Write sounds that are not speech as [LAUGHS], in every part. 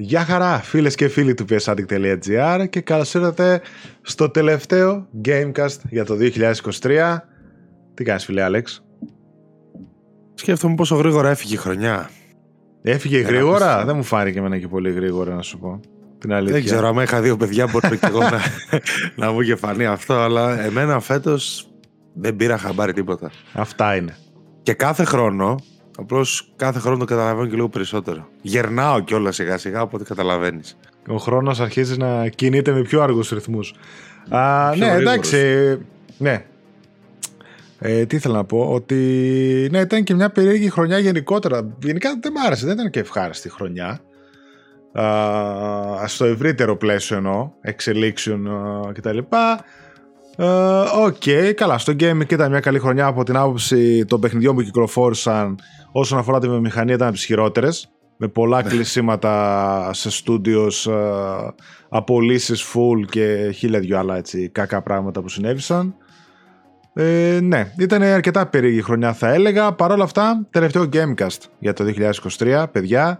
Γεια χαρά φίλες και φίλοι του psaddict.gr και καλώς ήρθατε στο τελευταίο Gamecast για το 2023. Τι κάνεις φίλε Άλεξ; Σκέφτομαι πόσο γρήγορα έφυγε η χρονιά. Έφυγε γρήγορα; Δεν μου φάνηκε εμένα και πολύ γρήγορα να σου πω. Την αλήθεια. Δεν ξέρω, αν είχα δύο παιδιά μπορεί και εγώ να, να μου είχε φανεί αυτό, αλλά εμένα φέτος δεν πήρα χαμπάρι τίποτα. Αυτά είναι. Και κάθε χρόνο Απλώς κάθε χρόνο το καταλαβαίνω και λίγο περισσότερο. Γερνάω κιόλας σιγά σιγά, οπότε καταλαβαίνεις. Ο χρόνος αρχίζει να κινείται με πιο αργού ρυθμούς. Ναι, εντάξει. Ναι. Ε, τι ήθελα να πω, ότι ναι, ήταν και μια περίεργη χρονιά γενικότερα. Γενικά δεν μ' άρεσε, δεν ήταν και ευχάριστη χρονιά. Α, στο ευρύτερο πλαίσιο εννοώ, εξελίξεων κτλ. Ε, OK, okay, καλά. Στο gaming ήταν μια καλή χρονιά από την άποψη των παιχνιδιών που κυκλοφόρησαν όσον αφορά τη βιομηχανία ήταν από τις χειρότερες. Με πολλά ναι. κλεισίματα σε studios, uh, απολύσεις full και χίλια δυο άλλα έτσι, κακά πράγματα που συνέβησαν. Ε, ναι, ήταν αρκετά περίεργη χρονιά θα έλεγα. Παρ' όλα αυτά, τελευταίο Gamecast για το 2023, παιδιά.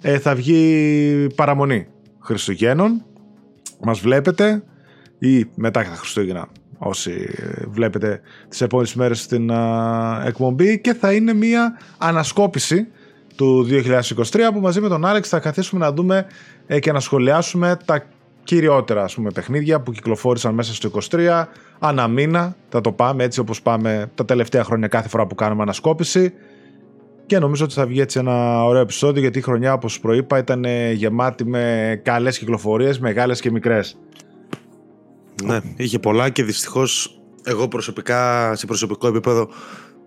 Ε, θα βγει παραμονή Χριστουγέννων. Μας βλέπετε ή μετά τα Χριστούγεννα όσοι βλέπετε τις επόμενες μέρες στην εκπομπή. Και θα είναι μια ανασκόπηση του 2023 που μαζί με τον Άλεξ θα καθίσουμε να δούμε ε, και να σχολιάσουμε τα κυριότερα ας πούμε, παιχνίδια που κυκλοφόρησαν μέσα στο 23 ανά μήνα. Θα το πάμε έτσι όπως πάμε τα τελευταία χρόνια κάθε φορά που κάνουμε ανασκόπηση. Και νομίζω ότι θα βγει έτσι ένα ωραίο επεισόδιο γιατί η χρονιά όπως προείπα ήταν γεμάτη με καλές κυκλοφορίες, μεγάλες και μικρές. Ναι, είχε πολλά και δυστυχώς εγώ προσωπικά, σε προσωπικό επίπεδο,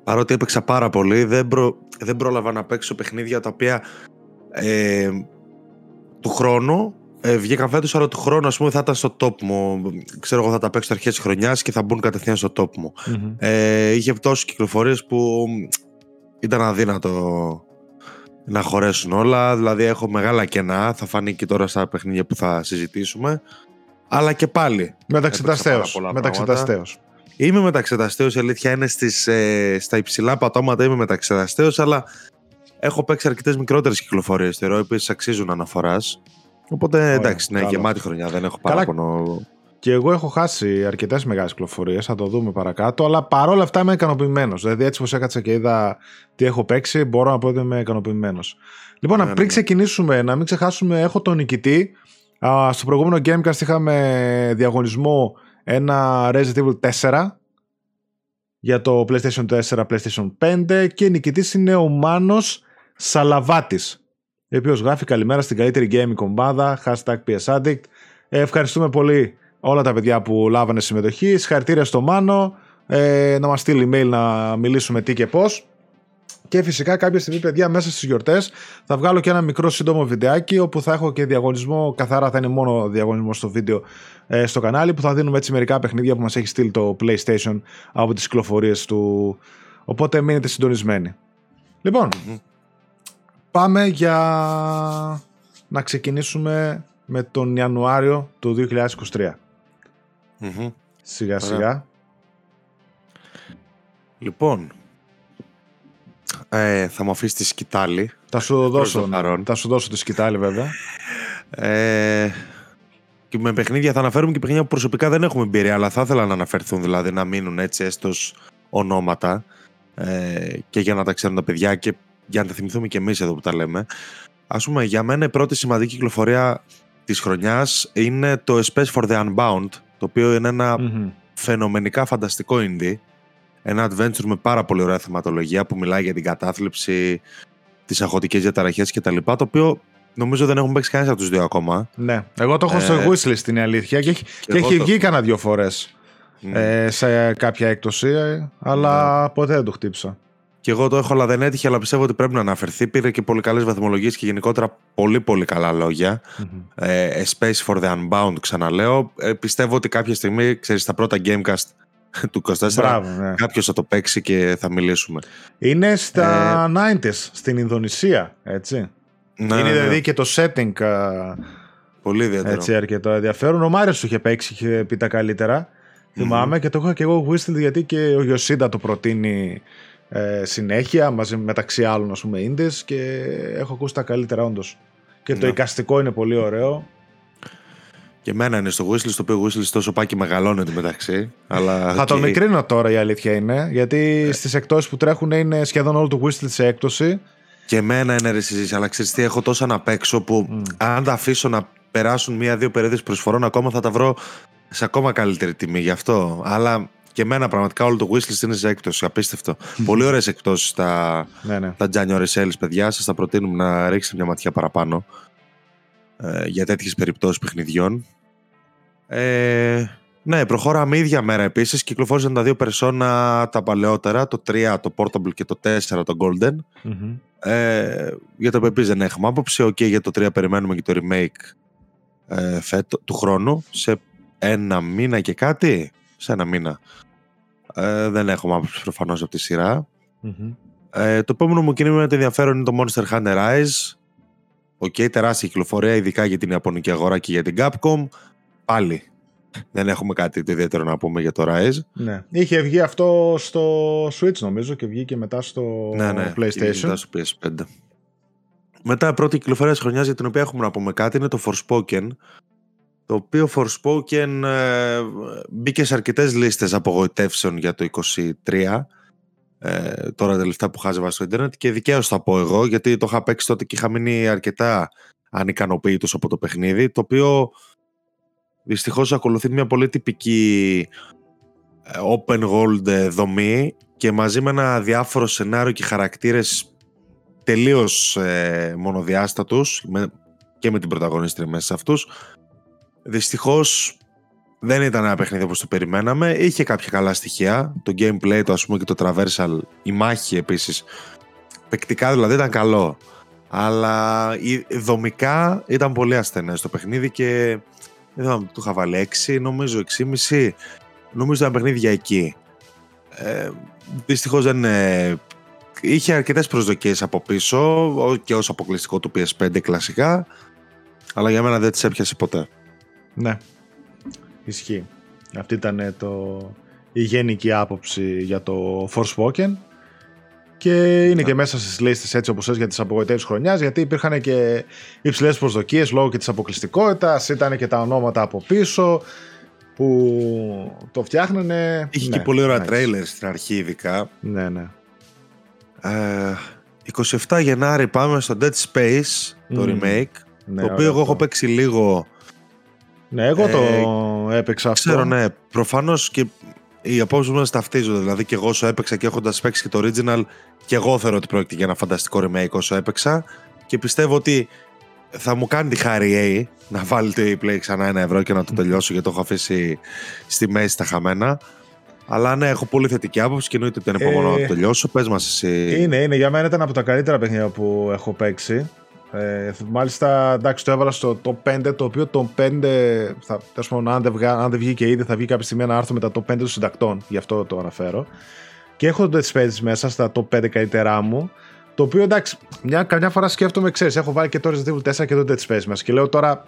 παρότι έπαιξα πάρα πολύ, δεν, προ, δεν πρόλαβα να παίξω παιχνίδια τα οποία ε, του χρόνου ε, βγήκαν φέτος, αλλά του χρόνου ας πούμε, θα ήταν στο top μου. Ξέρω εγώ θα τα παίξω αρχές της χρονιάς και θα μπουν κατευθείαν στο top μου. Ε, είχε τόσες κυκλοφορίες που ήταν αδύνατο να χωρέσουν όλα. Δηλαδή έχω μεγάλα κενά. Θα φανεί και τώρα στα παιχνίδια που θα συζητήσουμε αλλά και πάλι. Μεταξεταστέως. Μεταξεταστέως. Είμαι μεταξεταστέως, η αλήθεια είναι στις, ε, στα υψηλά πατώματα είμαι μεταξεταστέως, αλλά έχω παίξει αρκετές μικρότερες κυκλοφορίες θεωρώ, οι οποίες αξίζουν αναφοράς. Οπότε εντάξει, ναι, καλά. γεμάτη χρονιά, δεν έχω παράπονο. Και εγώ έχω χάσει αρκετές μεγάλες κυκλοφορίες, θα το δούμε παρακάτω. Αλλά παρόλα αυτά είμαι ικανοποιημένος. Δηλαδή, έτσι όπως έκατσα και είδα τι έχω παίξει, μπορώ να πω ότι είμαι ικανοποιημένος. Λοιπόν, ναι, πριν ναι, ναι. ξεκινήσουμε, να μην ξεχάσουμε, έχω τον νικητή στο προηγούμενο Gamecast είχαμε διαγωνισμό ένα Resident Evil 4 για το PlayStation 4, PlayStation 5 και νικητής είναι ο Μάνος Σαλαβάτης ο οποίος γράφει καλημέρα στην καλύτερη gaming κομπάδα hashtag PSAddict ε, ευχαριστούμε πολύ όλα τα παιδιά που λάβανε συμμετοχή. Συγχαρητήρια στο Μάνο. Ε, να μας στείλει email να μιλήσουμε τι και πώς και φυσικά κάποια στιγμή, παιδιά, μέσα στις γιορτές θα βγάλω και ένα μικρό σύντομο βιντεάκι όπου θα έχω και διαγωνισμό. Καθαρά θα είναι μόνο διαγωνισμός στο βίντεο ε, στο κανάλι που θα δίνουμε έτσι μερικά παιχνίδια που μας έχει στείλει το PlayStation από τις κυκλοφορίες του. Οπότε μείνετε συντονισμένοι. λοιπον πάμε για να ξεκινήσουμε με τον Ιανουάριο του 2023. mm Σιγά σιγά. Λοιπόν, ε, θα μου αφήσεις τη σκητάλη. Θα σου δώσω, θα σου δώσω τη σκητάλη βέβαια. Ε, και με παιχνίδια θα αναφέρουμε και παιχνίδια που προσωπικά δεν έχουμε εμπειρία, αλλά θα ήθελα να αναφερθούν δηλαδή να μείνουν έτσι έστως ονόματα ε, και για να τα ξέρουν τα παιδιά και για να τα θυμηθούμε και εμείς εδώ που τα λέμε. Α πούμε, για μένα η πρώτη σημαντική κυκλοφορία της χρονιάς είναι το Space for the Unbound, το οποίο είναι φαινομενικά φανταστικό indie ένα adventure με πάρα πολύ ωραία θεματολογία που μιλάει για την κατάθλιψη, τις αγχωτικές διαταραχές κτλ. Το οποίο νομίζω δεν έχουν παίξει κανένας από τους δύο ακόμα. Ναι. Εγώ το έχω στο ε, wishlist στην αλήθεια και έχει, και έχει βγει κανένα δύο φορές ε, σε κάποια έκπτωση, αλλά ναι. ποτέ δεν το χτύπησα. Και εγώ το έχω, αλλά δεν έτυχε, αλλά πιστεύω ότι πρέπει να αναφερθεί. Πήρε και πολύ καλές βαθμολογίες και γενικότερα πολύ πολύ καλά λόγια. Mm-hmm. Ε, A Space for the Unbound, ξαναλέω. Ε, πιστεύω ότι κάποια στιγμή, ξέρεις, στα πρώτα Gamecast του 24. Μπράβο, ναι. Κάποιος θα το παίξει και θα μιλήσουμε. Είναι στα ε... 90s στην Ινδονησία, έτσι. Ναι, είναι ναι. δηλαδή και το setting. Πολύ ιδιαίτερο. Έτσι, αρκετό ενδιαφέρον. Ο Μάριος σου είχε παίξει, είχε πει τα καλύτερα. Mm-hmm. Θυμάμαι και το είχα και εγώ whistle γιατί και ο Γιωσίντα το προτείνει ε, συνέχεια μαζί μεταξύ άλλων ας πούμε ίντες και έχω ακούσει τα καλύτερα όντως. Και το εικαστικό είναι πολύ ωραίο. Και εμένα είναι στο wishlist, το οποίο wishlist τόσο πάει και μεγαλώνει μεταξύ. Αλλά, Θα το μικρύνω τώρα η αλήθεια είναι, γιατί ε. στις εκτόσεις που τρέχουν είναι σχεδόν όλο το wishlist σε έκπτωση. Και εμένα είναι ρε αλλά ξέρεις τι, έχω τόσα να παίξω που mm. αν τα αφήσω να περάσουν μία-δύο περίοδες προσφορών ακόμα θα τα βρω σε ακόμα καλύτερη τιμή γι' αυτό. Αλλά και εμένα πραγματικά όλο το wishlist είναι σε έκπτωση. Απίστευτο. Πολύ ωραίες εκπτώσει τα, ναι, ναι. τα January sales, παιδιά. Σας τα προτείνουμε να ρίξετε μια ματιά παραπάνω ε, για τέτοιες περιπτώσεις παιχνιδιών. Ε, ναι, προχώραμε ίδια μέρα επίσης. Κυκλοφόρησαν τα δύο περσόνα τα παλαιότερα, το 3 το Portable και το 4 το Golden. Ε, για το οποίο δεν έχουμε άποψη. Οκ, για το 3 περιμένουμε και το remake ε, φέτος, του χρόνου. Σε ένα μήνα και κάτι. Σε ένα μήνα. Ε, δεν έχουμε άποψη προφανώς από τη σειρα Ε, το επόμενο μου κίνημα με το ενδιαφέρον είναι το Monster Hunter Rise. OK, okay, τεράστια κυκλοφορία, ειδικά για την Ιαπωνική αγορά και για την Capcom. Πάλι δεν έχουμε κάτι το ιδιαίτερο να πούμε για το Rise. Ναι. Είχε βγει αυτό στο Switch νομίζω και βγήκε μετά στο ναι, ναι, PlayStation. μετά στο PS5. Μετά πρώτη κυκλοφορία της χρονιάς για την οποία έχουμε να πούμε κάτι είναι το Forspoken το οποίο Forspoken ε, μπήκε σε αρκετές λίστες απογοητεύσεων για το 23 ε, τώρα τελευταία που χάζευα στο ίντερνετ και δικαίως θα πω εγώ γιατί το είχα παίξει τότε και είχα μείνει αρκετά ανικανοποίητος από το παιχνίδι το οποίο δυστυχώς ακολουθεί μια πολύ τυπική ε, open world ε, δομή και μαζί με ένα διάφορο σενάριο και χαρακτήρες τελείως ε, μονοδιάστατους και με την πρωταγωνίστρια μέσα σε αυτούς δυστυχώς δεν ήταν ένα παιχνίδι όπως το περιμέναμε είχε κάποια καλά στοιχεία το gameplay το ας πούμε και το traversal η μάχη επίσης παικτικά δηλαδή ήταν καλό αλλά δομικά ήταν πολύ ασθενές το παιχνίδι και δεν του είχα βάλει 6, νομίζω 6,5. Νομίζω ήταν παιχνίδι για εκεί. Ε, Δυστυχώς δεν. Ε, είχε αρκετές προσδοκίες από πίσω και ως αποκλειστικό του PS5 κλασικά. Αλλά για μένα δεν τις έπιασε ποτέ. Ναι. Ισχύει. Αυτή ήταν το, η γενική άποψη για το Forspoken και είναι και μέσα στις λίστες έτσι όπως θε για τις απογοητεύσεις χρονιάς, γιατί υπήρχαν και υψηλές προσδοκίες λόγω και της αποκλειστικότητας, ήταν και τα ονόματα από πίσω που το φτιάχνανε. Είχε ναι, και πολύ ωραία τρέιλερ στην αρχή, ειδικά. Ναι, ναι. Ε, 27 Γενάρη πάμε στο Dead Space, το remake, ναι, το οποίο εγώ έχω παίξει λίγο. Ναι, εγώ το ε, έπαιξα αυτό. Ξέρω, ναι. Προφανώς και οι απόψεις μας ταυτίζονται. Δηλαδή και εγώ όσο έπαιξα και έχοντας παίξει και το original, και εγώ θεωρώ ότι πρόκειται για ένα φανταστικό remake όσο έπαιξα. Και πιστεύω ότι θα μου κάνει τη χάρη A να βάλει το play ξανά ένα ευρώ και να το τελειώσω γιατί το έχω αφήσει στη μέση τα χαμένα. Αλλά ναι, έχω πολύ θετική άποψη και εννοείται ότι είναι επόμενο να το ε, τελειώσω. Πες μας εσύ. Είναι, είναι. Για μένα ήταν από τα καλύτερα παιχνίδια που έχω παίξει. Ε, μάλιστα, εντάξει, το έβαλα στο top 5, το οποίο το 5, θα, πούμε, αν, δεν αν δεν βγει και ήδη, θα βγει κάποια στιγμή ένα άρθρο με τα top 5 των συντακτών, γι' αυτό το αναφέρω. Και έχω το Dead Space μέσα στα top 5 καλύτερά μου, το οποίο εντάξει, μια, καμιά φορά σκέφτομαι, ξέρεις, έχω βάλει και το Resident Evil 4 και το Dead Space μέσα. Και λέω τώρα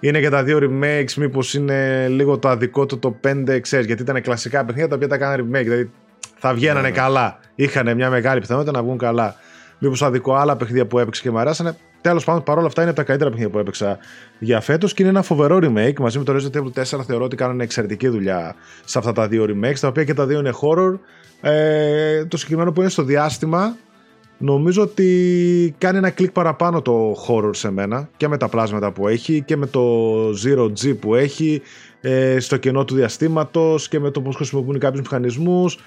είναι για τα δύο remakes, μήπως είναι λίγο το αδικό του το 5, ξέρεις, γιατί ήταν κλασικά παιχνίδια τα οποία τα κάνανε remake. Δηλαδή θα βγαίνανε ναι, ναι. καλά. Είχαν μια μεγάλη πιθανότητα να βγουν καλά. Μήπως αδικό άλλα παιχνίδια που έπαιξε και μου αρέσανε. Τέλος πάντων, παρόλα αυτά είναι από τα καλύτερα παιχνίδια που έπαιξα για φέτος και είναι ένα φοβερό remake. Μαζί με το Resident Evil 4 θεωρώ ότι κάνουν εξαιρετική δουλειά σε αυτά τα δύο remakes, τα οποία και τα δύο είναι horror. Ε, το συγκεκριμένο που είναι στο διάστημα, νομίζω ότι κάνει ένα κλικ παραπάνω το horror σε μένα και με τα πλάσματα που έχει και με το Zero G που έχει ε, στο κενό του διαστήματος και με το πώς χρησιμοποιούν κάποιους μηχανισμούς ε,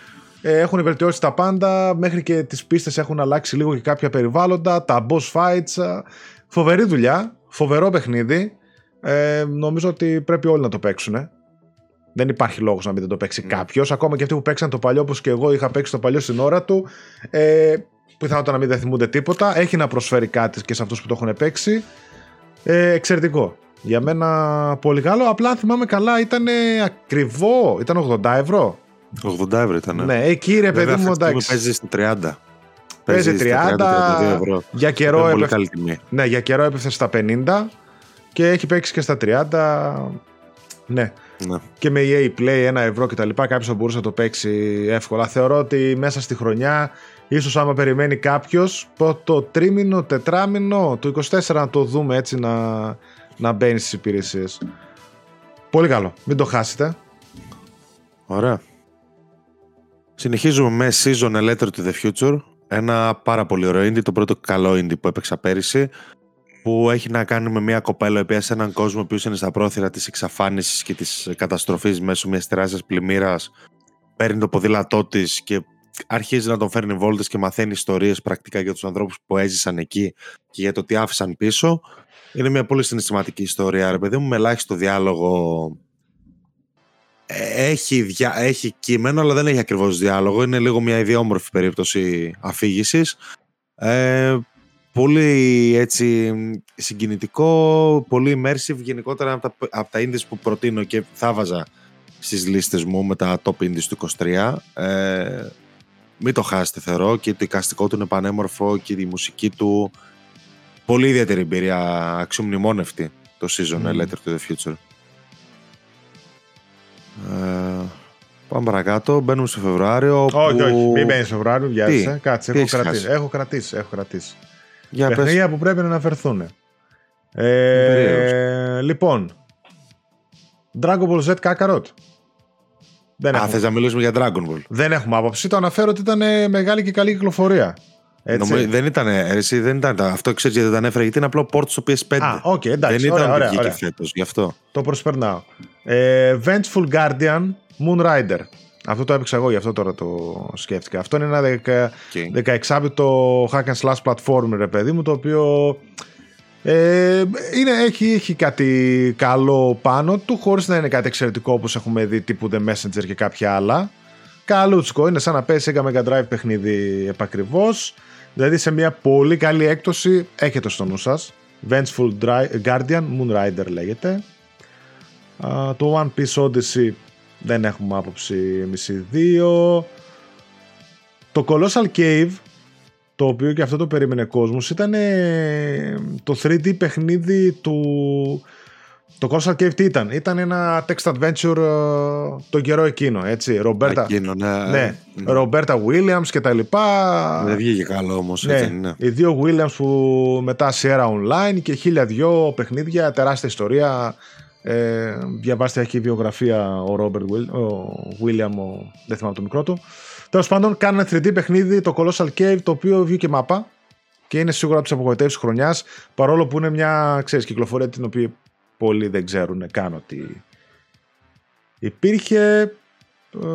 έχουν βελτιώσει τα πάντα, μέχρι και τις πίστες έχουν αλλάξει λίγο και κάποια περιβάλλοντα, τα boss fights, ε, φοβερή δουλειά, φοβερό παιχνίδι. Ε, νομίζω ότι πρέπει όλοι να το παίξουν. Δεν υπάρχει λόγος να μην το παίξει mm. κάποιος. Ακόμα και αυτοί που παίξαν το παλιό, όπως και εγώ είχα παίξει το παλιό στην ώρα του, ε, πιθανότατα να μην δεν θυμούνται τίποτα. Έχει να προσφέρει κάτι και σε αυτούς που το έχουν παίξει. Ε, εξαιρετικό. Για μένα πολύ καλό. Απλά θυμάμαι καλά, ήταν ακριβό. Ήταν 80 ευρώ. 80 ευρώ ήταν. Ναι, εκεί ρε παιδί μου, εντάξει. Παίζει στη 30. Παίζει 30, 30 ευρώ. Για καιρό, έπεφ... ναι, για καιρό έπεφτε στα 50 και έχει παίξει και στα 30. Ναι. ναι. Και με EA Play 1 ευρώ και τα λοιπά κάποιος θα μπορούσε να το παίξει εύκολα. Θεωρώ ότι μέσα στη χρονιά Ίσως άμα περιμένει κάποιος το τρίμηνο, τετράμινο, το 24 να το δούμε έτσι να, να μπαίνει στις υπηρεσίες. Πολύ καλό. Μην το χάσετε. Ωραία. Συνεχίζουμε με Season A Letter to the Future. Ένα πάρα πολύ ωραίο indie, το πρώτο καλό indie που έπαιξα πέρυσι που έχει να κάνει με μια κοπέλα η σε έναν κόσμο που είναι στα πρόθυρα της εξαφάνισης και της καταστροφής μέσω μιας τεράστιας πλημμύρας παίρνει το ποδήλατό της και αρχίζει να τον φέρνει βόλτες και μαθαίνει ιστορίες πρακτικά για τους ανθρώπους που έζησαν εκεί και για το τι άφησαν πίσω. Είναι μια πολύ συναισθηματική ιστορία, ρε παιδί μου, με ελάχιστο διάλογο. Ε, έχει, δια... έχει κείμενο, αλλά δεν έχει ακριβώς διάλογο. Είναι λίγο μια ιδιόμορφη περίπτωση αφήγησης. Ε, πολύ έτσι συγκινητικό, πολύ immersive γενικότερα από τα, από τα indies που προτείνω και θα βάζα στις λίστες μου με τα top indies του 23. Ε, μην το χάσετε θεωρώ και το εικαστικό του είναι πανέμορφο και η μουσική του πολύ ιδιαίτερη εμπειρία αξιομνημόνευτη το season mm. Letter to the Future. Ε, πάμε παρακάτω, μπαίνουμε στο Φεβρουάριο. Όχι, που... όχι, μην μπαίνεις στο Φεβρουάριο, βιάζεσαι. Κάτσε, έχω κρατήσει, έχω κρατήσει, έχω κρατήσει. Για Παιχνίδια που πρέπει να αναφερθούν. Ε, λοιπόν, Dragon Ball Z Kakarot. Δεν Α, θες να μιλήσουμε για Dragon Ball. Δεν έχουμε άποψη. Το αναφέρω ότι ήταν μεγάλη και καλή κυκλοφορία. Έτσι. Νομίζω, δεν ήταν, εσύ, δεν ήταν, αυτό ξέρεις γιατί δεν ανέφερε, γιατί είναι απλό port στο PS5. Α, okay, εντάξει, δεν ωραία, ήταν ωραία, ωραία. φέτος, γι' αυτό. Το προσπερνάω. Ε, Vengeful Guardian, Moon Rider. Αυτό το έπαιξα εγώ, γι' αυτό τώρα το σκέφτηκα. Αυτό είναι ένα 16 bit hack and slash platform, ρε παιδί μου, το οποίο ε, είναι, έχει, έχει κάτι καλό πάνω του, χωρίς να είναι κάτι εξαιρετικό όπως έχουμε δει τύπου The Messenger και κάποια άλλα. Καλούτσικο, είναι σαν να πέσει Sega Mega Drive παιχνίδι επακριβώς. Δηλαδή σε μια πολύ καλή έκπτωση έχετε στο νου σας. Vengeful Guardian, Moon Rider λέγεται. Το One Piece Odyssey δεν έχουμε άποψη εμείς οι δύο. Το Colossal Cave, το οποίο και αυτό το περίμενε κόσμος, ήταν το 3D παιχνίδι του... Το Colossal Cave τι ήταν, ήταν ένα text adventure ε, το καιρό εκείνο, έτσι. Ρομπέρτα, εκείνο, ναι. ναι. Ρομπέρτα Williams και τα λοιπά. Δεν βγήκε καλό όμως. Ναι. Έτσι, ναι. Οι δύο Williams που μετά Sierra Online και χίλια δυο παιχνίδια, τεράστια ιστορία, ε, διαβάστε έχει βιογραφία ο Ρόμπερτ Βίλιαμ, δεν θυμάμαι το μικρό του. Τέλος πάντων, κάνανε 3D παιχνίδι το Colossal Cave, το οποίο βγήκε μάπα και είναι σίγουρα από τις απογοητεύσεις χρονιάς. Παρόλο που είναι μια ξέρεις, κυκλοφορία την οποία πολλοί δεν ξέρουν καν ότι υπήρχε. Ε,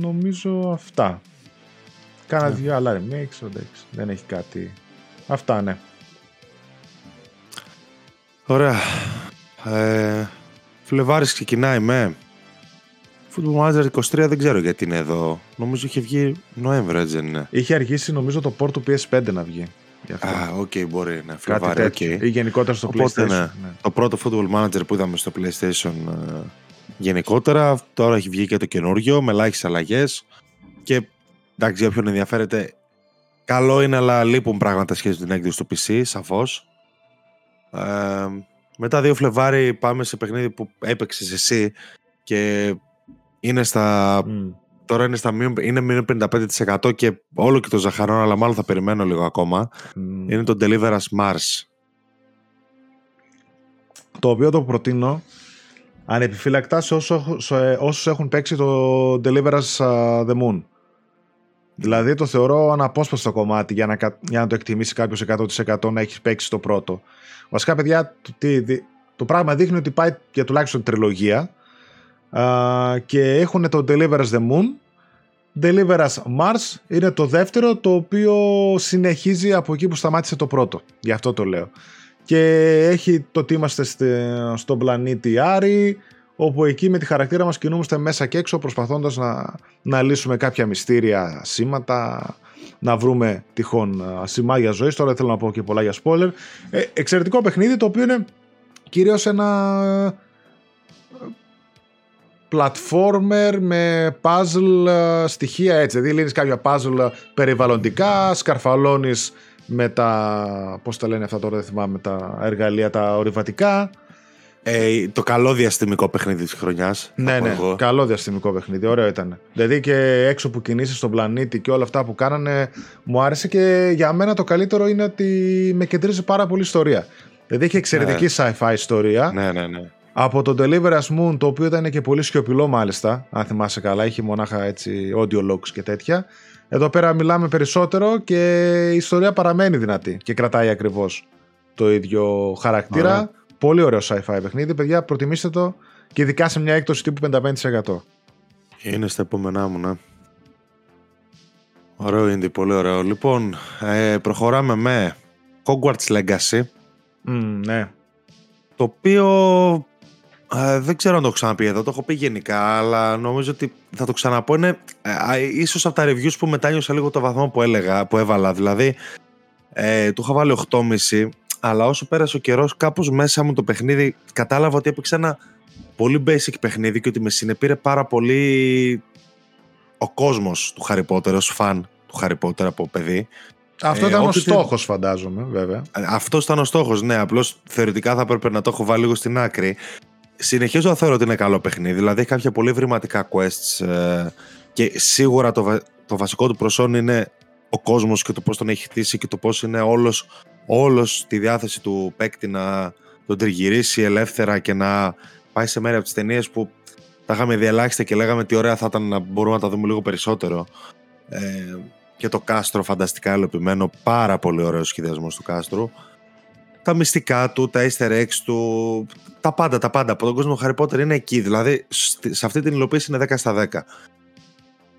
νομίζω αυτά. Κάνα yeah. Ναι. δύο άλλα remakes, δεν έχει κάτι. Αυτά, ναι. Ωραία. Ε, Φλεβάρης ξεκινάει με Football Manager 23 δεν ξέρω γιατί είναι εδώ. Νομίζω είχε βγει Νοέμβριο, έτσι δεν είναι. Είχε αργήσει νομίζω το port του PS5 να βγει. Α, OK, okay, μπορεί να Φλεβάρη. Okay. Ή γενικότερα στο Οπότε, PlayStation. Ναι, ναι. Το πρώτο Football Manager που είδαμε στο PlayStation ε, γενικότερα. Τώρα έχει βγει και το καινούριο με ελάχιστες αλλαγές. Και εντάξει, για όποιον ενδιαφέρεται, καλό είναι, αλλά λείπουν πράγματα σχέση με την έκδοση του PC, σαφώς. Ε, μετά 2 Φλεβάρι πάμε σε παιχνίδι που έπαιξες εσύ και είναι στα... Τώρα είναι στα είναι 55% και όλο και το ζαχαρόν, αλλά μάλλον θα περιμένω λίγο ακόμα. Είναι το Deliverance Mars. Το οποίο το προτείνω ανεπιφύλακτα σε όσους, σε όσους έχουν παίξει το Deliverance uh, The Moon. Δηλαδή το θεωρώ αναπόσπαστο κομμάτι για να, για να το εκτιμήσει κάποιος 100% να έχεις παίξει το πρώτο. Βασικά, παιδιά, το, το πράγμα δείχνει ότι πάει για τουλάχιστον τριλογία και έχουν το Deliverance the Moon. Deliverance Mars είναι το δεύτερο το οποίο συνεχίζει από εκεί που σταμάτησε το πρώτο. Γι' αυτό το λέω. Και έχει το ότι είμαστε στον πλανήτη Άρη, όπου εκεί με τη χαρακτήρα μας κινούμαστε μέσα και έξω προσπαθώντας να, να λύσουμε κάποια μυστήρια σήματα, να βρούμε τυχόν σημάδια ζωής. Τώρα θέλω να πω και πολλά για spoiler. Ε, εξαιρετικό παιχνίδι το οποίο είναι κυρίως ένα platformer με puzzle στοιχεία έτσι. Δηλαδή λύνεις κάποια puzzle περιβαλλοντικά, σκαρφαλώνεις με τα, πώς τα λένε αυτά τώρα δεν θυμάμαι, τα εργαλεία τα ορειβατικά Ε, το καλό διαστημικό παιχνίδι της χρονιάς. Ναι, ναι. Εγώ. Καλό διαστημικό παιχνίδι. Ωραίο ήταν. Δηλαδή και έξω που κινήσεις στον πλανήτη και όλα αυτά που κάνανε, μου άρεσε και για μένα το καλύτερο είναι ότι με κεντρίζει πάρα πολύ ιστορία. Δηλαδή έχει εξαιρετική ναι. sci-fi ιστορία. Ναι, ναι, ναι. Από το Deliverance Moon, το οποίο ήταν και πολύ σιωπηλό μάλιστα, αν θυμάσαι καλά, είχε μονάχα έτσι audio logs και τέτοια. Εδώ πέρα μιλάμε περισσότερο και η ιστορία παραμένει δυνατή και κρατάει ακριβώς το ίδιο χαρακτήρα. Πολύ ωραίο sci-fi παιχνίδι. Παιδιά, προτιμήστε το και ειδικά σε μια έκπτωση τύπου 55%. Είναι στα επόμενά μου, ναι. Ωραίο είναι, πολύ ωραίο. Λοιπόν, ε, προχωράμε με Hogwarts Legacy. Mm, ναι. Το οποίο ε, δεν ξέρω αν το έχω ξαναπεί εδώ, το έχω πει γενικά, αλλά νομίζω ότι θα το ξαναπώ. Είναι ε, ίσως από τα reviews που μετάνιωσα λίγο το βαθμό που έλεγα, που έβαλα. Δηλαδή, ε, του είχα βάλει 8,5 αλλά όσο πέρασε ο καιρός, κάπως μέσα μου το παιχνίδι κατάλαβα ότι έπαιξε ένα πολύ basic παιχνίδι και ότι με συνεπήρε πάρα πολύ ο κόσμος του Harry Potter ως φαν του Harry Potter από παιδί. Αυτό ήταν ε, ο στόχος, φαντάζομαι, βέβαια. Ε, Αυτός ήταν ο στόχος, ναι. Απλώς θεωρητικά θα έπρεπε να το έχω βάλει λίγο στην άκρη. Συνεχίζω να θεωρώ ότι είναι καλό παιχνίδι. Δηλαδή έχει κάποια πολύ βρηματικά quests ε, και σίγουρα το, το βασικό του προσόν είναι ο κόσμος και το πώς τον έχει χτίσει και το πώς είναι όλος όλος στη διάθεση του παίκτη να τον τριγυρίσει ελεύθερα και να πάει σε μέρη από τις ταινίες που τα είχαμε διαλάξει και λέγαμε τι ωραία θα ήταν να μπορούμε να τα δούμε λίγο περισσότερο. Ε, και το κάστρο φανταστικά ελοπιμένο, πάρα πολύ ωραίο σχεδιασμός του κάστρου. Τα μυστικά του, τα easter eggs του, τα πάντα, τα πάντα. Από τον κόσμο Harry Potter είναι εκεί, δηλαδή σε αυτή την υλοποίηση είναι 10 στα 10.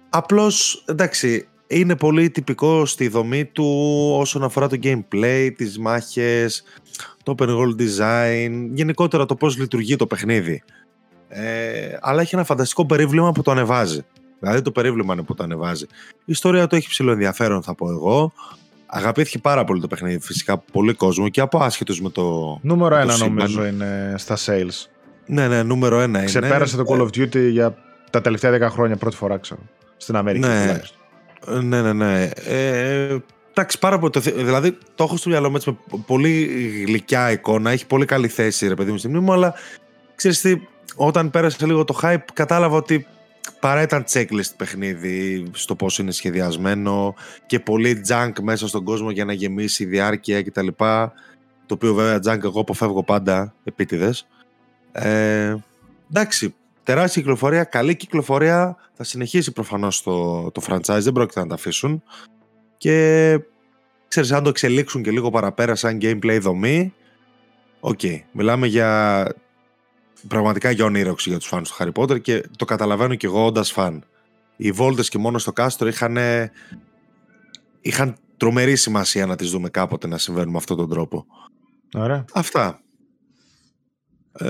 Απλώς, εντάξει, είναι πολύ τυπικό στη δομή του όσον αφορά το gameplay, τις μάχες, το open world design, γενικότερα το πώς λειτουργεί το παιχνίδι. Ε, αλλά έχει ένα φανταστικό περίβλημα που το ανεβάζει. Δηλαδή το περίβλημα είναι που το ανεβάζει. Η ιστορία του έχει ψηλό ενδιαφέρον θα πω εγώ. Αγαπήθηκε πάρα πολύ το παιχνίδι φυσικά πολύ κόσμο και από άσχετους με το Νούμερο ένα νομίζω είναι στα sales. Ναι, ναι, νούμερο ένα είναι. Ξεπέρασε το Call of Duty για τα τελευταία 10 χρόνια πρώτη φορά ξέρω. Στην Αμερική ναι. τουλάχιστον. Ναι, ναι, ναι. Ε, εντάξει, πάρα πολύ. Δηλαδή, το έχω στο μυαλό μου με πολύ γλυκιά εικόνα. Έχει πολύ καλή θέση, ρε παιδί μου, στη μνήμη μου, αλλά ξέρεις τι, όταν πέρασε λίγο το hype, κατάλαβα ότι παρά ήταν checklist παιχνίδι στο πώς είναι σχεδιασμένο και πολύ junk μέσα στον κόσμο για να γεμίσει η διάρκεια κτλ. Το οποίο βέβαια junk εγώ αποφεύγω πάντα επίτηδες. Ε, εντάξει, τεράστια κυκλοφορία, καλή κυκλοφορία. Θα συνεχίσει προφανώς το, το franchise, δεν πρόκειται να τα αφήσουν. Και ξέρεις, αν το εξελίξουν και λίγο παραπέρα σαν gameplay δομή, OK. Okay. Μιλάμε για πραγματικά για ονείρωξη για τους φανς του Harry Potter και το καταλαβαίνω και εγώ όντας φαν. Οι βόλτες και μόνο στο κάστρο είχαν, είχαν τρομερή σημασία να τις δούμε κάποτε να συμβαίνουν με αυτόν τον τρόπο. Ωραία. Αυτά. Ε,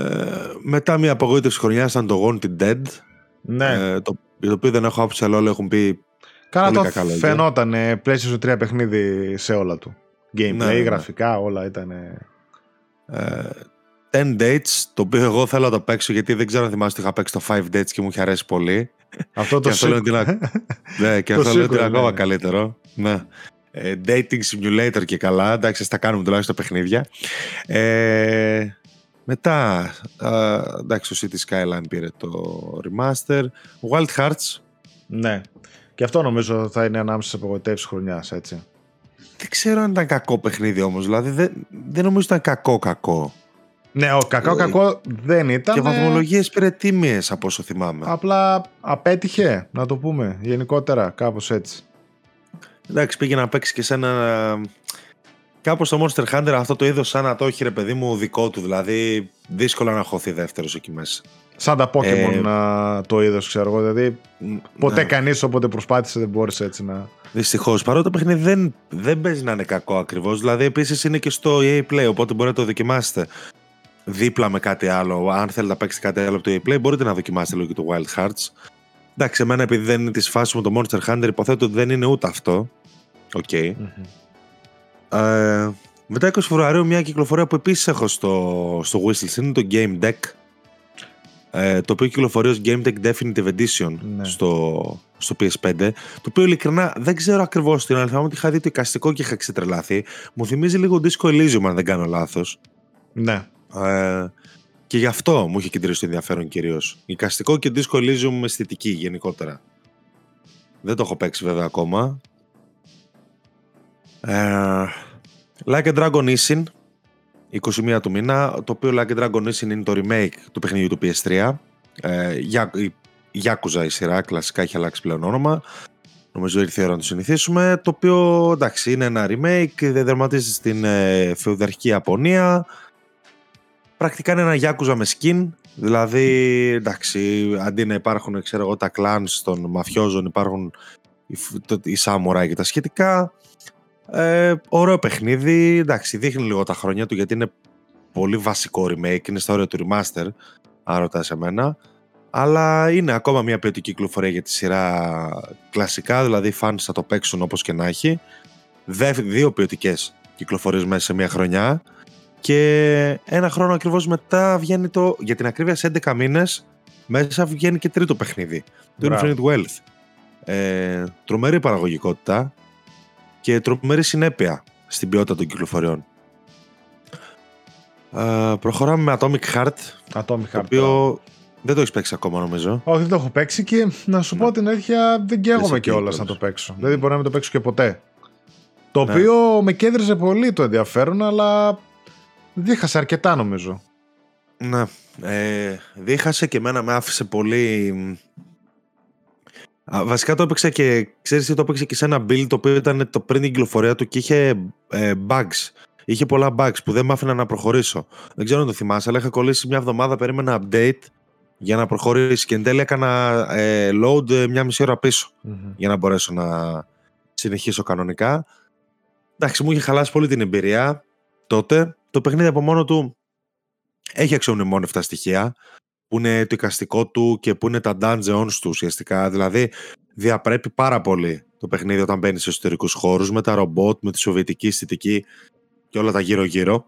μετά μια απογοήτευση χρονιάς ήταν το Wanted Dead. Ναι. Ε, το, το οποίο δεν έχω άποψη, αλλά όλοι έχουν πει. Καλά το κακά φαινόταν ε, PlayStation 3 παιχνίδι σε όλα του. Gameplay, ναι, ναι, ναι. γραφικά, όλα ήταν. Ε, 10 Dates, το οποίο εγώ θέλω να το παίξω γιατί δεν ξέρω αν θυμάσαι ότι είχα παίξει το 5 Dates και μου είχε αρέσει πολύ. Αυτό το και ναι, και αυτό λέω ότι είναι ακόμα καλύτερο. Ναι. Ε, dating simulator και καλά. Εντάξει, θα κάνουμε τουλάχιστον παιχνίδια. Ε, μετά, εντάξει, το City Skyline πήρε το remaster. Wild Hearts. Ναι. Και αυτό νομίζω θα είναι ανάμεσα σε απογοητεύσεις χρονιάς, έτσι. Δεν ξέρω αν ήταν κακό παιχνίδι όμως. Δηλαδή δεν, δεν νομίζω ήταν κακό-κακό. Ναι, ο κακό-κακό ε, δεν ήταν. Και βαθμολογίες πήρε τίμιες από όσο θυμάμαι. Απλά απέτυχε, να το πούμε γενικότερα, κάπως έτσι. Εντάξει, πήγε να παίξει και σε ένα Κάπως το Monster Hunter αυτό το είδος σαν να το έχει ρε παιδί μου δικό του. Δηλαδή δύσκολα να χωθεί δεύτερος εκεί μέσα. Σαν τα Pokémon ε... το είδος, ξέρω εγώ. Δηλαδή ποτέ ναι. κανείς όποτε προσπάθησε δεν μπόρεσε έτσι να. Δυστυχώς. Παρότι το παιχνίδι δεν, δεν παίζει να είναι κακό ακριβώς. Δηλαδή επίσης είναι και στο EA Play, οπότε μπορείτε να το δοκιμάσετε δίπλα με κάτι άλλο. Αν θέλετε να παίξετε κάτι άλλο από το EA Play, μπορείτε να δοκιμάσετε λίγο και το Wild Hearts. Εντάξει, εμένα επειδή δεν είναι της φάσης μου το Monster Hunter, υποθέτω ότι δεν είναι ούτε αυτό. OK. Okay. Ε, μετά 20 Φεβρουαρίου μια κυκλοφορία που επίσης έχω στο, στο Wishlist είναι το Gamedec ε, το οποίο κυκλοφορεί ως Gamedec Definitive Edition ναι. στο, στο PS5 το οποίο ειλικρινά δεν ξέρω ακριβώς την αλήθεια μου ότι είχα δει το εικαστικό και είχα ξετρελαθεί μου θυμίζει λίγο Disco Elysium αν δεν κάνω λάθος ναι ε, Και γι' αυτό μου είχε κεντρήσει το ενδιαφέρον κυρίως. Οικαστικό και Disco Elysium αισθητική γενικότερα. Δεν το έχω παίξει βέβαια ακόμα. Ε, like a Dragon Ishin, 21 του μήνα, το οποίο Like a Dragon Ishin είναι το remake του παιχνιδιού του PS3. Ε, Yakuza η σειρά, κλασικά έχει αλλάξει πλέον όνομα. Νομίζω ήρθε η ώρα να το συνηθίσουμε. Το οποίο εντάξει είναι ένα remake, δεν δερματίζει στην ε, φεουδαρχική Ιαπωνία. Πρακτικά είναι ένα Yakuza με skin. Δηλαδή, εντάξει, αντί να υπάρχουν ξέρω εγώ, τα clans των μαφιόζων, υπάρχουν οι, οι samurai και τα σχετικά. Ε, ωραίο παιχνίδι. Εντάξει, δείχνει λίγο τα χρόνια του γιατί είναι πολύ βασικό remake. Είναι στα όρια του remaster, αν ρωτάς σε μένα. Αλλά είναι ακόμα μια ποιοτική κυκλοφορία για τη σειρά κλασικά, δηλαδή οι fans θα το παίξουν όπως και να έχει. Δύο ποιοτικές κυκλοφορίες μέσα σε μια χρονιά και ένα χρόνο ακριβώς μετά βγαίνει το, για την ακρίβεια σε 11 μήνες, μέσα βγαίνει και τρίτο παιχνίδι, το Infinite Wealth. Ε, τρομερή παραγωγικότητα και τρομερή συνέπεια στην ποιότητα των κυκλοφοριών. Ε, προχωράμε με Atomic Heart, Atomic Heart, το οποίο δεν το έχεις παίξει ακόμα, νομίζω. Όχι, δεν το έχω παίξει και να σου πω την αλήθεια, δεν καίγομαι κιόλας να το παίξω. Δηλαδή, μπορεί να μην το παίξω και ποτέ. Το ναι. οποίο με κέντριζε πολύ το ενδιαφέρον, αλλά δίχασε αρκετά, νομίζω. Ναι. Ε, δίχασε και εμένα με άφησε πολύ. Βασικά το έπαιξε και ξέρεις τι το έπαιξε και σε ένα build το οποίο ήταν το πριν την κυκλοφορία του και είχε ε, bugs. Είχε πολλά bugs που δεν με άφηνα να προχωρήσω. Δεν ξέρω αν το θυμάσαι, αλλά είχα κολλήσει μια εβδομάδα, περίμενα update για να προχωρήσει και εν τέλει έκανα ε, load ε, μια μισή ώρα για να μπορέσω να συνεχίσω κανονικά. Εντάξει, μου είχε χαλάσει πολύ την εμπειρία τότε. Το παιχνίδι από μόνο του έχει αξιομνημόνευτα στοιχεία που είναι το οικαστικό του και που είναι τα dungeons του ουσιαστικά. Δηλαδή διαπρέπει πάρα πολύ το παιχνίδι όταν μπαίνει σε εσωτερικούς χώρους με τα ρομπότ, με τη σοβιετική αισθητική και όλα τα γύρω-γύρω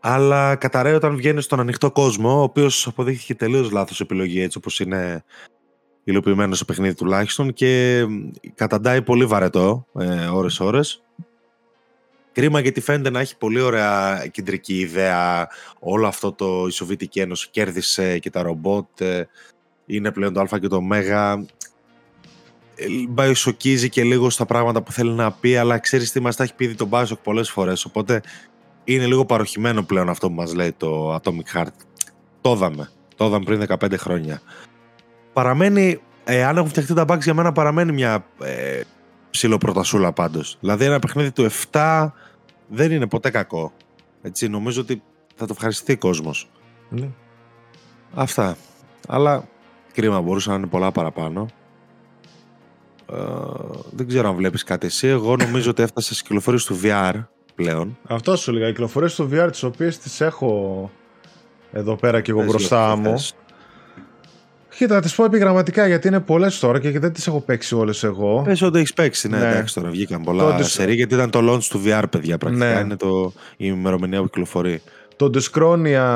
αλλά καταραίει όταν βγαίνει στον ανοιχτό κόσμο, ο οποίος αποδείχθηκε τελείως λάθος επιλογή έτσι όπως είναι υλοποιημένο στο παιχνίδι τουλάχιστον και καταντάει πολύ βαρετό ε, ώρες-ώρες. Κρίμα γιατί φαίνεται να έχει πολύ ωραία κεντρική ιδέα όλο αυτό το η Σοβιετική Ένωση κέρδισε και τα ρομπότ ε, είναι πλέον το α και το ω. Ε, μπαϊσοκίζει και λίγο στα πράγματα που θέλει να πει αλλά ξέρεις τι μας τα έχει πει τον Bioshock πολλές φορές οπότε είναι λίγο παροχημένο πλέον αυτό που μας λέει το Atomic Heart. Το είδαμε. Το είδαμε πριν 15 χρόνια. Παραμένει, ε, αν έχουν φτιαχτεί τα bugs για μένα παραμένει μια ε, ψηλοπροτασούλα πάντως. Δηλαδή ένα παιχνίδι του 7 δεν είναι ποτέ κακό. Έτσι, νομίζω ότι θα το ευχαριστεί ο κόσμος. Ναι. Αυτά. Αλλά κρίμα μπορούσαν να είναι πολλά παραπάνω. Ε, δεν ξέρω αν βλέπεις κάτι εσύ. Εγώ νομίζω ότι έφτασε στις κυκλοφορίες του VR πλέον. Αυτό σου έλεγα. Οι κυκλοφορίες του VR, τις οποίες τις έχω εδώ πέρα και εγώ μπροστά μου. Κοίτα, να τις πω επιγραμματικά γιατί είναι πολλές τώρα και δεν τις έχω παίξει όλες εγώ. Πες ότι έχεις παίξει, ναι, ναι. εντάξει τώρα βγήκαν πολλά το σερί γιατί ήταν το launch του VR, παιδιά. Πρακτικά ναι. είναι το, η ημερομηνία που κυκλοφορεί. Το Discronia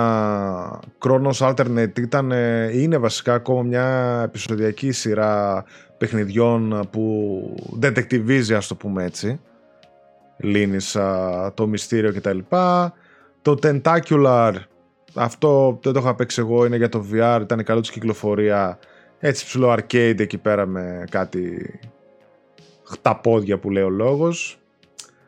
Chronos Alternate ήταν, είναι βασικά ακόμα μια επεισοδιακή σειρά παιχνιδιών που detectivίζει, ας το πούμε έτσι λύνεις το μυστήριο κτλ. Το Tentacular, αυτό δεν το είχα παίξει εγώ, είναι για το VR, ήταν καλό της κυκλοφορία. Έτσι ψηλό arcade εκεί πέρα με κάτι χταπόδια που λέει ο λόγος.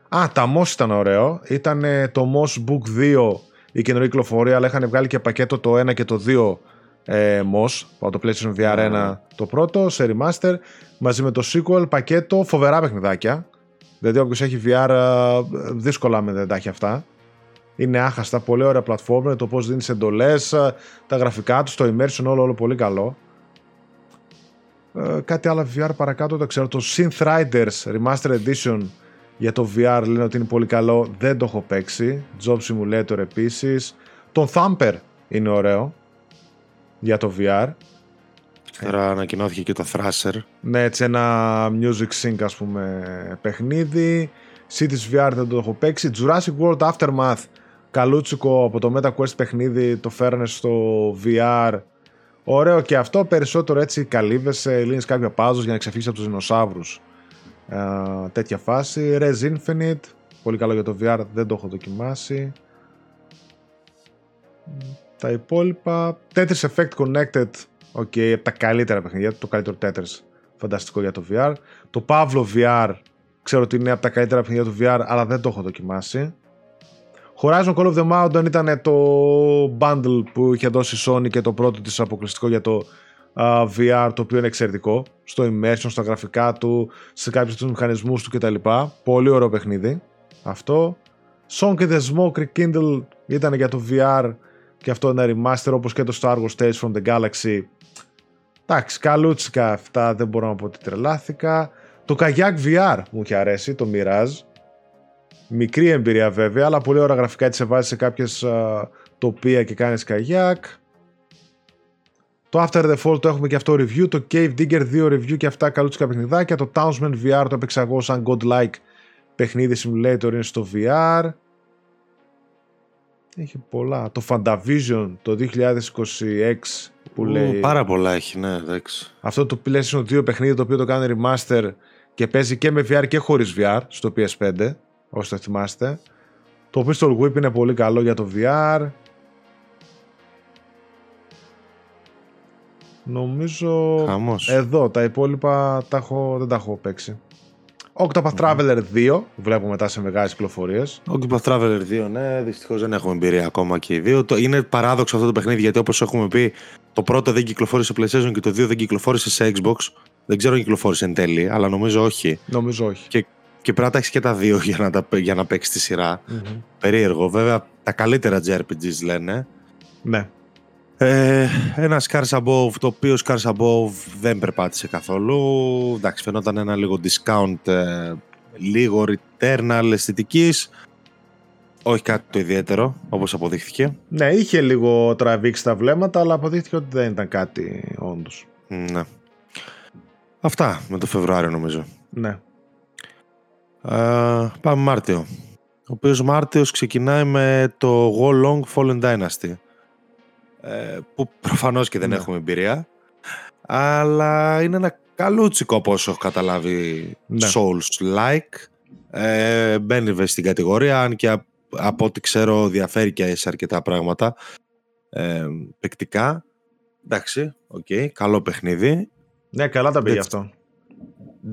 Α, τα MOS ήταν ωραίο. Ήταν το MOS Book 2 η καινούργια κυκλοφορία, αλλά είχαν βγάλει και πακέτο το 1 και το 2 ε, MOS, από το PlayStation VR 1 το πρώτο, σε remaster, μαζί με το sequel, πακέτο, φοβερά παιχνιδάκια. Δηλαδή, όποιος έχει VR, ε, δύσκολα με δεν τα έχει αυτά. Είναι άχαστα, πολύ ωραία πλατφόρμα, το πώς δίνεις εντολές, ε, τα γραφικά τους, το immersion, όλο, όλο πολύ καλό. Ε, κάτι άλλο VR παρακάτω δεν ξέρω. Το Synth Riders Remaster Edition για το VR λένε ότι είναι πολύ καλό. Δεν το έχω παίξει. Job Simulator επίσης. Τον Thumper είναι ωραίο για το VR. Τώρα ανακοινώθηκε και το Thrasher. Ναι, έτσι ένα music sync ας πούμε παιχνίδι. Cities VR δεν το έχω παίξει. Jurassic World Aftermath, καλούτσικο από το MetaQuest παιχνίδι, το φέρνες στο VR. Ωραίο και αυτό, περισσότερο έτσι καλύβεσαι, λύνεις κάποια πάζος για να ξεφύγεις από τους δεινοσαύρους. Ε, τέτοια φάση. Res Infinite, πολύ καλό για το VR, δεν το έχω δοκιμάσει. Τα υπόλοιπα. Tetris Effect Connected. OK, okay, από τα καλύτερα παιχνίδια. Το καλύτερο Tetris. Φανταστικό για το VR. Το Pavlov VR. Ξέρω ότι είναι από τα καλύτερα παιχνίδια του VR, αλλά δεν το έχω δοκιμάσει. Horizon Call of the Mountain ήταν το bundle που είχε δώσει η Sony και το πρώτο της αποκλειστικό για το uh, VR το οποίο είναι εξαιρετικό στο immersion, στα γραφικά του, σε κάποιους τους μηχανισμούς του κτλ. Πολύ ωραίο παιχνίδι αυτό. Song and the Smoke Rekindle ήταν για το VR και αυτό ένα remaster όπως και το Star Wars Tales from the Galaxy. Εντάξει, καλούτσικα αυτά, δεν μπορώ να πω ότι τρελάθηκα. Το Kayak VR μου είχε αρέσει, το Mirage. Μικρή εμπειρία βέβαια, αλλά πολύ ωραία γραφικά έτσι σε βάζεις σε κάποιες τοπία και κάνεις καγιάκ. Το After the Fall το έχουμε και αυτό review. Το Cave Digger 2 review και αυτά καλούτσικα παιχνιδάκια. Το Townsman VR το έπαιξα εγώ σαν godlike παιχνίδι simulator είναι στο VR. Έχει πολλά. Το Fantavision το 2026 που λέει... Πάρα πολλά έχει, ναι, εντάξει. Αυτό το PlayStation 2 παιχνίδι το οποίο το κάνει remaster και παίζει και με VR και χωρίς VR στο PS5, όσοι το θυμάστε. Το Pistol Whip είναι πολύ καλό για το VR. Νομίζω Χαμός. εδώ τα υπόλοιπα τα έχω, δεν τα έχω παίξει. Octopath Traveler 2, βλέπω μετά σε μεγάλες κυκλοφορίες. Octopath Traveler 2, ναι, δυστυχώς δεν έχουμε εμπειρία ακόμα και οι δύο. Είναι παράδοξο αυτό το παιχνίδι γιατί όπως έχουμε πει, το πρώτο δεν κυκλοφόρησε σε PlayStation και το 2 δεν κυκλοφόρησε σε Xbox. Δεν ξέρω αν κυκλοφόρησε εν τέλει, αλλά νομίζω όχι. Νομίζω όχι. Και, και πρέπει να τα έχεις και τα δύο για να, τα, για να παίξεις τη σειρά. Mm-hmm. Περίεργο. Βέβαια, τα καλύτερα JRPGs λένε. Ναι. Ε, ένα Scars Above, το οποίο Scars Above δεν περπάτησε καθόλου. Εντάξει, φαινόταν ένα λίγο discount, ε, λίγο returnal αισθητικής. Όχι κάτι το ιδιαίτερο, όπως αποδείχθηκε. Ναι, είχε λίγο τραβήξει τα βλέμματα, αλλά αποδείχθηκε ότι δεν ήταν κάτι όντως. Ναι. Αυτά με το Φεβρουάριο νομίζω. Ναι. Ε, πάμε Μάρτιο. Ο οποίος Μάρτιος ξεκινάει με το Go Long Fallen Dynasty. Ε, που προφανώς και δεν ναι. έχουμε εμπειρία αλλά είναι ένα καλούτσικο από όσο έχω καταλάβει ναι. Souls-like ε, μπαίνει στην κατηγορία αν και από ό,τι ξέρω διαφέρει και σε αρκετά πράγματα ε, παικτικά εντάξει, OK, okay, καλό παιχνίδι ναι, καλά τα πήγε αυτό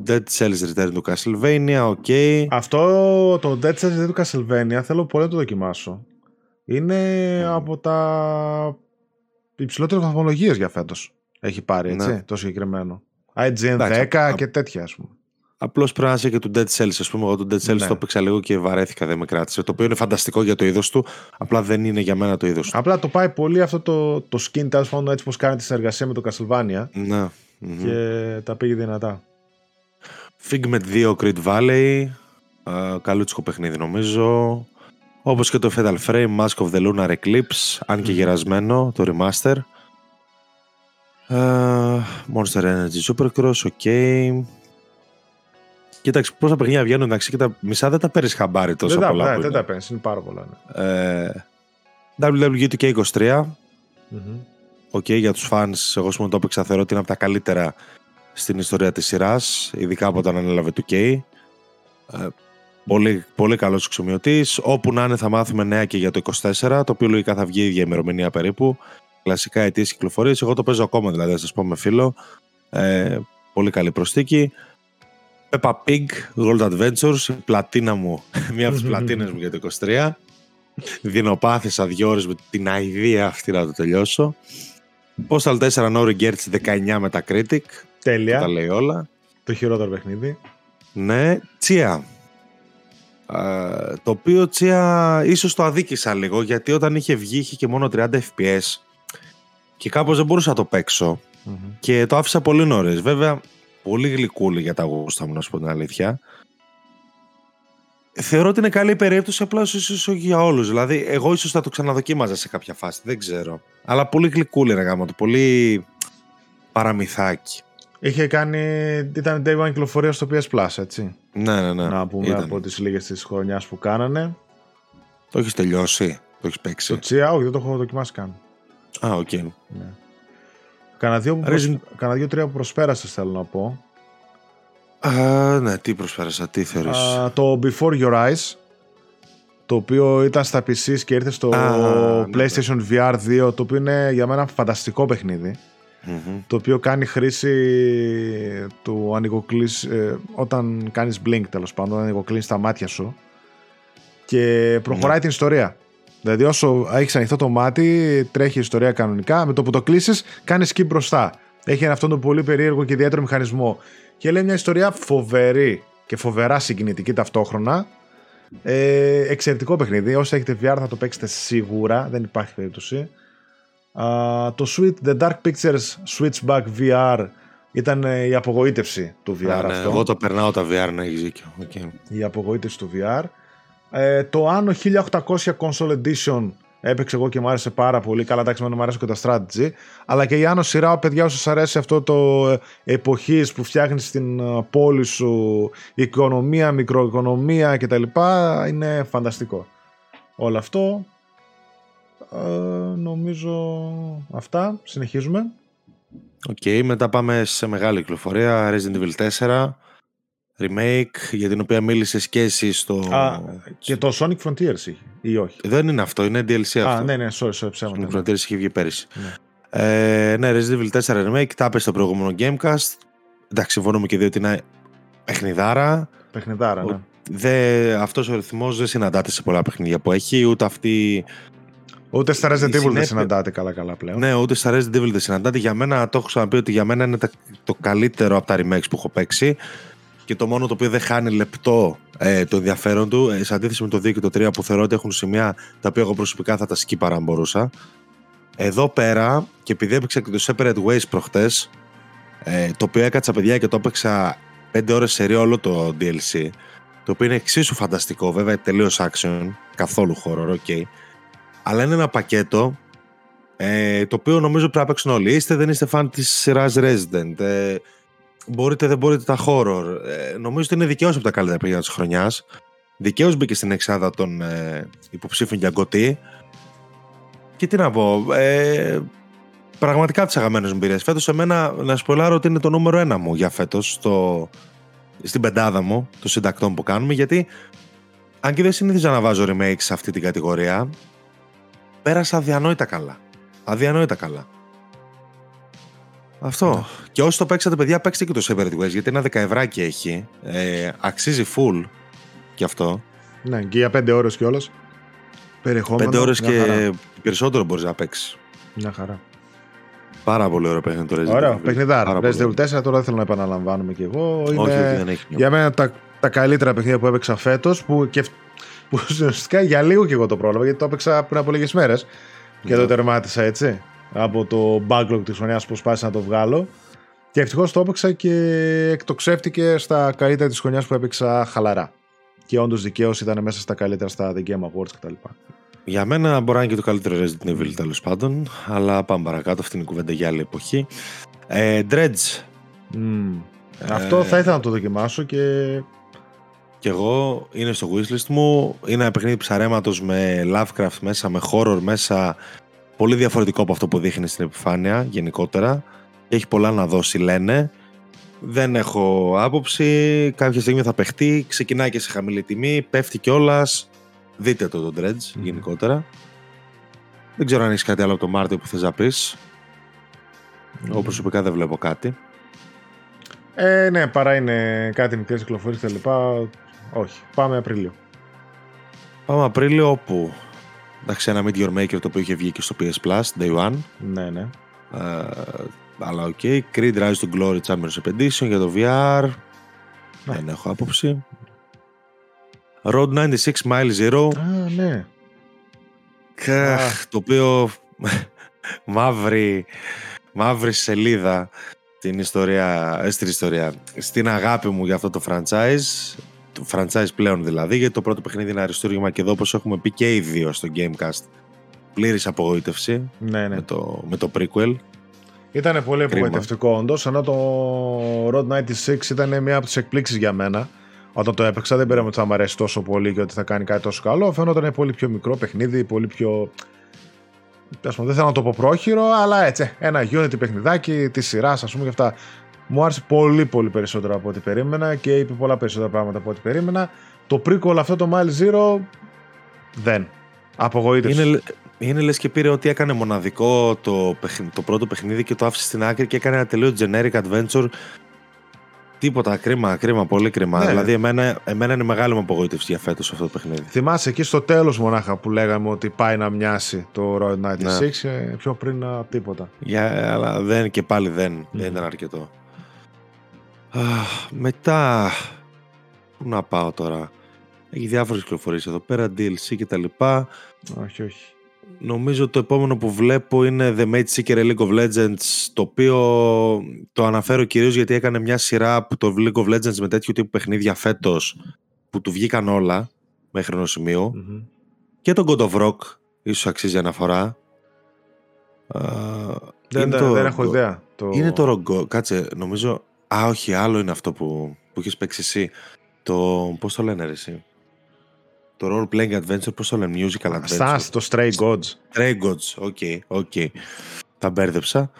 Dead Cells Return to Castlevania, OK. Okay. Αυτό το Dead Cells Return to Castlevania θέλω πολύ να το δοκιμάσω. Είναι από τα υψηλότερες βαθμολογίες για φέτος. Έχει πάρει έτσι, ναι. το συγκεκριμένο. IGN 10 και τέτοια, ας πούμε. Απλώς πρέπει να είσαι και του Dead Cells. Α πούμε, εγώ του Dead Cells ναι. το έπαιξα λίγο και βαρέθηκα, δεν με κράτησε. Το οποίο είναι φανταστικό για το είδος του, απλά δεν είναι για μένα το είδος του. Απλά το πάει πολύ αυτό το, το skin, τέλος πάντων, έτσι πώ κάνει τη συνεργασία με το Castlevania. Ναι. Και τα πήγε δυνατά. Figment 2 Creed Valley. Uh, καλούτσικο παιχνίδι νομίζω. Όπως και το Fatal Frame, Mask of the Lunar Eclipse, αν και γερασμένο, το remaster. Uh, Monster Energy Supercross, ok. Κοίταξε πόσα παιχνίδια βγαίνουν εντάξει και τα μισά δεν τα παίρνεις χαμπάρι τόσο δεν πολλά. Τα, δεν τα παίρνεις, είναι πάρα πολλά. Ναι. Ε, WWE 2K23. OK, okay, για τους fans, εγώ σου το έπαιξα, θεωρώ ότι είναι από τα καλύτερα στην ιστορία της σειράς, ειδικά από όταν ανέλαβε το K. Ε, Πολύ, πολύ καλός εξομοιωτής. Όπου να είναι, θα μάθουμε νέα και για το 24, το οποίο λογικά θα βγει η ίδια ημερομηνία περίπου. Κλασικά αιτήσει κυκλοφορίε. Εγώ το παίζω ακόμα, δηλαδή, σα πω με φίλο. Ε, πολύ καλή προστίκη. Peppa Pig, Gold Adventures, η πλατίνα μου, [LAUGHS] μία από τις πλατίνες μου για το 23. Δεινοπάθησα δύο ώρες με την αηδία αυτή να το τελειώσω. Postal 4 No Regrets 19 με τα Critic. Τέλεια. Τα λέει όλα. Το χειρότερο παιχνίδι. Ναι. Τσία το οποίο τσία ίσως το αδίκησα λίγο γιατί όταν είχε βγει είχε και μόνο 30 fps και κάπως δεν μπορούσα να το παιξω και το άφησα πολύ νωρίς. Βέβαια, πολύ γλυκούλη για τα γούστα μου να σου πω την αλήθεια. Θεωρώ ότι είναι καλή περίπτωση, απλά ίσως όχι για όλους. Δηλαδή, εγώ ίσως θα το ξαναδοκίμαζα σε κάποια φάση, δεν ξέρω. Αλλά πολύ γλυκούλη, ρε γάμο πολύ παραμυθάκι. Είχε κάνει. ήταν day one κυκλοφορία στο PS Plus, έτσι. Ναι, ναι, ναι. Να πούμε ήταν. από τις λίγες της χρονιάς που κάνανε. Το έχεις τελειώσει, το έχεις παίξει. Το Tchia, όχι, δεν το έχω δοκιμάσει καν. Α, OK. Okay. Ναι. Κάνα δύο-τρία δύο, που προσπέρασες, θέλω να πω. Α, ναι, τι προσπέρασα, τι θεωρείς; το Before Your Eyes. Το το οποίο ήταν στα PC και ήρθε στο ναι, PlayStation ναι. VR 2, το οποίο είναι για μένα φανταστικό το οποίο κάνει χρήση του ανοιγοκλείς, ε, όταν κάνεις blink τέλος πάντων, ανοιγοκλίνεις τα μάτια σου και προχωράει ναι. την ιστορία. Δηλαδή όσο έχεις ανοιχτό το μάτι, τρέχει η ιστορία κανονικά, με το που το κλείσεις, κάνεις skip μπροστά. Έχει αυτόν τον πολύ περίεργο και ιδιαίτερο μηχανισμό. Και λέει μια ιστορία φοβερή και φοβερά συγκινητική ταυτόχρονα. Ε, εξαιρετικό παιχνίδι. Όσοι έχετε VR θα το παίξετε σίγουρα, δεν υπάρχει περίπτωση. Uh, το Sweet, The Dark Pictures Switchback VR ήταν ε, η απογοήτευση του VR ναι, αυτό. Εγώ το περνάω τα VR, να έχει δίκιο. Okay. Η απογοήτευση του VR. Ε, το Anno 1800 Console Edition έπαιξε εγώ και μου άρεσε πάρα πολύ. Καλά, εντάξει, μου άρεσε και τα strategy. Αλλά και η Anno σειρά, παιδιά, όσο αρέσει αυτό το ε, εποχής που φτιάχνεις την ε, πόλη σου, οικονομία, μικροοικονομία κτλ. Είναι φανταστικό. Όλο αυτό. Ε, νομίζω αυτά. Συνεχίζουμε. OK, okay, μετά πάμε σε μεγάλη κυκλοφορία. Resident Evil 4 remake για την οποία μίλησες και εσύ στο. Α, και το Sonic Frontiers ή όχι; Δεν είναι αυτό, είναι DLC αυτό. Α, ναι, ναι, sorry, sorry, ψέματα. Sonic Frontiers είχε βγει πέρυσι. Ναι. Ε, ναι, Resident Evil 4 remake, τα στο προηγούμενο Gamecast. Εντάξει, συμφωνούμε και δύο ότι είναι παιχνιδάρα. Παιχνιδάρα, ναι. Δε, αυτός ο ρυθμός δεν συναντάται σε πολλά παιχνίδια που έχει, ούτε αυτή Ούτε στα Resident Evil δεν συναντάτε καλά-καλά πλέον. Ναι, ούτε στα Resident Evil δεν συναντάτε. Για μένα, το έχω ξαναπεί ότι για μένα είναι το καλύτερο από τα remakes που έχω παίξει και το μόνο το οποίο δεν χάνει λεπτό ε, το ενδιαφέρον του, ε, σε αντίθεση με το 2 και το 3 που θεωρώ ότι έχουν σημεία τα οποία εγώ προσωπικά θα τα σκύπαρα αν μπορούσα. Εδώ πέρα, και επειδή έπαιξα και το Separate Ways προχτές, ε, το οποίο έκατσα παιδιά και το έπαιξα 5 ώρες σε όλο το DLC, το οποίο είναι εξίσου φανταστικό, βέβαια τελείως action, καθόλου horror, ok. Αλλά είναι ένα πακέτο ε, το οποίο νομίζω πρέπει να παίξουν όλοι. Είστε, δεν είστε φαν της σειράς Resident. Ε, μπορείτε, δεν μπορείτε τα horror. Ε, νομίζω ότι είναι δικαίως από τα καλύτερα παιχνίδια της χρονιάς. Δικαίως μπήκε στην εξάδα των ε, υποψήφιων για γκωτή. Και τι να πω. Ε, πραγματικά τις αγαπημένες μου πήρε. Φέτος, εμένα, να σπολάρω ότι είναι το νούμερο ένα μου για φέτος στην πεντάδα μου των συντακτών που κάνουμε. Γιατί αν και δεν συνήθιζα να βάζω remakes σε αυτή την κατηγορία, πέρασα αδιανόητα καλά. Αδιανόητα καλά. Αυτό. Και όσοι το παίξατε, παιδιά, παίξτε και το Separate Ways, γιατί ένα δεκαευράκι έχει. Ε, αξίζει full και αυτό. Ναι, και για πέντε ώρες κιόλας. Περιεχόμενο. Πέντε ώρες και χαρά. περισσότερο μπορείς να παίξεις. Μια χαρά. Πάρα πολύ ωραίο παιχνίδι το Resident Ωραίο, παιχνιδάρα. Resident Evil 4 τώρα δεν θέλω να επαναλαμβάνουμε κι εγώ. Είναι όχι, δεν έχει. Για μένα τα, τα καλύτερα παιχνίδια που έπαιξα φέτος που, και, που ουσιαστικά για λίγο κι εγώ το πρόλαβα γιατί το έπαιξα πριν από λίγες μέρες και το ναι. τερμάτισα έτσι από το backlog της χρονιάς που σπάσει να το βγάλω και ευτυχώς το έπαιξα και εκτοξεύτηκε στα καλύτερα της χρονιάς που έπαιξα χαλαρά και όντως δικαίως ήταν μέσα στα καλύτερα στα The Game Awards κτλ. Για μένα μπορεί να είναι και το καλύτερο Resident Evil τέλος πάντων, αλλά πάμε παρακάτω. Αυτή είναι η κουβέντα για άλλη εποχή. Ε, Dredge. Mm. Αυτό θα ήθελα να το δοκιμάσω και. Και εγώ είναι στο wishlist μου. Είναι ένα παιχνίδι ψαρέματος με Lovecraft μέσα, με horror μέσα, πολύ διαφορετικό από αυτό που δείχνει στην επιφάνεια γενικότερα. Έχει πολλά να δώσει, λένε. Δεν έχω άποψη. Κάποια στιγμή θα παιχτεί. Ξεκινάει και σε χαμηλή τιμή. Πέφτει κιόλας. Δείτε το το Dredge γενικότερα. Δεν ξέρω αν έχεις κάτι άλλο από το Μάρτιο που θες να πεις. Εγώ προσωπικά δεν βλέπω κάτι. Ε, ναι, παρά είναι κάτι μικρές κυκλοφορίες και λοιπά. Όχι. Πάμε Απρίλιο. Πάμε Απρίλιο όπου Εντάξει, ένα Meteor Maker το οποίο είχε βγει και στο PS Plus, Day One. Ναι, ναι. Uh, αλλά OK. Okay. Creed Rise to Glory Championship Edition για το VR. Ναι. Δεν έχω άποψη. Road 96 Mile Zero. Α, ναι. Καχ, το οποίο [LAUGHS] μαύρη, μαύρη σελίδα την ιστορία, ε, στην ιστορία, στην αγάπη μου για αυτό το franchise το franchise πλέον δηλαδή, γιατί το πρώτο παιχνίδι είναι αριστούργημα και εδώ όπως έχουμε πει και οι δύο στο Gamecast πλήρης απογοήτευση ναι, ναι. Με, το, με το prequel. Ήταν πολύ απογοητευτικό όντως, ενώ το Road 96 ήταν μια από τις εκπλήξεις για μένα. Όταν το έπαιξα, δεν πήραμε ότι θα μου αρέσει τόσο πολύ και ότι θα κάνει κάτι τόσο καλό. Φαίνονταν πολύ πιο μικρό παιχνίδι, πολύ πιο. δεν θέλω να το πω πρόχειρο, αλλά έτσι. Ένα Unity παιχνιδάκι της σειράς, ας πούμε, και αυτά. Μου άρεσε πολύ πολύ περισσότερο από ό,τι περίμενα και είπε πολλά περισσότερα πράγματα από ό,τι περίμενα. Το prequel αυτό το Mile Zero Δεν. Απογοήτευση. Είναι, είναι λες και πήρε ότι έκανε μοναδικό το, το πρώτο παιχνίδι και το άφησε στην άκρη και έκανε ένα τελείως generic adventure Τίποτα, κρίμα, κρίμα, πολύ κρίμα. Ναι. Δηλαδή, εμένα, εμένα είναι μεγάλη μου απογοήτευση για φέτος αυτό το παιχνίδι. Θυμάσαι εκεί στο τέλος μονάχα που λέγαμε ότι πάει να μοιάσει το Road 96, ναι. πιο πριν τίποτα. Για, αλλά δεν, και πάλι δεν, δεν ήταν αρκετό. Α, μετά. Πού να πάω τώρα; Έχει διάφορες κυκλοφορίες εδώ πέρα, DLC και τα λοιπά. Όχι, όχι. Νομίζω το επόμενο που βλέπω είναι The Mage Seeker League of Legends το οποίο το αναφέρω κυρίως γιατί έκανε μια σειρά από το League of Legends με τέτοιου τύπου παιχνίδια φέτος που του βγήκαν όλα μέχρι ενός και τον God of Rock ίσως αξίζει αναφορά δεν, το, δεν έχω ιδέα το... είναι το Rogo κάτσε νομίζω α όχι άλλο είναι αυτό που, που έχεις παίξει εσύ το πώς το λένε ρε εσύ; Το role playing adventure, πώς το λένε, musical adventure. Σας, το Stray Gods. Stray Gods, OK, okay, OK. Okay. Τα μπέρδεψα.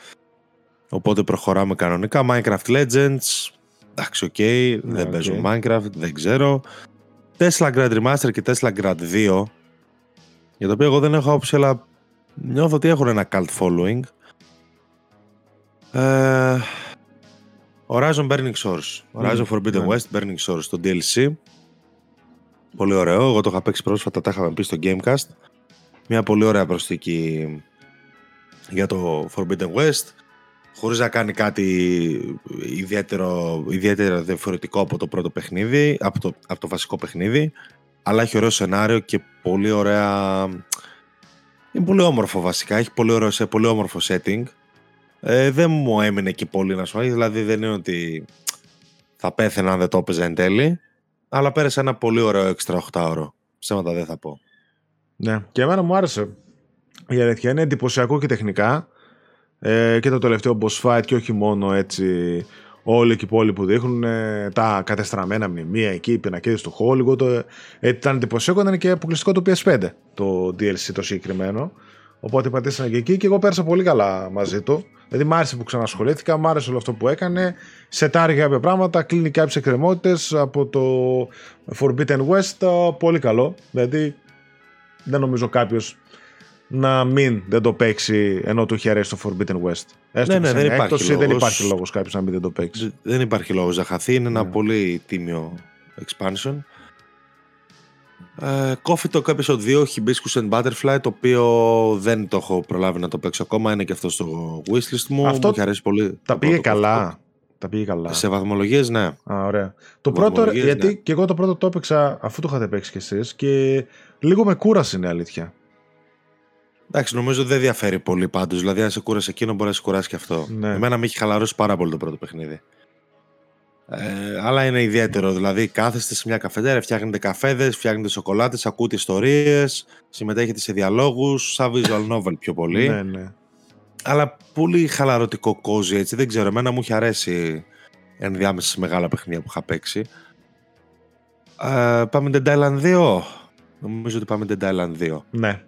Οπότε προχωράμε κανονικά. Minecraft Legends, εντάξει, OK, okay. δεν okay. παίζω Minecraft, δεν ξέρω. Tesla Grad Remaster και Tesla Grad 2, για το οποίο εγώ δεν έχω άποψη, αλλά νιώθω ότι έχουν ένα cult following. Ε, Horizon Burning Source. Horizon Forbidden West Burning Source, το DLC. Πολύ ωραίο. Εγώ το είχα παίξει πρόσφατα, τα είχαμε πει στο Gamecast. Μια πολύ ωραία προσθήκη για το Forbidden West. Χωρίς να κάνει κάτι ιδιαίτερο, ιδιαίτερο διαφορετικό από το πρώτο παιχνίδι, από το, από το βασικό παιχνίδι. Αλλά έχει ωραίο σενάριο και πολύ ωραία... Είναι πολύ όμορφο βασικά, έχει πολύ, ωραίο, σε πολύ όμορφο setting. Ε, δεν μου έμεινε και πολύ να σου δηλαδή δεν είναι ότι θα πέθαινα αν δεν το έπαιζε εν τέλει. Αλλά πέρασε ένα πολύ ωραίο έξτρα 8 ώρο. Ψέματα δεν θα πω. Ναι, και εμένα μου άρεσε. Η αλήθεια είναι εντυπωσιακό και τεχνικά. Ε, και το τελευταίο boss fight και όχι μόνο έτσι όλοι και οι πόλοι που δείχνουν ε, τα κατεστραμμένα μνημεία εκεί, οι πινακίδες του Hollywood. Το, ε, ήταν εντυπωσιακό, ήταν και αποκλειστικό το PS5 το DLC το συγκεκριμένο. Οπότε πατήσανε και εκεί και εγώ πέρασα πολύ καλά μαζί του. Δηλαδή μ' άρεσε που ξανασχολήθηκα, μ' άρεσε όλο αυτό που έκανε. Σετάρει κάποια πράγματα, κλείνει κάποιε εκκρεμότητες από το Forbidden West. Πολύ καλό. Δηλαδή δεν νομίζω κάποιος να μην δεν το παίξει ενώ του έχει αρέσει το Forbidden West. Έστω ναι, ναι, δεν υπάρχει, λόγος. δεν υπάρχει λόγος κάποιος να μην δεν το παίξει. Δεν υπάρχει λόγος να χαθεί, είναι ένα ναι. πολύ τίμιο expansion. Ε, Coffee Talk Episode 2 Hibiscus and Butterfly το οποίο δεν το έχω προλάβει να το παίξω ακόμα είναι και αυτό στο wishlist μου αυτό μου αρέσει πολύ τα πήγε καλά τα πήγε καλά. Σε βαθμολογίες, ναι. Α, ωραία. Το πρώτο, γιατί ναι. και εγώ το πρώτο το έπαιξα αφού το είχατε παίξει κι εσείς και λίγο με κούρασε είναι αλήθεια. Εντάξει, νομίζω δεν διαφέρει πολύ πάντως. Δηλαδή, αν σε κούρασε εκείνο, μπορείς να σε κουράσει και αυτό. Ναι. Εμένα με έχει χαλαρώσει πάρα πολύ το πρώτο παιχνίδι. Ε, αλλά είναι ιδιαίτερο. Δηλαδή, κάθεστε σε μια καφετέρια, φτιάχνετε καφέδες, φτιάχνετε σοκολάτες, ακούτε ιστορίες, συμμετέχετε σε διαλόγους, σαν visual novel πιο πολύ. ναι, ναι. Αλλά πολύ χαλαρωτικό κόζι έτσι. Δεν ξέρω, εμένα μου έχει αρέσει ενδιάμεσα σε μεγάλα παιχνίδια που είχα παίξει. Ε, πάμε Dead Island 2. Νομίζω ότι πάμε Dead Island 2. Ναι.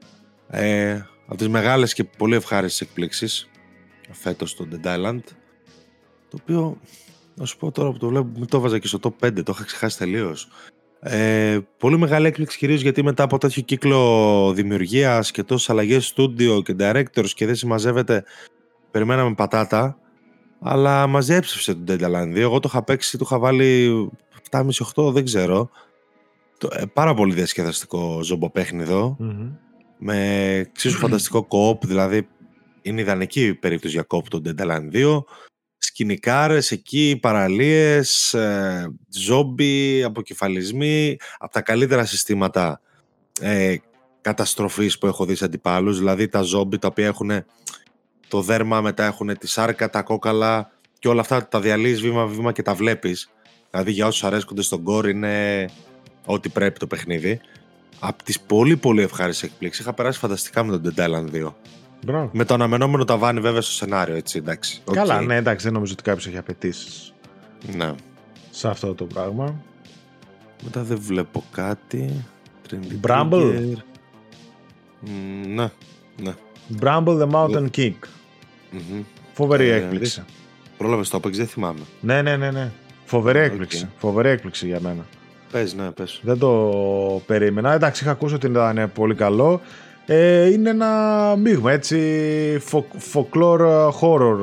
Ε, από τις μεγάλες και πολύ ευχάριστες εκπλήξεις φέτος στο Dead Island. Το οποίο να σου πω τώρα που το βλέπω, μην το έβαζα και στο top 5, το είχα ξεχάσει τελείως. Ε, πολύ μεγάλη έκπληξη κυρίως γιατί μετά από τέτοιο κύκλο δημιουργίας και τόσες αλλαγές studio και directors και δεν συμμαζεύεται, περιμέναμε πατάτα. Αλλά μαζέψευσε τον Dead Island 2. Εγώ το είχα παίξει, το είχα βάλει 7,5-8, δεν ξέρω. Το, ε, πάρα πολύ διασκεδαστικό ζωμποπέχνιδο. Mm-hmm. Με εξίσου φανταστικό κοπ, δηλαδή είναι ιδανική περίπτωση για κοπ το Dead Island 2 σκηνικάρες εκεί, παραλίες, ε, ζόμπι, αποκεφαλισμοί, από τα καλύτερα συστήματα ε, καταστροφής που έχω δει σε αντιπάλους, δηλαδή τα ζόμπι τα οποία έχουν το δέρμα, μετά έχουν τη σάρκα, τα κόκαλα και όλα αυτά τα διαλύεις βήμα-βήμα και τα βλέπεις. Δηλαδή για όσους αρέσκονται στον κόρ είναι ό,τι πρέπει το παιχνίδι. Από τις πολύ πολύ ευχάριστες εκπλήξεις είχα περάσει φανταστικά με τον Dead Island 2. Με το αναμενόμενο ταβάνι βέβαια στο σενάριο, έτσι, εντάξει. Καλά, ναι, εντάξει, δεν νομίζω ότι κάποιος έχει απαιτήσεις. Ναι. Σε αυτό το πράγμα. Μετά δεν βλέπω κάτι. Bramble. ναι, ναι. Bramble the Mountain King. Mm-hmm. Φοβερή ε, έκπληξη. Πρόλαβες το έπαιξε, δεν θυμάμαι. Ναι, ναι, ναι, ναι. Φοβερή έκπληξη. Φοβερή έκπληξη για μένα. Πες, ναι, πες. Δεν το περίμενα. Εντάξει, είχα ακούσει ότι ήταν πολύ καλό. Ε, είναι ένα μείγμα, έτσι, folklore horror,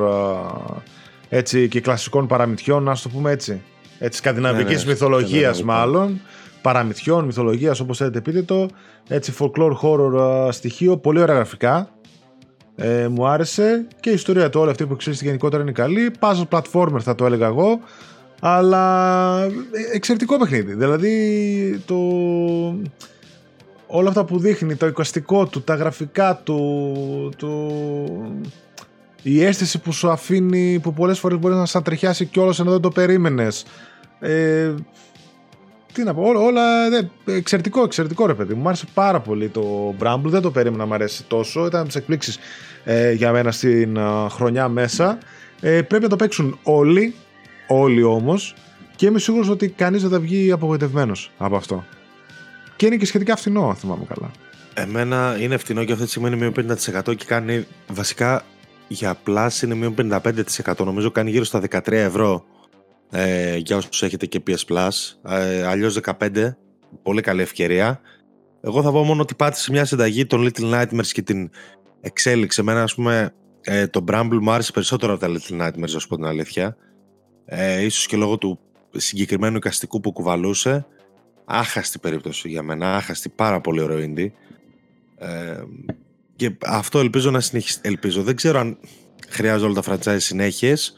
έτσι, και κλασικών παραμυθιών, να το πούμε έτσι. Έτσι, σκανδιναβικής ναι, ναι, μυθολογίας μάλλον, παραμυθιών, μυθολογίας, όπως θέλετε πείτε το, έτσι, folklore horror στοιχείο, πολύ ωραία γραφικά. Ε, μου άρεσε και η ιστορία του όλη αυτή που ξέρεις γενικότερα είναι καλή. Puzzle platformer θα το έλεγα εγώ. Αλλά ε, εξαιρετικό παιχνίδι. Δηλαδή το... όλα αυτά που δείχνει, το εικαστικό του, τα γραφικά του, του... η αίσθηση που σου αφήνει, που πολλές φορές μπορεί να σαν τριχιάσει κιόλας ενώ δεν το περίμενες. Ε, τι να πω, όλα, όλα δε, εξαιρετικό, εξαιρετικό ρε παιδί μου. Μου άρεσε πάρα πολύ το Bramble, δεν το περίμενα να μου αρέσει τόσο. Ήταν τις εκπλήξεις ε, για μένα στην χρονιά μέσα. Ε, πρέπει να το παίξουν όλοι, όλοι όμως, και είμαι σίγουρος ότι κανείς δεν θα βγει απογοητευμένος από αυτό. Και είναι και σχετικά φθηνό, αν θυμάμαι καλά. Εμένα είναι φθηνό και αυτή τη στιγμή είναι μείον 50% και κάνει βασικά για Plus είναι μείον 55%. Νομίζω κάνει γύρω στα 13 ευρώ ε, για όσους έχετε και PS Plus. Ε, αλλιώς 15, πολύ καλή ευκαιρία. Εγώ θα πω μόνο ότι πάτησε μια συνταγή των Little Nightmares και την εξέλιξε. Εμένα, ας πούμε, ε, το Bramble μου άρεσε περισσότερο από τα Little Nightmares, να σου πω την αλήθεια. Ε, ίσως και λόγω του συγκεκριμένου εικαστικού που κουβαλούσε. Άχαστη περίπτωση για μένα, άχαστη, πάρα πολύ ωραίο indie. Ε, και αυτό ελπίζω να συνεχίσει. Ελπίζω. Δεν ξέρω αν χρειάζονται όλα τα franchise συνέχειες.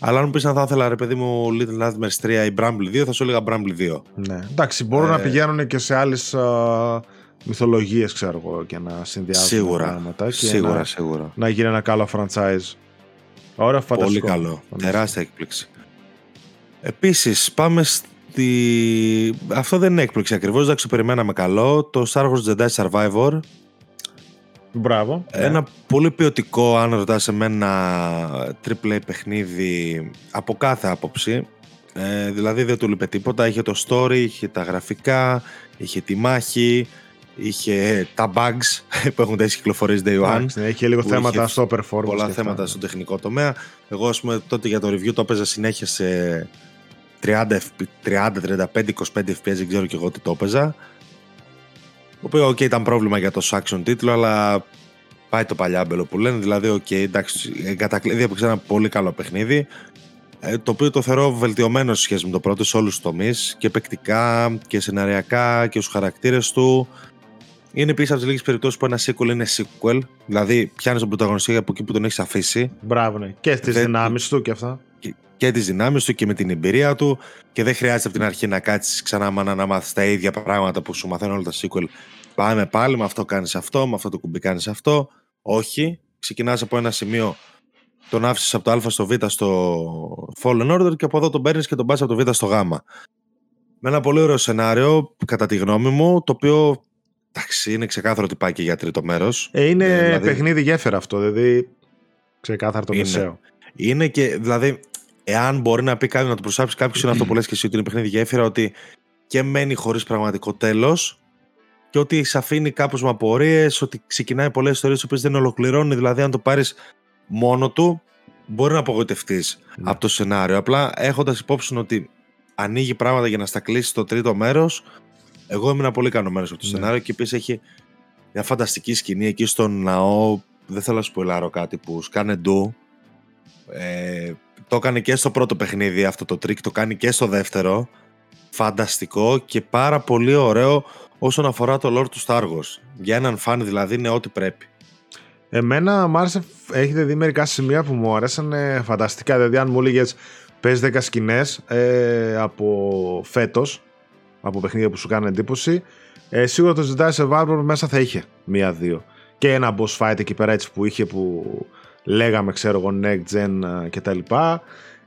Αλλά αν μου πεις αν θα ήθελα ρε παιδί μου Little Nightmares 3 ή Bramble 2, θα σου έλεγα Bramble 2. Ναι. Εντάξει, μπορούν ε... να πηγαίνουν και σε άλλες uh, μυθολογίες, ξέρω εγώ, και να συνδυάζουν σίγουρα, πράγματα. Και σίγουρα, να, σίγουρα. Να γίνει ένα καλό franchise. Ωραία, φανταστικό. Πολύ καλό. Τεράστια έκπληξη. Επίσης, πάμε στη. Αυτό δεν είναι έκπληξη ακριβώς. Εντάξει, περιμέναμε καλό. Το Star Wars Jedi Survivor Μπράβο. Ένα πολύ ποιοτικό, αν ρωτάς εμένα, triple παιχνίδι από κάθε άποψη. Ε, δηλαδή δεν του λείπε τίποτα. Είχε το story, είχε τα γραφικά, είχε τη μάχη, είχε τα bugs [LAUGHS] που έχουν τέτοιες κυκλοφορίες day one. Ναι, είχε λίγο θέματα στο performance. Πολλά θέματα στο τεχνικό τομέα. Εγώ, ας πούμε, τότε για το review το έπαιζα συνέχεια σε 30, 30 35, 25 FPS, δεν ξέρω και εγώ τι το έπαιζα. Το οποίο, OK, ήταν πρόβλημα για το action τίτλο, αλλά πάει το παλιάμπελο που λένε. Δηλαδή, OK, εντάξει, κατακλείδη έπαιξε ένα πολύ καλό παιχνίδι. Ε, το οποίο το θεωρώ βελτιωμένο σε σχέση με το πρώτο σε όλους τους τομείς και παικτικά και σεναριακά και στους χαρακτήρες του. Είναι επίσης από τις λίγες περιπτώσεις που ένα sequel είναι sequel. Δηλαδή, πιάνεις τον πρωταγωνιστή από εκεί που τον έχεις αφήσει. Μπράβο, ναι. Και στις δυνάμεις του και αυτά. Και, και τις δυνάμεις του και με την εμπειρία του. Και δεν χρειάζεται από την αρχή να κάτσεις ξανά να, να μάθεις τα ίδια πράγματα που σου μαθαίνουν όλα τα sequel Πάμε πάλι, με αυτό κάνεις αυτό, με αυτό το κουμπί κάνεις αυτό. Όχι. Ξεκινάς από ένα σημείο, τον άφησες από το Α στο Β στο Fallen Order και από εδώ τον παίρνεις και τον πας από το Β στο Γ. Με ένα πολύ ωραίο σενάριο, κατά τη γνώμη μου, το οποίο εντάξει, είναι ξεκάθαρο ότι πάει και για τρίτο μέρος. Ε, είναι ε, δηλαδή, παιχνίδι γέφυρα αυτό, δηλαδή. Ξεκάθαρο το είναι, μεσαίο. Είναι και, δηλαδή, εάν μπορεί να πει κάτι να το προσάψει κάποιος, είναι αυτό που λες και εσύ ότι είναι παιχνίδι γέφυρα, ότι και μένει χωρίς πραγματικό τέλος και ότι σε αφήνει κάπως με απορίες, ότι ξεκινάει πολλές ιστορίες που δεν ολοκληρώνει. Δηλαδή, αν το πάρεις μόνο του, μπορεί να απογοητευτείς ναι. από το σενάριο. Απλά έχοντας υπόψη ότι ανοίγει πράγματα για να στα κλείσει το τρίτο μέρος, εγώ ήμουν πολύ ικανοποιημένος από το ναι. σενάριο και επίσης έχει μια φανταστική σκηνή εκεί στον ναό. Δεν θέλω να σου πω κάτι που σκάνε ντου. Ε, το έκανε και στο πρώτο παιχνίδι αυτό το τρικ, το κάνει και στο δεύτερο. Φανταστικό και πάρα πολύ ωραίο όσον αφορά το lore του Star Wars. Για έναν φαν δηλαδή είναι ό,τι πρέπει. Εμένα μου άρεσε, έχετε δει μερικά σημεία που μου άρεσαν φανταστικά. Δηλαδή, αν μου έλεγες πες 10 σκηνές ε, από φέτος, από παιχνίδια που σου κάνουν εντύπωση, ε, σίγουρα το Jedi Survivor μέσα θα είχε μία-δύο. Και ένα boss fight εκεί πέρα έτσι που είχε που λέγαμε, ξέρω εγώ, next gen ε, κτλ.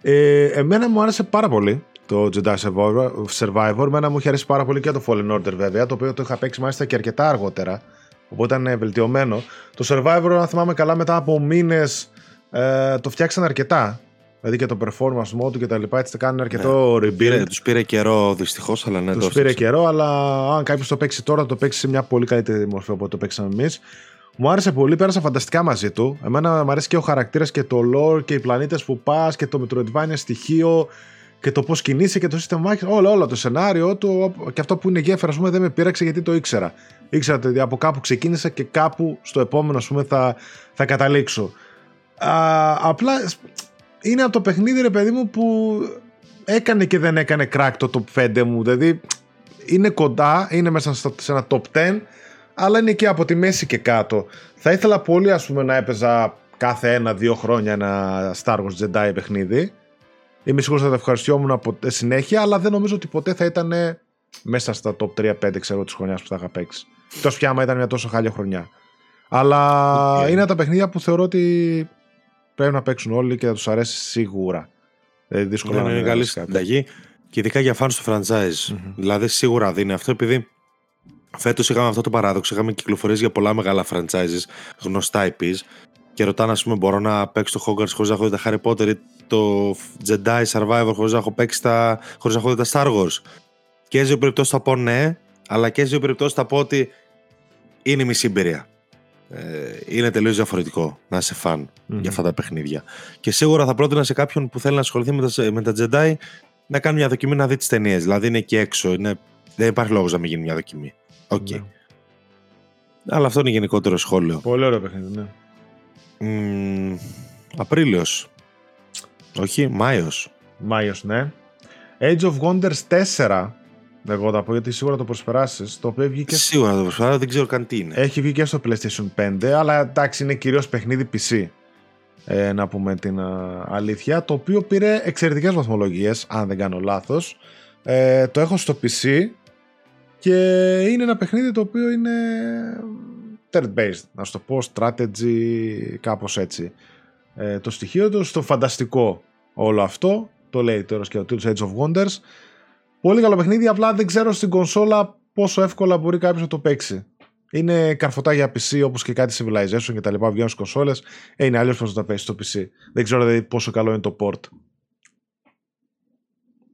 Ε, εμένα μου άρεσε πάρα πολύ το Jedi Survivor. Μένα μου είχε αρέσει πάρα πολύ και το Fallen Order βέβαια, το οποίο το είχα παίξει μάλιστα και αρκετά αργότερα. Οπότε ήταν βελτιωμένο. Το Survivor, αν θυμάμαι καλά, μετά από μήνες ε, το φτιάξαν αρκετά. Δηλαδή και το performance mode και τα λοιπά, έτσι κάνουν αρκετό ναι. rebuild. Τους πήρε καιρό δυστυχώς, αλλά ναι. Τους πήρε καιρό, αλλά αν κάποιος το παίξει τώρα, το παίξει σε μια πολύ καλύτερη μορφή από το παίξαμε εμείς. Μου άρεσε πολύ, πέρασα φανταστικά μαζί του. Εμένα μου αρέσει και ο χαρακτήρας και το lore και οι πλανήτες που πας και το Metroidvania στοιχείο και το πώς κινείσαι και το σύστημα μάχη. Όλο, όλο το σενάριο του και αυτό που είναι γέφυρα, ας πούμε, δεν με πείραξε γιατί το ήξερα. Ήξερα ότι από κάπου ξεκίνησα και κάπου στο επόμενο, ας πούμε, θα, θα καταλήξω. Α, απλά είναι από το παιχνίδι, ρε παιδί μου, που έκανε και δεν έκανε crack το top 5 μου. Δηλαδή είναι κοντά, είναι μέσα σε ένα top 10, αλλά είναι και από τη μέση και κάτω. Θα ήθελα πολύ, ας πούμε, να έπαιζα κάθε ένα-δύο χρόνια ένα Star Wars Jedi παιχνίδι. Είμαι σίγουρος ότι θα ευχαριστιόμουν από συνέχεια, αλλά δεν νομίζω ότι ποτέ θα ήταν μέσα στα top 3-5 ξέρω της χρονιάς που θα είχα παίξει. Τόσο πια άμα ήταν μια τόσο χάλια χρονιά. Αλλά είναι τα παιχνίδια που θεωρώ ότι πρέπει να παίξουν όλοι και θα τους αρέσει σίγουρα. Δηλαδή δύσκολα ναι, να είναι καλή συνταγή και ειδικά για fans του franchise. Mm-hmm. Δηλαδή σίγουρα δίνει αυτό επειδή φέτος είχαμε αυτό το παράδοξο. Είχαμε κυκλοφορίες για πολλά μεγάλα franchises, γνωστά IPs. Και ρωτάνε, ας πούμε, μπορώ να παίξω το Hogwarts χωρίς να έχω δει τα Harry Potter ή το Jedi Survivor χωρίς να έχω παίξει τα. χωρίς να έχω δει τα Star Wars. Και σε δύο περιπτώσεις θα πω ναι, αλλά και σε δύο περιπτώσεις θα πω ότι είναι μισή εμπειρία. Ε, είναι τελείως διαφορετικό να είσαι φαν mm-hmm. για αυτά τα παιχνίδια. Και σίγουρα θα πρότεινα σε κάποιον που θέλει να ασχοληθεί με τα, με τα Jedi να κάνει μια δοκιμή να δει τις ταινίες. Δηλαδή είναι εκεί έξω. Είναι... Δεν υπάρχει λόγος να μην γίνει μια δοκιμή. OK. Okay. Ναι. Αλλά αυτό είναι γενικότερο σχόλιο. Πολύ ωραίο παιχνίδι, ναι. Mm, Απρίλιος. Όχι, Μάιος. Μάιος, ναι. Age of Wonders 4. Εγώ θα πω γιατί σίγουρα το προσπεράσεις. Το οποίο βγήκε. Σίγουρα το προσπεράσει, δεν ξέρω καν τι είναι. Έχει βγει και στο PlayStation 5, αλλά εντάξει είναι κυρίως παιχνίδι PC. Ε, να πούμε την αλήθεια. Το οποίο πήρε εξαιρετικές βαθμολογίες, αν δεν κάνω λάθος. Ε, το έχω στο PC και είναι ένα παιχνίδι το οποίο είναι third based, να σου το πω, strategy, κάπως έτσι. Ε, το στοιχείο του στο φανταστικό όλο αυτό, το λέει τώρα και ο τίτλος Age of Wonders. Πολύ καλό παιχνίδι, απλά δεν ξέρω στην κονσόλα πόσο εύκολα μπορεί κάποιος να το παίξει. Είναι καρφωτά για PC όπως και κάτι Civilization και τα λοιπά βγαίνουν στις κονσόλες. Ε, είναι αλλιώς πώς να τα παίξεις στο PC. Δεν ξέρω δηλαδή πόσο καλό είναι το port.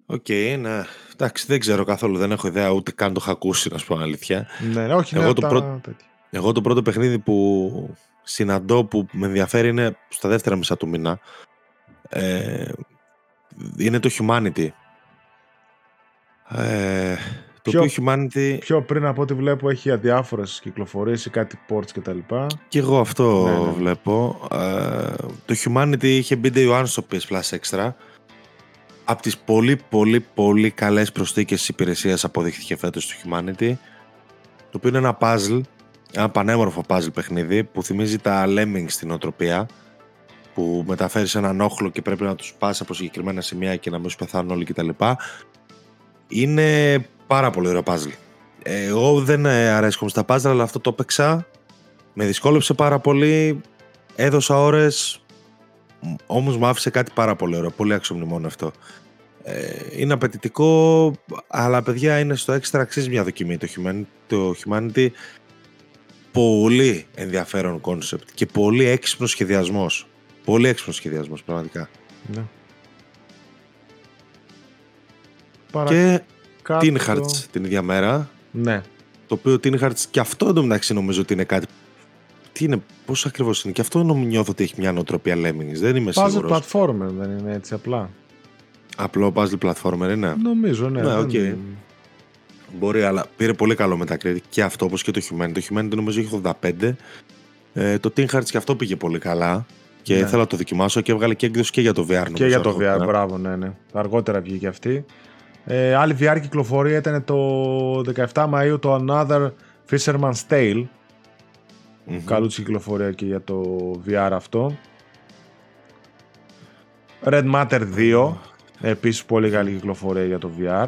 OK, okay, ναι. Εντάξει, δεν ξέρω καθόλου. Δεν έχω ιδέα ούτε καν το είχα ακούσει, να σου πω αλήθεια. Ναι, όχι, Εγώ, το πρώτο, εγώ το πρώτο παιχνίδι που συναντώ που με ενδιαφέρει είναι στα δεύτερα μισά του μήνα. Ε, είναι το Humanity. Ε, το πιο, οποίο Humanity... Πιο πριν από ό,τι βλέπω έχει αδιάφορες κυκλοφορίες ή κάτι ports κτλ. Και εγώ αυτό ναι, ναι. βλέπω. Ε, το Humanity είχε μπει day one στο PS Plus Extra από τις πολύ πολύ πολύ καλές προσθήκες υπηρεσίας αποδείχθηκε φέτος το Humanity το οποίο είναι ένα puzzle ένα πανέμορφο puzzle παιχνίδι που θυμίζει τα Lemmings στην οτροπία που μεταφέρει έναν όχλο και πρέπει να τους πας από συγκεκριμένα σημεία και να μην σου πεθάνουν όλοι κτλ. Είναι πάρα πολύ ωραίο puzzle. Εγώ δεν αρέσκομαι στα puzzle αλλά αυτό το έπαιξα με δυσκόλεψε πάρα πολύ έδωσα ώρες Όμως μου άφησε κάτι πάρα πολύ ωραίο, πολύ αξιομνημόνευτο αυτό. Ε, είναι απαιτητικό, αλλά παιδιά είναι στο έξτρα αξίζει μια δοκιμή το Humanity. Το Humanity πολύ ενδιαφέρον κόνσεπτ και πολύ έξυπνος σχεδιασμός. Πολύ έξυπνος σχεδιασμός, πραγματικά. Ναι. Και Tin Hearts την ίδια μέρα. Ναι. Το οποίο Tin Hearts και αυτό εντωμεταξύ νομίζω ότι είναι κάτι τι είναι, πώς ακριβώς είναι. Και αυτό νιώθω ότι έχει μια νοοτροπία Lemmings. Δεν είμαι puzzle σίγουρος. Puzzle platformer δεν είναι έτσι απλά. Απλό puzzle platformer είναι. Νομίζω, ναι. ναι okay. Μπορεί, αλλά πήρε πολύ καλό μετακρίτη και αυτό όπως και το Humanity. Το Humanity νομίζω έχει 85. Ε, το Tin Hearts και αυτό πήγε πολύ καλά. Και ναι. ήθελα να το δοκιμάσω και έβγαλε και έκδοση και για το VR. Νομίζω, και για το VR, ναι. μπράβο, ναι, ναι. Αργότερα βγήκε αυτή. Ε, άλλη VR κυκλοφορία ήταν το 17 Μαΐου το Another Fisherman's Tale mm-hmm. καλού κυκλοφορία και για το VR αυτό. Red Matter 2, επίσης πολύ καλή κυκλοφορία για το VR.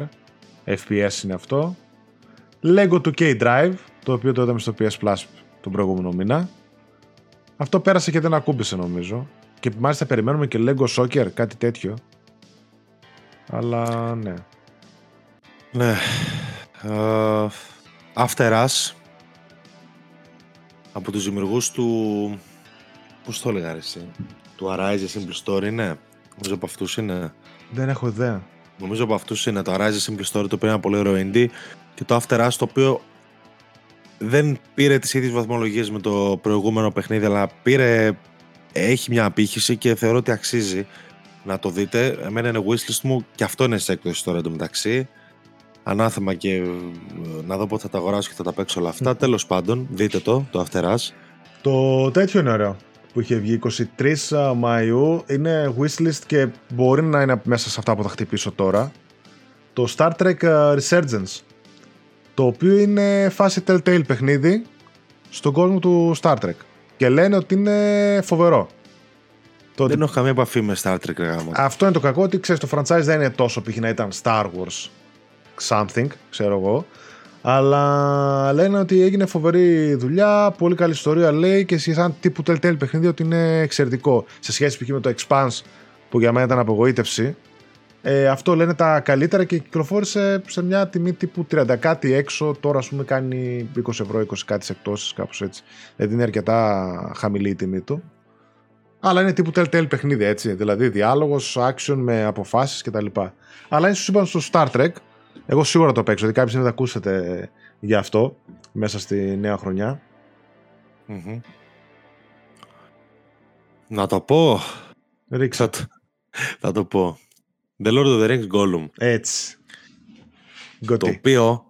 FPS είναι αυτό. Lego 2K Drive, το οποίο το είδαμε στο PS Plus τον προηγούμενο μήνα. Αυτό πέρασε και δεν ακούμπησε νομίζω. Και μάλιστα περιμένουμε και Lego Soccer, κάτι τέτοιο. Αλλά ναι. Ναι. Uh, After Us από τους δημιουργούς του... Πώς το έλεγα εσύ, του Arise a Simple Story είναι. Νομίζω από αυτούς είναι. Δεν έχω ιδέα. Νομίζω από αυτούς είναι το Arise a Simple Story, το οποίο είναι ένα πολύ ωραίο indie και το After Us, το οποίο δεν πήρε τις ίδιες βαθμολογίες με το προηγούμενο παιχνίδι, αλλά πήρε, έχει μια απήχηση και θεωρώ ότι αξίζει. να το δείτε. Εμένα είναι wishlist μου και αυτό είναι σε έκδοση τώρα εντωμεταξύ. Ανάθεμα και ε, να δω πότε θα τα αγοράσω και θα τα παίξω όλα αυτά. Τέλος πάντων, δείτε το, το After Us. Το τέτοιο είναι ωραίο που είχε βγει 23 Μαΐου είναι wishlist και μπορεί να είναι μέσα σε αυτά που θα χτυπήσω τώρα το Star Trek Resurgence το οποίο είναι φάση Telltale παιχνίδι στον κόσμο του Star Trek και λένε ότι είναι φοβερό δεν έχω καμία επαφή με Star Trek γάμο. Αυτό είναι το κακό ότι ξέρεις το franchise δεν είναι τόσο π.χ. να ήταν Star Wars something ξέρω εγώ αλλά λένε ότι έγινε φοβερή δουλειά, πολύ καλή ιστορία λέει και σαν τύπου Telltale παιχνίδι ότι είναι εξαιρετικό. Σε σχέση με το Expanse που για μένα ήταν απογοήτευση. Ε, αυτό λένε τα καλύτερα και κυκλοφόρησε σε μια τιμή τύπου 30 κάτι έξω. Τώρα, ας πούμε, κάνει 20 ευρώ, 20 κάτι εκτόσεις, κάπως έτσι. Δηλαδή είναι αρκετά χαμηλή η τιμή του. Αλλά είναι τύπου Telltale παιχνίδι, έτσι. Δηλαδή διάλογος, action με αποφάσεις κτλ. Αλλά ίσως είπαν στο Star Trek εγώ σίγουρα το παίξω, γιατί κάποιοι δεν θα ακούσετε για αυτό μέσα στη νέα χρονιά. Να το πω. Ρίξα. Θα, θα το πω. The Lord of the Rings Gollum. Έτσι. Το οποίο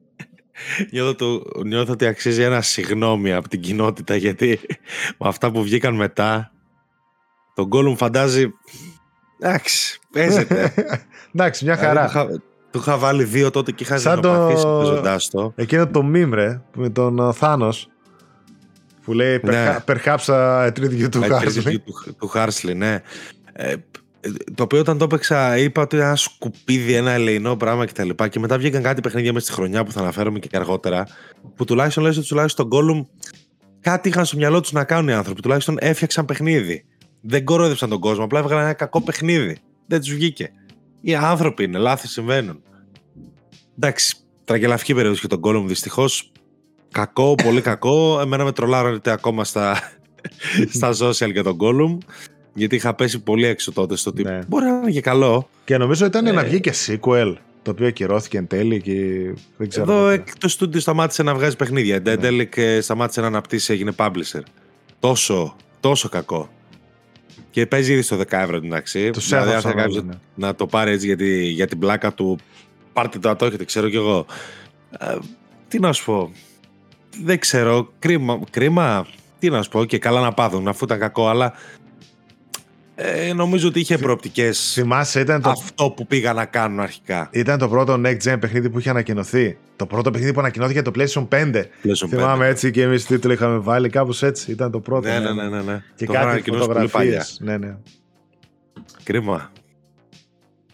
[LAUGHS] νιώθω, το, νιώθω ότι αξίζει ένα συγγνώμη από την κοινότητα γιατί με αυτά που βγήκαν μετά το Gollum φαντάζει [LAUGHS] εντάξει, παίζεται. εντάξει, μια χαρά. Του είχα βάλει δύο τότε και είχα ζητήσει το... το. Εκείνο το meme με τον uh, Θάνος. Που λέει ναι. Perhaps a tribute του Χάρσλι. Του Χάρσλι, ναι. Ε, το οποίο όταν το έπαιξα είπα ότι ένα σκουπίδι, ένα ελεηνό πράγμα κτλ. Και, και μετά βγήκαν κάτι παιχνίδια μέσα στη χρονιά που θα αναφέρομαι και αργότερα. Που τουλάχιστον λες ότι τουλάχιστον τον Gollum κάτι είχαν στο μυαλό τους να κάνουν οι άνθρωποι. Τουλάχιστον έφτιαξαν παιχνίδι. Δεν κορόδεψαν τον κόσμο, απλά έβγαλαν ένα κακό παιχνίδι. Δεν τους βγήκε. Οι άνθρωποι είναι, λάθη συμβαίνουν. Εντάξει, τραγελαφική περίοδο και τον κόλλο μου δυστυχώς. Κακό, πολύ κακό. Εμένα με τρολάρωνε ακόμα στα, [LAUGHS] στα social για τον κόλλο Γιατί είχα πέσει πολύ έξω τότε στο ότι ναι. μπορεί να είναι και καλό. Και νομίζω ήταν ε... να βγει και sequel το οποίο ακυρώθηκε εν τέλει και δεν ξέρω. Εδώ το στούντιο σταμάτησε να βγάζει παιχνίδια. Ναι. Εν τέλει και σταμάτησε να αναπτύσσει, έγινε publisher. Τόσο, τόσο κακό. Και παίζει ήδη στο 10 ευρώ εντάξει. Το δηλαδή, αν θέλει ναι. να το πάρει έτσι για, για την πλάκα του, πάρτε το, το έχετε, ξέρω κι εγώ. Ε, τι να σου πω. Δεν ξέρω. Κρίμα, κρίμα. Τι να σου πω. Και καλά να πάθουν, αφού ήταν κακό, αλλά ε, νομίζω ότι είχε προοπτικές. Θυμάσαι, ήταν το... αυτό που πήγα να κάνουν αρχικά. Ήταν το πρώτο Next Gen παιχνίδι που είχε ανακοινωθεί. Το πρώτο παιχνίδι που ανακοινώθηκε το PlayStation 5. PlayStation Θυμάμαι 5. έτσι και εμείς τίτλο είχαμε βάλει κάπως έτσι. Ήταν το πρώτο. Ναι, ναι, ναι. ναι, ναι. Και το κάτι φωτογραφίες. Ναι, ναι. Κρίμα.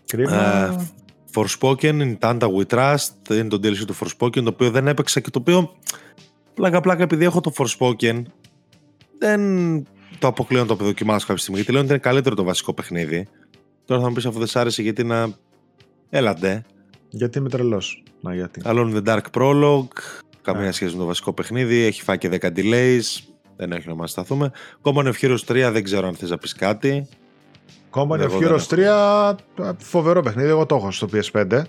Κρίμα. Uh, Forspoken, in Tanta We Trust, είναι το DLC του Forspoken, το οποίο δεν έπαιξα και το οποίο πλάκα πλάκα επειδή έχω το Forspoken δεν το αποκλείω να το δοκιμάσω κάποια στιγμή γιατί λέω ότι είναι καλύτερο το βασικό παιχνίδι. Τώρα θα μου πεις αφού δεν σ' άρεσε γιατί να. Έλαντε. Γιατί είμαι τρελός. Να γιατί. Alone in the Dark Prologue. Καμία σχέση με το βασικό παιχνίδι. Έχει φάει και 10 delays. Δεν έχει να μας σταθούμε. Common of Heroes 3 δεν ξέρω αν θες να πεις κάτι. Common of Heroes 3 φοβερό παιχνίδι. Εγώ το έχω στο PS5.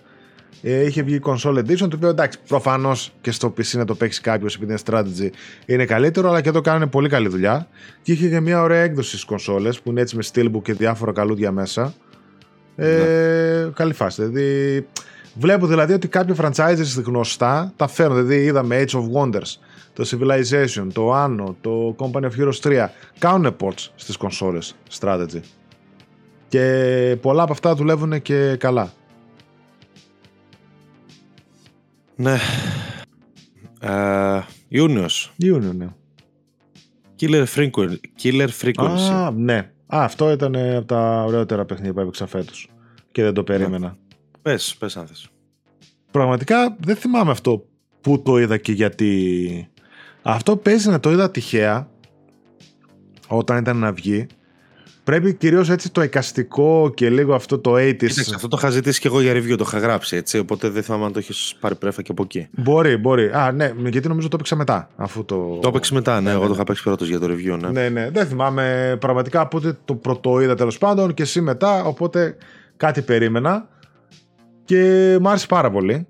Ε, είχε βγει console edition, το οποίο εντάξει, προφανώς και στο PC να το παίξει κάποιος επειδή είναι strategy είναι καλύτερο, αλλά και εδώ κάνουν πολύ καλή δουλειά. Και είχε και μια ωραία έκδοση στις κονσόλε που είναι έτσι με steelbook και διάφορα καλούδια μέσα. Ε, ναι. Καλή φάση. Δηλαδή, βλέπω δηλαδή ότι κάποια franchises γνωστά τα φέρνουν. Δηλαδή, είδαμε Age of Wonders, το Civilization, το Anno, το Company of Heroes 3. Κάνουν ports στις κονσόλε strategy. Και πολλά από αυτά δουλεύουν και καλά. Ναι. Uh, Ιούνιος. Ιούνιο, ναι. Killer Frequency. Killer Frequency. Α, ναι. Α, αυτό ήταν από τα ωραιότερα παιχνίδια που έπαιξα φέτος. Και δεν το ναι. περίμενα. Ναι. Πες, πες αν θες. Πραγματικά δεν θυμάμαι αυτό που το είδα και γιατί. Αυτό παίζει να το είδα τυχαία όταν ήταν να βγει Πρέπει κυρίως έτσι το εικαστικό και λίγο αυτό το 80's. Κοίταξε, αυτό το είχα ζητήσει και εγώ για review, το είχα γράψει έτσι. Οπότε δεν θυμάμαι αν το έχεις πάρει πρέφα και από εκεί. Μπορεί, μπορεί. Α, ναι, γιατί νομίζω το έπαιξα μετά. Αφού το... το έπαιξε μετά, ναι, ναι, εγώ ναι. το είχα παίξει πρώτος για το review. Ναι. ναι, ναι. Δεν θυμάμαι πραγματικά πότε το πρώτο είδα τέλος πάντων και εσύ μετά. Οπότε κάτι περίμενα. Και μου άρεσε πάρα πολύ.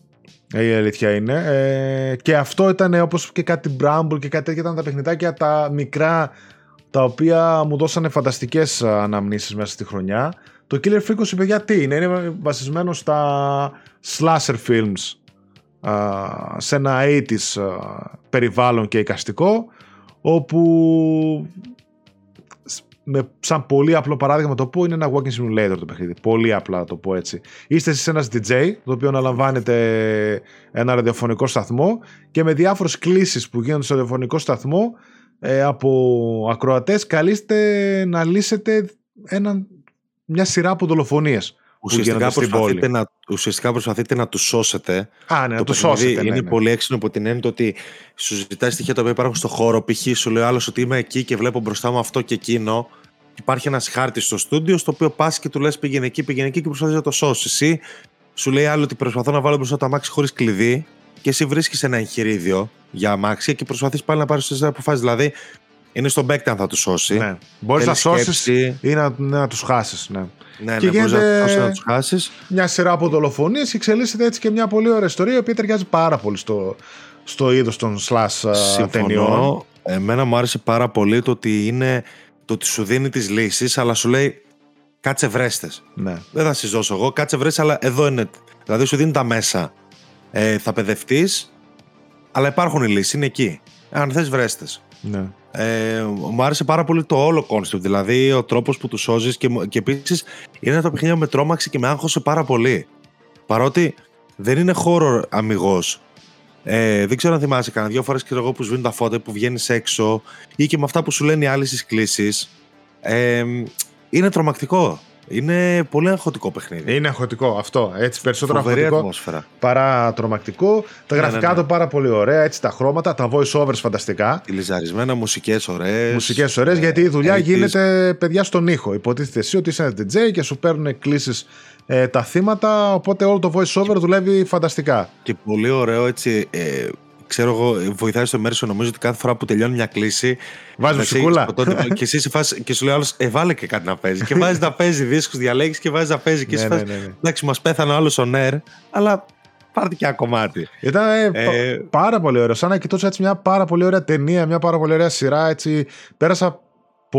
Η αλήθεια είναι. Ε, και αυτό ήταν όπως και κάτι Bramble και κάτι τέτοια ήταν τα παιχνιδάκια τα μικρά τα οποία μου δώσανε φανταστικές αναμνήσεις μέσα στη χρονιά. Το Killer Frequency, παιδιά, τι είναι, είναι βασισμένο στα slasher films σε ένα 80's περιβάλλον και εικαστικό όπου με, σαν πολύ απλό παράδειγμα το πω είναι ένα walking simulator το παιχνίδι. Πολύ απλά το πω έτσι. Είστε εσείς ένας DJ το οποίο αναλαμβάνετε ένα ραδιοφωνικό σταθμό και με διάφορες κλήσεις που γίνονται στο ραδιοφωνικό σταθμό ε, από ακροατές καλείστε να λύσετε ένα, μια σειρά από δολοφονίες. Ουσιαστικά προσπαθείτε, να, ουσιαστικά προσπαθείτε να τους σώσετε. Α, ναι, να τους σώσετε. Ναι, είναι ναι. πολύ έξυπνο από την έννοια ότι σου ζητάει στοιχεία τα οποία υπάρχουν στο χώρο. Π.χ. σου λέει άλλος ότι είμαι εκεί και βλέπω μπροστά μου αυτό και εκείνο. Υπάρχει ένας χάρτης στο στούντιο στο οποίο πας και του λες πήγαινε εκεί, πήγαινε εκεί και προσπαθείς να το σώσεις. Ή σου λέει άλλο ότι προσπαθώ να βάλω μπροστά το αμάξι χωρίς κλειδί και εσύ βρίσκεις ένα εγχειρίδιο για αμάξια και προσπαθείς πάλι να πάρεις τις αποφάσεις. Δηλαδή, είναι στον παίκτη αν θα τους σώσει. Ναι. Μπορείς να σώσεις ή να, να τους χάσεις. Ναι. Ναι, και ναι, γίνεται να, τους χάσεις. μια σειρά από δολοφονίες και εξελίσσεται έτσι και μια πολύ ωραία ιστορία η οποία ταιριάζει πάρα πολύ στο, στο είδος των slasher ταινιών. Εμένα μου άρεσε πάρα πολύ το ότι είναι το ότι σου δίνει τις λύσεις, αλλά σου λέει κάτσε βρες τες. Ναι. Δεν θα σ'τα δώσω εγώ, κάτσε βρες τες, αλλά εδώ είναι. Δηλαδή σου δίνει τα μέσα. Ε, θα παιδευτείς, αλλά υπάρχουν οι λύσεις, είναι εκεί. Αν θες βρες τες. Ναι. Ε, μου άρεσε πάρα πολύ το όλο κόνσεπτ. Δηλαδή ο τρόπος που τους σώζεις και, και επίσης είναι το παιχνίδι με τρόμαξε και με άγχωσε πάρα πολύ. Παρότι δεν είναι χώρο αμυγός. Ε, δεν ξέρω αν θυμάσαι κανένα δύο φορές και εγώ που σβήνουν τα φώτα που βγαίνεις έξω ή και με αυτά που σου λένε οι άλλοι στις κλήσεις. Ε, είναι τρομακτικό. Είναι πολύ αγχωτικό παιχνίδι. Είναι αγχωτικό αυτό. Έτσι, περισσότερο Φοβερή αγχωτικό ατμόσφαιρα. παρά τρομακτικό. Τα Ναι, γραφικά ναι, ναι. του πάρα πολύ ωραία. Έτσι, τα χρώματα, τα voice overs φανταστικά. Τηλιζαρισμένα, μουσικές ωραίες. Μουσικές ωραίες, γιατί η δουλειά γίνεται παιδιά στον ήχο. Υποτίθεται εσύ ότι είσαι ένα DJ και σου παίρνουν κλήσει ε, τα θύματα. Οπότε όλο το voice over δουλεύει φανταστικά. Και πολύ ωραίο έτσι. Ε, ξέρω εγώ, βοηθάει στο μέρο νομίζω ότι κάθε φορά που τελειώνει μια κλίση. Βάζει να μουσικούλα. ξέρεις ποτέ- και εσύ σε φάση, και σου λέει άλλος, ε, βάλε και κάτι να παίζει. και βάζεις να παίζει δίσκους, διαλέγεις και βάζεις να παίζει. Και Ναι, εσύ ναι, φάση, ναι, ναι. εντάξει, μας πέθανε ο άλλος ο Νέρ, αλλά πάρτε και ένα κομμάτι. Ήταν ε, πα- Ε, πάρα πολύ ωραίο. Σαν να κοιτώσω έτσι μια πάρα πολύ ωραία ταινία, μια πάρα πολύ ωραία σειρά. Έτσι. Πέρασα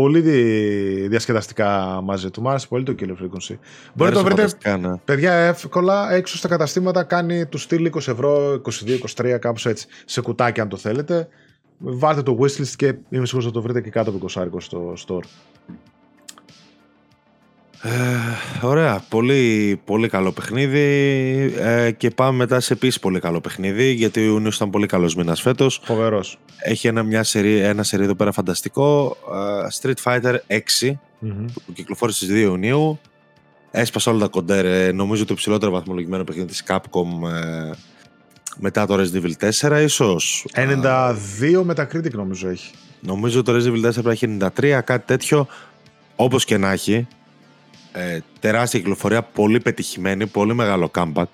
πολύ δι- διασκεδαστικά μαζί του. Μ' άρεσε πολύ το Killer Frequency. Μπορείτε να το Άρεσε βρείτε, φανταστικά, ναι. παιδιά, εύκολα έξω στα καταστήματα. Κάνει του στυλ 20 ευρώ, 22-23, κάπως έτσι. Σε κουτάκι, αν το θέλετε. Βάλτε το wishlist και είμαι σίγουρος ότι το βρείτε και κάτω από 20 στο store. Ε, ωραία, πολύ, πολύ καλό παιχνίδι. Ε, και πάμε μετά σε επίσης πολύ καλό παιχνίδι γιατί ο Ιούνιος ήταν πολύ καλός μήνας φέτος. Φοβερός. έχει ένα, μια σερί, ένα σερί εδώ πέρα φανταστικό. Ε, Street Fighter 6 που κυκλοφόρησε στις 2 Ιουνίου. Έσπασε όλα τα κοντέρ ε, νομίζω το υψηλότερο βαθμολογημένο παιχνίδι της Capcom ε, μετά το Resident Evil 4 ίσως. 92 Metacritic νομίζω έχει. Νομίζω το Resident Evil 4 πρέπει να έχει 93, κάτι τέτοιο. Όπως και να έχει, ε, τεράστια κυκλοφορία, πολύ πετυχημένη, πολύ μεγάλο comeback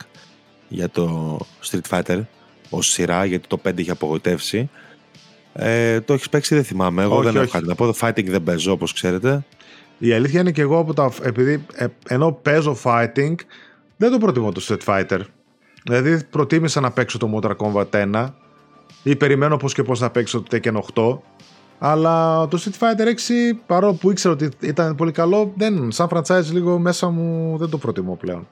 για το Street Fighter ως σειρά, γιατί το 5 είχε απογοητεύσει. Ε, το έχεις παίξει, δεν θυμάμαι. Εγώ Όχι, δεν έχω όχι. κάτι να πω. Το fighting δεν παίζω, όπως ξέρετε. Η αλήθεια είναι και εγώ από τα, επειδή ε, ενώ παίζω fighting, δεν το προτιμώ το Street Fighter. Δηλαδή προτίμησα να παίξω το Mortal Kombat 1 ή περιμένω πώς και πώς να παίξω το Tekken 8 αλλά το Street Fighter 6 παρόλο που ήξερα ότι ήταν πολύ καλό δεν, σαν franchise λίγο μέσα μου δεν το προτιμώ πλέον.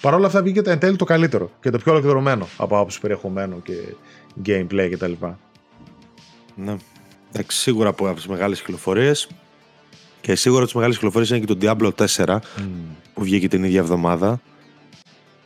Παρ' όλα αυτά βγήκε εν τέλει το καλύτερο και το πιο ολοκληρωμένο από άποψη περιεχομένου και gameplay κτλ. Ναι. Εντάξει, σίγουρα από τις μεγάλες κυκλοφορίες και σίγουρα από τις μεγάλες κυκλοφορίες είναι και το Diablo 4 που βγήκε την ίδια εβδομάδα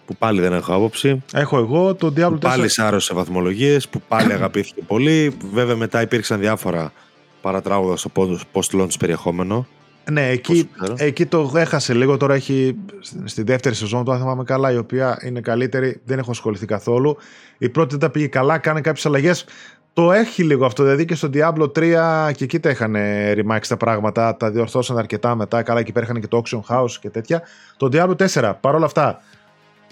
που πάλι δεν έχω άποψη. Έχω εγώ το Diablo 4. που πάλι σάρωσε βαθμολογίες, που πάλι [COUGHS] αγαπήθηκε πολύ. Βέβαια μετά υπήρξαν διάφορα παρατράγουδα στο post-launch περιεχόμενο. Ναι, εκεί, Πώς ξέρω. εκεί το έχασε λίγο. Τώρα έχει στη δεύτερη σεζόν, το αν θυμάμαι καλά, η οποία είναι καλύτερη. Δεν έχω ασχοληθεί καθόλου. Η πρώτη δεν τα πήγε καλά, κάνει κάποιες αλλαγές. Το έχει λίγο αυτό. Δηλαδή και στο Diablo 3 και εκεί τα είχαν rematch τα πράγματα. Τα διορθώσαν αρκετά μετά. Καλά, εκεί πέρα είχαν και το Auction House και τέτοια. Το Diablo 4, παρόλα αυτά,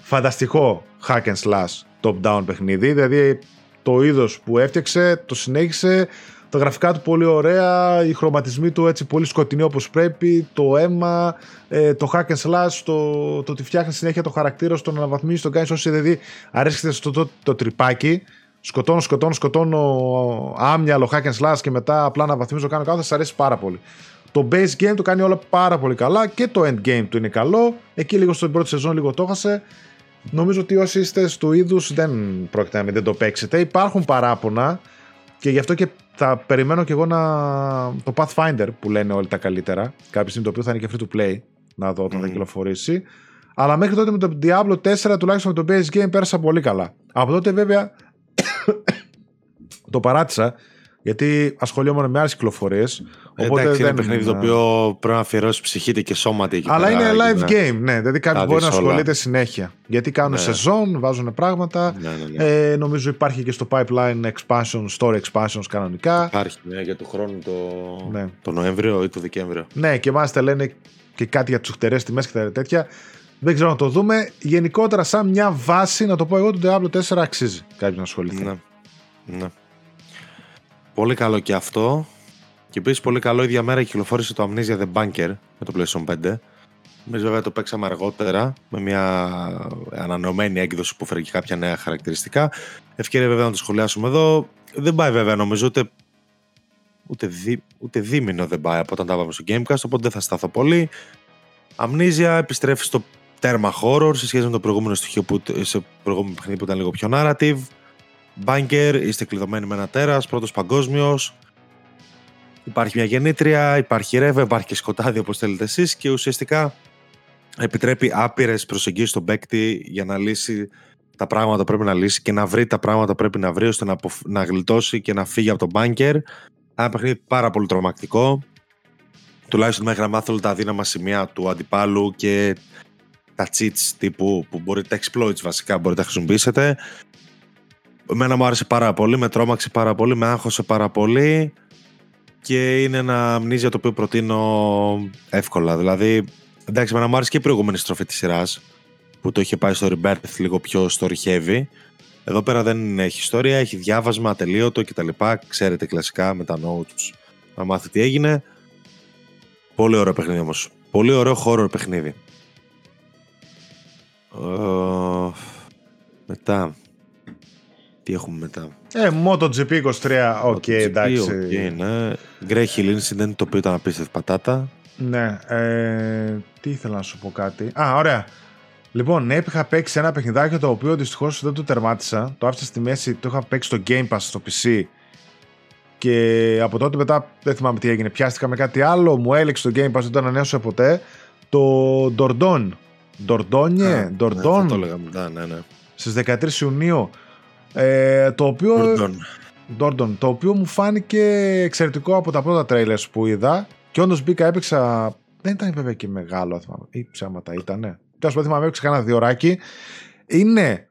φανταστικό hack and slash top-down παιχνίδι. Δηλαδή το είδος που έφτιαξε, το συνέχισε. Τα γραφικά του πολύ ωραία, οι χρωματισμοί του έτσι πολύ σκοτεινοί όπως πρέπει, το αίμα, ε, το hack and slash, το, το ότι φτιάχνει συνέχεια το χαρακτήρα, στο να αναβαθμίσει, τον κάνεις όσο δηλαδή αρέσκεται στο το, το τρυπάκι, σκοτώνω, σκοτώνω, σκοτώνω άμυαλο hack and slash και μετά απλά να βαθμίζω κάνω κάτι, θα σα αρέσει πάρα πολύ. Το base game το κάνει όλα πάρα πολύ καλά και το end game του είναι καλό. Εκεί λίγο στην πρώτη σεζόν λίγο το έχασε. Νομίζω ότι όσοι είστε στο είδους δεν πρόκειται να μην δεν το παίξετε. Υπάρχουν παράπονα και γι' αυτό και θα περιμένω και εγώ να... το Pathfinder που λένε όλοι τα καλύτερα. Κάποια στιγμή το οποίο θα είναι και free to play να δω όταν mm. θα κυκλοφορήσει. Αλλά μέχρι τότε με το Diablo 4 τουλάχιστον με το base game πέρασα πολύ καλά. Από τότε βέβαια [COUGHS] το παράτησα γιατί ασχολιόμουν με άλλες κυκλοφορίες. Οπότε Εντάξει, δεν είναι παιχνίδι το οποίο πρέπει να αφιερώσεις ψυχή και σώμα εκεί Αλλά είναι live game, ναι. Δηλαδή κάποιο μπορεί να ασχολείται συνέχεια. Γιατί κάνουν ναι. σεζόν, βάζουν πράγματα. Ναι, ναι, ναι. ε, νομίζω υπάρχει και στο pipeline expansion, story expansions κανονικά. Υπάρχει, ναι, για το χρόνο το, ναι. το Νοέμβριο ή το Δεκέμβριο. Ναι, και μάλιστα λένε και κάτι για τσουχτερέ τιμές και τα τέτοια. Δεν ξέρω να το δούμε. Γενικότερα, σαν μια βάση, να το πω εγώ, το Diablo 4 αξίζει κάποιος να ασχοληθεί. Ναι. ναι. Πολύ καλό και αυτό. Και επίσης πολύ καλό η ίδια μέρα κυκλοφόρησε το Amnesia The Bunker με το PlayStation 5. Εμείς βέβαια το παίξαμε αργότερα με μια ανανεωμένη έκδοση που φέρει και κάποια νέα χαρακτηριστικά. Ευκαιρία βέβαια να το σχολιάσουμε εδώ. Δεν πάει βέβαια νομίζω ούτε, ούτε, δί, ούτε δίμηνο δεν πάει από όταν τα πάμε στο Gamecast, οπότε δεν θα σταθώ πολύ. Amnesia επιστρέφει στο τέρμα horror σε σχέση με το προηγούμενο στοιχείο που, σε προηγούμενο παιχνίδι που ήταν λίγο πιο narrative. Bunker, είστε κλειδωμένοι με ένα τέρας, πρώτος παγκόσμιος. Υπάρχει μια γεννήτρια, υπάρχει ρεύμα, υπάρχει και σκοτάδι όπως θέλετε εσείς και ουσιαστικά επιτρέπει άπειρες προσεγγίσεις στον παίκτη για να λύσει τα πράγματα που πρέπει να λύσει και να βρει τα πράγματα που πρέπει να βρει ώστε να, να γλιτώσει και να φύγει από τον bunker. Ένα παιχνίδι πάρα πολύ τρομακτικό. Τουλάχιστον μέχρι να μάθω τα αδύναμα σημεία του αντιπάλου και τα cheats τύπου που μπορείτε, τα exploits βασικά μπορείτε να χρησιμοποιήσετε. Εμένα μου άρεσε πάρα πολύ, με τρόμαξε πάρα πολύ, με άγχωσε πάρα πολύ και είναι ένα μνήζια το οποίο προτείνω εύκολα. Δηλαδή, εντάξει, εμένα μου άρεσε και η προηγούμενη στροφή της σειράς που το είχε πάει στο Rebirth λίγο πιο story heavy. Εδώ πέρα δεν έχει ιστορία, έχει διάβασμα, ατελείωτο κτλ. Ξέρετε κλασικά με τα notes να μάθει τι έγινε. Πολύ ωραίο παιχνίδι όμως. Πολύ ωραίο horror παιχνίδι. Uh, μετά. Τι έχουμε μετά. Ε, MotoGP 23, OK, okay, εντάξει. Okay, ναι. Grey Hill Incident, το οποίο ήταν απίστευτη πατάτα. Ναι, ε, τι ήθελα να σου πω κάτι. Α, ωραία. Λοιπόν, ναι, είχα παίξει ένα παιχνιδάκι το οποίο δυστυχώς δεν το τερμάτισα. Το άφησα στη μέση, το είχα παίξει στο Game Pass στο PC. Και από τότε μετά δεν θυμάμαι τι έγινε. Πιάστηκα με κάτι άλλο, μου έλεξε το Game Pass, δεν το ανανέωσα ποτέ. Το Dordogne. Dordogne, Dordogne. Ναι, το έλεγα ναι, ναι. Στις 13 Ιουνίου ε, το οποίο. Gordon. το οποίο μου φάνηκε εξαιρετικό από τα πρώτα trailers που είδα. Και όντως μπήκα, έπαιξα. Δεν ήταν βέβαια και μεγάλο, θυμάμαι. Ή ψέματα ήταν. Τέλος πάντων, θυμάμαι, έπαιξα κανένα διωράκι. Είναι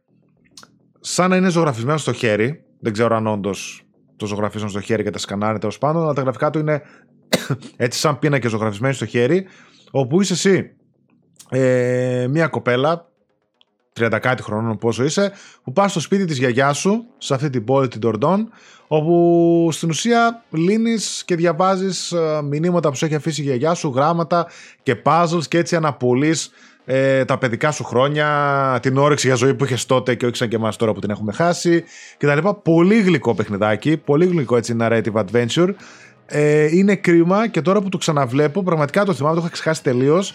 σαν να είναι ζωγραφισμένο στο χέρι. Δεν ξέρω αν όντως το ζωγραφίζουν στο χέρι και τα σκανάρει τέλος πάντων. Αλλά τα γραφικά του είναι [COUGHS] έτσι σαν πίνακες ζωγραφισμένοι στο χέρι. Όπου είσαι εσύ ε, μια κοπέλα 30 κάτι χρονών πόσο είσαι, που πας στο σπίτι της γιαγιάς σου, σε αυτή την πόλη την Τορντών, όπου στην ουσία λύνεις και διαβάζεις ε, μηνύματα που σου έχει αφήσει η γιαγιά σου, γράμματα και puzzles και έτσι αναπολύεις ε, τα παιδικά σου χρόνια, την όρεξη για ζωή που είχες τότε και όχι σαν και εμάς τώρα που την έχουμε χάσει κτλ. Πολύ γλυκό παιχνιδάκι, πολύ γλυκό έτσι narrative adventure. Ε, είναι κρίμα και τώρα που το ξαναβλέπω, πραγματικά το θυμάμαι, το είχα ξεχάσει τελείως.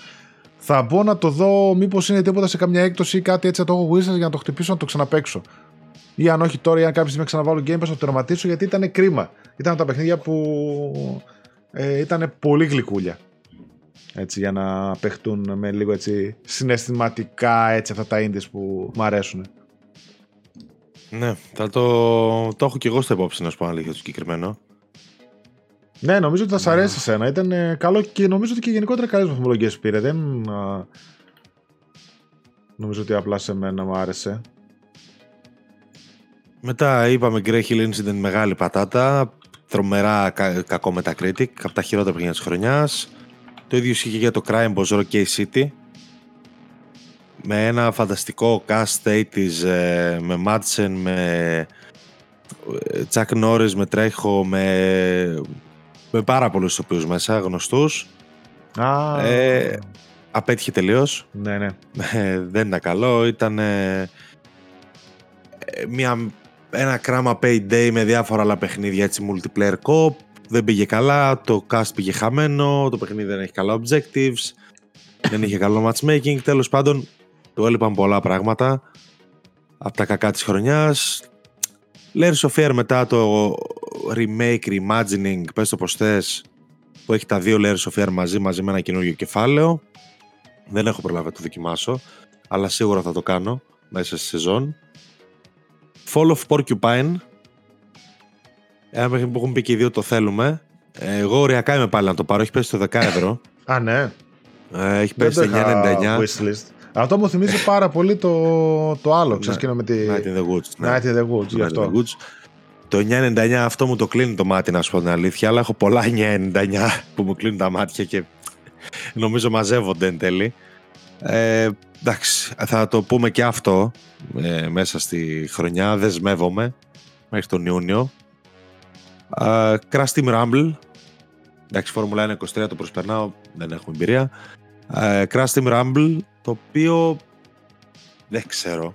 Θα μπω να το δω μήπως είναι τίποτα σε καμιά έκπτωση ή κάτι έτσι να το έχω για να το χτυπήσω να το ξαναπέξω. Ή αν όχι τώρα, ή αν κάποια στιγμή ξαναβάλω Game Pass να το τερματίσω γιατί ήταν κρίμα. Ήταν τα παιχνίδια που ε, ήταν πολύ γλυκούλια. Έτσι, για να παιχτούν με λίγο έτσι συναισθηματικά έτσι αυτά τα indies που μου αρέσουν. Ναι, θα το, το έχω και εγώ στο υπόψη να σου πω αλήθεια το συγκεκριμένο. Ναι, νομίζω ότι θα σα αρέσει εσένα. Ήταν ε, καλό και νομίζω ότι και γενικότερα καλές βαθμολογίες πήρε. Δεν. νομίζω ότι απλά σε μένα μου άρεσε. Μετά είπαμε Grey Hill Incident μεγάλη πατάτα. Τρομερά κα, κακό Metacritic. Από τα χειρότερα παιχνίδια της χρονιάς. Το ίδιο ισχύει για το Crime Boss Rock City. Με ένα φανταστικό cast 80's ε, με Madsen, με ε, Chuck Norris, με Τρέχο, με με πάρα πολλούς ηθοποιούς μέσα, γνωστούς. Ε, απέτυχε τελείως. Ναι, ναι. Ε, δεν ήταν καλό. Ήταν ε, μια ένα κράμα payday με διάφορα άλλα παιχνίδια έτσι multiplayer co δεν πήγε καλά, το cast πήγε χαμένο, το παιχνίδι δεν έχει καλά objectives, δεν είχε καλό matchmaking, τέλος πάντων του έλειπαν πολλά πράγματα από τα κακά της χρονιάς. Layers of Fear μετά το remake, reimagining, πες το πως θες, που έχει τα δύο Layers of Fear μαζί, μαζί με ένα καινούργιο κεφάλαιο. Δεν έχω προλάβει να το δοκιμάσω, αλλά σίγουρα θα το κάνω μέσα στη σεζόν. Fall of Porcupine, ένα παιχνίδι που έχουν πει και οι δύο το θέλουμε. Εγώ ωριακά είμαι πάλι να το πάρω. Έχει πέσει στο 10 ευρώ. Α, ναι. Ε, έχει πέσει στο 9,99. Αυτό μου θυμίζει πάρα πολύ το, το άλλο. Ξέρεις ναι. με τη... Night in the Woods. Ναι. Night in the Woods, γι' αυτό. Το 9,99 αυτό μου το κλείνει το μάτι, να σου πω την αλήθεια. Αλλά έχω πολλά 9,99 που μου κλείνουν τα μάτια και νομίζω μαζεύονται εν τέλει. Ε, εντάξει, θα το πούμε και αυτό ε, μέσα στη χρονιά. Δεσμεύομαι μέχρι τον Ιούνιο. Uh, Crash Team Rumble. Εντάξει, Φόρμουλα 1 23 το προσπερνάω, δεν έχουμε εμπειρία. Uh, Crash Team Rumble, το οποίο δεν ξέρω.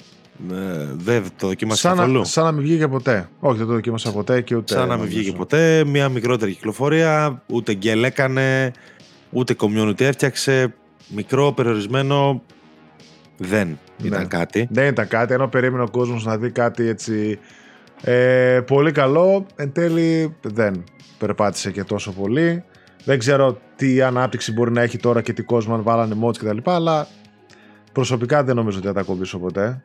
Ε, δεν το δοκίμασα καθόλου; Σαν να μην βγήκε ποτέ. Όχι, δεν το δοκίμασα ποτέ και ούτε. Σαν να μην βγήκε ποτέ. Μια μικρότερη κυκλοφορία. Ούτε γκέλ έκανε. Ούτε community έφτιαξε. Μικρό, περιορισμένο. Δεν ναι. ήταν κάτι. Δεν ήταν κάτι. Ενώ περίμενε ο κόσμος να δει κάτι έτσι ε, πολύ καλό. Εν τέλει δεν περπάτησε και τόσο πολύ. Δεν ξέρω τι ανάπτυξη μπορεί να έχει τώρα και τι κόσμο αν βάλανε mods κτλ. Αλλά προσωπικά δεν νομίζω ότι θα τα κομπήσω ποτέ.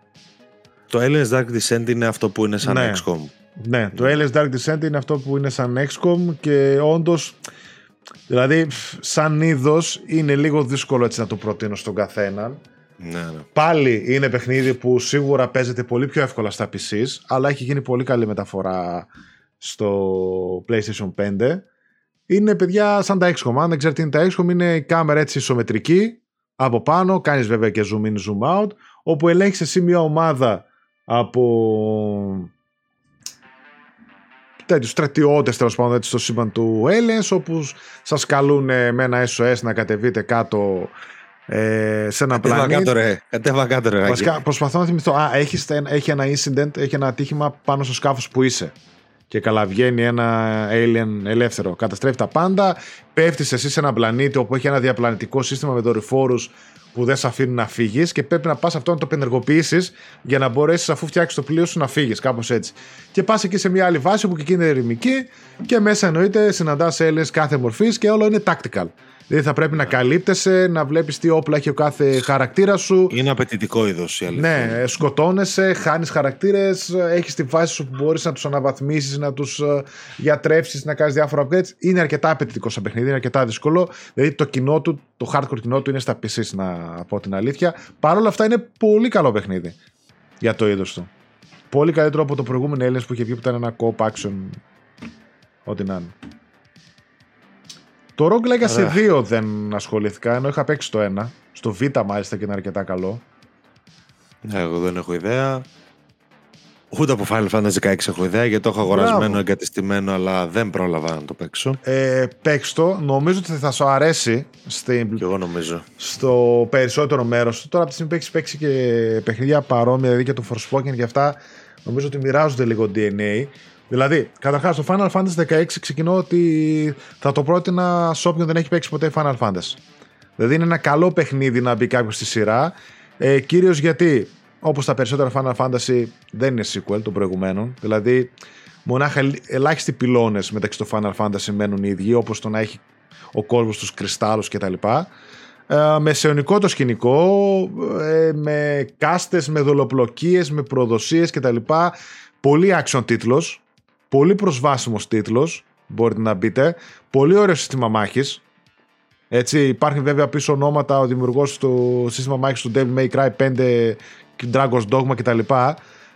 Το Aliens Dark Descent είναι αυτό που είναι σαν ναι. XCOM. Ναι, το Aliens Dark Descent είναι αυτό που είναι σαν XCOM και όντως. Δηλαδή, σαν είδος είναι λίγο δύσκολο έτσι να το προτείνω στον καθέναν. Ναι, ναι. Πάλι είναι παιχνίδι που σίγουρα παίζεται πολύ πιο εύκολα στα PCs, αλλά έχει γίνει πολύ καλή μεταφορά στο PlayStation 5. Είναι παιδιά σαν τα XCOM. Αν δεν ξέρετε τι είναι τα XCOM, είναι η κάμερα έτσι ισομετρική από πάνω. Κάνεις βέβαια και zoom in, zoom out. Όπου ελέγχεις εσύ μια ομάδα από τέτοιου στρατιώτες τέλος πάντων στο σύμπαν του Aliens, όπους σας καλούν με ένα SOS να κατεβείτε κάτω ε, σε ένα πλανήτη. Κατέβα κάτω ρε. Βασικά προσπαθώ να θυμηθώ. Α, έχεις, έχει ένα incident, έχει ένα ατύχημα πάνω στο σκάφος που είσαι. Και καλά βγαίνει ένα alien ελεύθερο. Καταστρέφει τα πάντα. Πέφτεις εσύ σε ένα πλανήτη όπου έχει ένα διαπλανητικό σύστημα με δορυφόρους που δεν σε αφήνει να φύγεις και πρέπει να πας αυτό να το πενεργοποιήσεις για να μπορέσεις αφού φτιάξεις το πλοίο σου να φύγεις. Κάπως έτσι. Και πας εκεί σε μια άλλη βάση που και εκεί είναι ερημική και μέσα εννοείται συναντάς Έλληνες κάθε μορφής και όλο είναι tactical. Δηλαδή θα πρέπει να καλύπτεσαι, να βλέπεις τι όπλα έχει ο κάθε χαρακτήρας σου. Είναι απαιτητικό είδο η αλήθεια. Ναι, σκοτώνεσαι, χάνεις χαρακτήρες, έχεις τη βάση σου που μπορείς να τους αναβαθμίσεις, να τους ε, γιατρεύσει, να κάνεις διάφορα upgrades. Είναι αρκετά απαιτητικό σαν παιχνίδι, είναι αρκετά δύσκολο. Δηλαδή το κοινό του, το hardcore κοινό του είναι στα PC, να πω την αλήθεια. Παρ' όλα αυτά είναι πολύ καλό παιχνίδι για το είδος του. Πολύ καλύτερο από το προηγούμενο Έλληνε που είχε βγει που ήταν ένα co action. Ό,τι να είναι. Το Rogue Legacy 2 δεν ασχολήθηκα, ενώ είχα παίξει το 1. Στο Β μάλιστα και είναι αρκετά καλό. Ναι, εγώ δεν έχω ιδέα. Ούτε από Final Fantasy 16 έχω ιδέα γιατί το έχω αγορασμένο, Μπράβο. εγκατεστημένο, αλλά δεν πρόλαβα να το παίξω. Ε, παίξ το. Νομίζω ότι θα σου αρέσει. Στην... Και εγώ νομίζω. Στο περισσότερο μέρος του. Τώρα από τη στιγμή που έχεις παίξει και παιχνίδια παρόμοια, δηλαδή και το Forspoken και αυτά, νομίζω ότι μοιράζονται λίγο DNA. Δηλαδή, καταρχάς, το Final Fantasy 16 ξεκινώ ότι θα το πρότεινα σε όποιον δεν έχει παίξει ποτέ Final Fantasy. Δηλαδή, είναι ένα καλό παιχνίδι να μπει κάποιος στη σειρά. Ε, Κυρίως γιατί, όπως τα περισσότερα Final Fantasy, δεν είναι sequel των προηγουμένων. Δηλαδή, μονάχα ελάχιστοι πυλώνες μεταξύ των Final Fantasy μένουν οι ίδιοι, όπως το να έχει ο κόσμος τους κρυστάλλους κτλ. Ε, με σεωνικό το σκηνικό, ε, με κάστες, με δολοπλοκίες, με προδοσίες κτλ. Πολύ action τίτλος, Πολύ προσβάσιμος τίτλος. Μπορείτε να μπείτε. Πολύ ωραίο σύστημα μάχης. Έτσι, υπάρχει βέβαια πίσω ονόματα ο δημιουργός του σύστημα μάχης του Devil May Cry 5, Dragon's Dogma κτλ.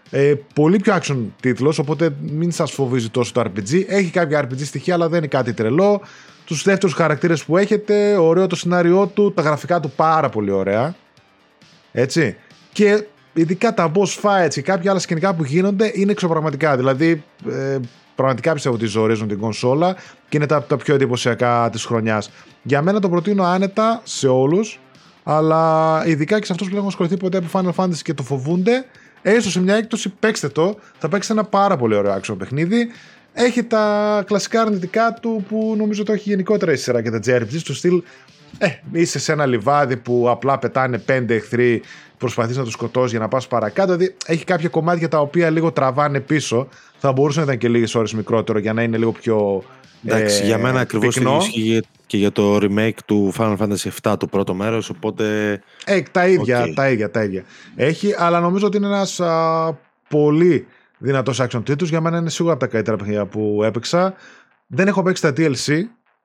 Ε, πολύ πιο action τίτλος, οπότε μην σας φοβίζει τόσο το RPG. Έχει κάποια RPG στοιχεία, αλλά δεν είναι κάτι τρελό. Τους δεύτερους χαρακτήρες που έχετε, ωραίο το σενάριό του, τα γραφικά του πάρα πολύ ωραία. Έτσι. Και ειδικά τα boss fights και κάποια άλλα σκηνικά που γίνονται είναι εξωπραγματικά. Δηλαδή, ε, πραγματικά πιστεύω ότι ζορίζουν την κονσόλα και είναι τα, τα πιο εντυπωσιακά της χρονιάς. Για μένα το προτείνω άνετα σε όλους, αλλά ειδικά και σε αυτούς που δεν έχουν ασχοληθεί ποτέ από Final Fantasy και το φοβούνται, έστω σε μια έκπτωση παίξτε το, θα παίξετε ένα πάρα πολύ ωραίο άξιο παιχνίδι. Έχει τα κλασικά αρνητικά του που νομίζω το έχει γενικότερα η σειρά και τα JRPGs του στυλ ε, είσαι σε ένα λιβάδι που απλά πετάνε πέντε εχθροί, προσπαθείς να του σκοτώσεις για να πας παρακάτω. Δηλαδή έχει κάποια κομμάτια τα οποία λίγο τραβάνε πίσω. Θα μπορούσε να ήταν και λίγες ώρες μικρότερο για να είναι λίγο πιο. Εντάξει, ε, για μένα ακριβώς ισχύει και για το remake του Final Fantasy VII το πρώτο μέρος. Οπότε. Ε, τα ίδια, okay. τα ίδια, τα ίδια. Έχει, αλλά νομίζω ότι είναι ένας πολύ δυνατός action τίτλο. Για μένα είναι σίγουρα από τα καλύτερα παιχνίδια που έπαιξα. Δεν έχω παίξει τα DLC,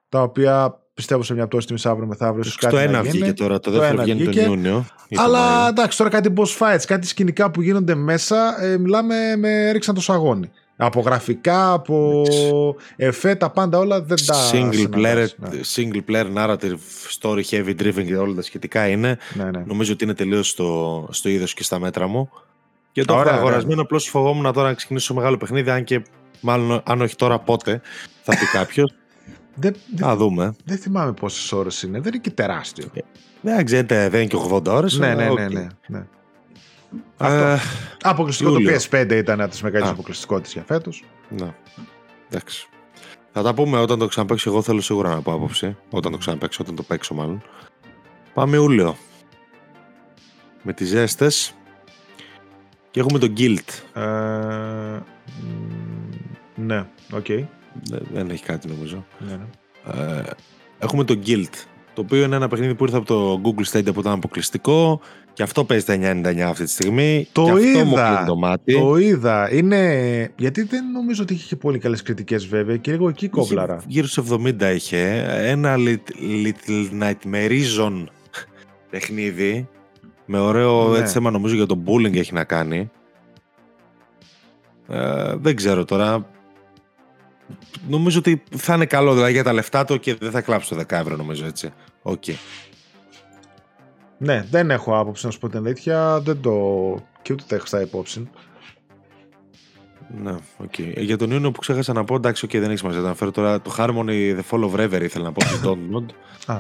τα οποία πιστεύω σε μια πτώση τιμή αύριο μεθαύριο. Στο ένα βγήκε τώρα, το δεύτερο βγαίνει τον Ιούνιο. Αλλά εντάξει, τώρα κάτι boss fights, κάτι σκηνικά που γίνονται μέσα, ε, μιλάμε με έριξαν το σαγόνι. Από γραφικά, από εφέ, τα πάντα όλα δεν τα single player, ναι. single player narrative, story heavy driven και όλα τα σχετικά είναι. Ναι, ναι. Νομίζω ότι είναι τελείως στο, στο είδος και στα μέτρα μου. Και το έχω αγορασμένο, απλώς φοβόμουν τώρα να ξεκινήσω μεγάλο παιχνίδι, αν και μάλλον αν όχι τώρα πότε θα πει [LAUGHS] κάποιος. Δεν, δεν, δούμε. Δεν θυμάμαι πόσες ώρες είναι. Δεν είναι και τεράστιο. Ε, δεν ξέρετε, δεν είναι και 80 ώρες. Ναι, ναι, ναι, ναι, ναι. Ε, αποκλειστικό το PS5 ήταν από τις μεγάλες αποκλειστικότητες για φέτος. Ναι. Εντάξει. Θα τα πούμε όταν το ξαναπαίξω. Εγώ θέλω σίγουρα να πω άποψη. Όταν το ξαναπαίξω, όταν το παίξω μάλλον. Πάμε Ιούλιο. Με τις ζέστες. Και έχουμε το Gylt. Ε, ναι, OK. Okay. Δεν έχει κάτι νομίζω. Ναι, ναι. Ε, έχουμε το Gylt. Το οποίο είναι ένα παιχνίδι που ήρθε από το Google Stadia που ήταν αποκλειστικό. Και αυτό παίζει τα 99 αυτή τη στιγμή. Το και είδα. το, μάτι. το είδα. Είναι... Γιατί δεν νομίζω ότι είχε πολύ καλές κριτικές βέβαια. Και εγώ εκεί κόμπλαρα. Γύρω σε 70 είχε. Ένα Little Nightmare παιχνίδι. Με ωραίο ναι. έτσι θέμα νομίζω για το bullying έχει να κάνει. Ε, δεν ξέρω τώρα νομίζω ότι θα είναι καλό δηλαδή για τα λεφτά του και δεν θα κλάψει το 10 ευρώ νομίζω έτσι. OK. Okay. Ναι, δεν έχω άποψη να σου πω την αλήθεια. Δεν το... και ούτε τα έχω υπόψη. Ναι, OK. Okay. Για τον Ιούνιο που ξέχασα να πω, εντάξει, okay, δεν έχει σημασία να αναφέρω τώρα. Το Harmony The Fall of Reverie ήθελα να πω της [LAUGHS] Dontnod.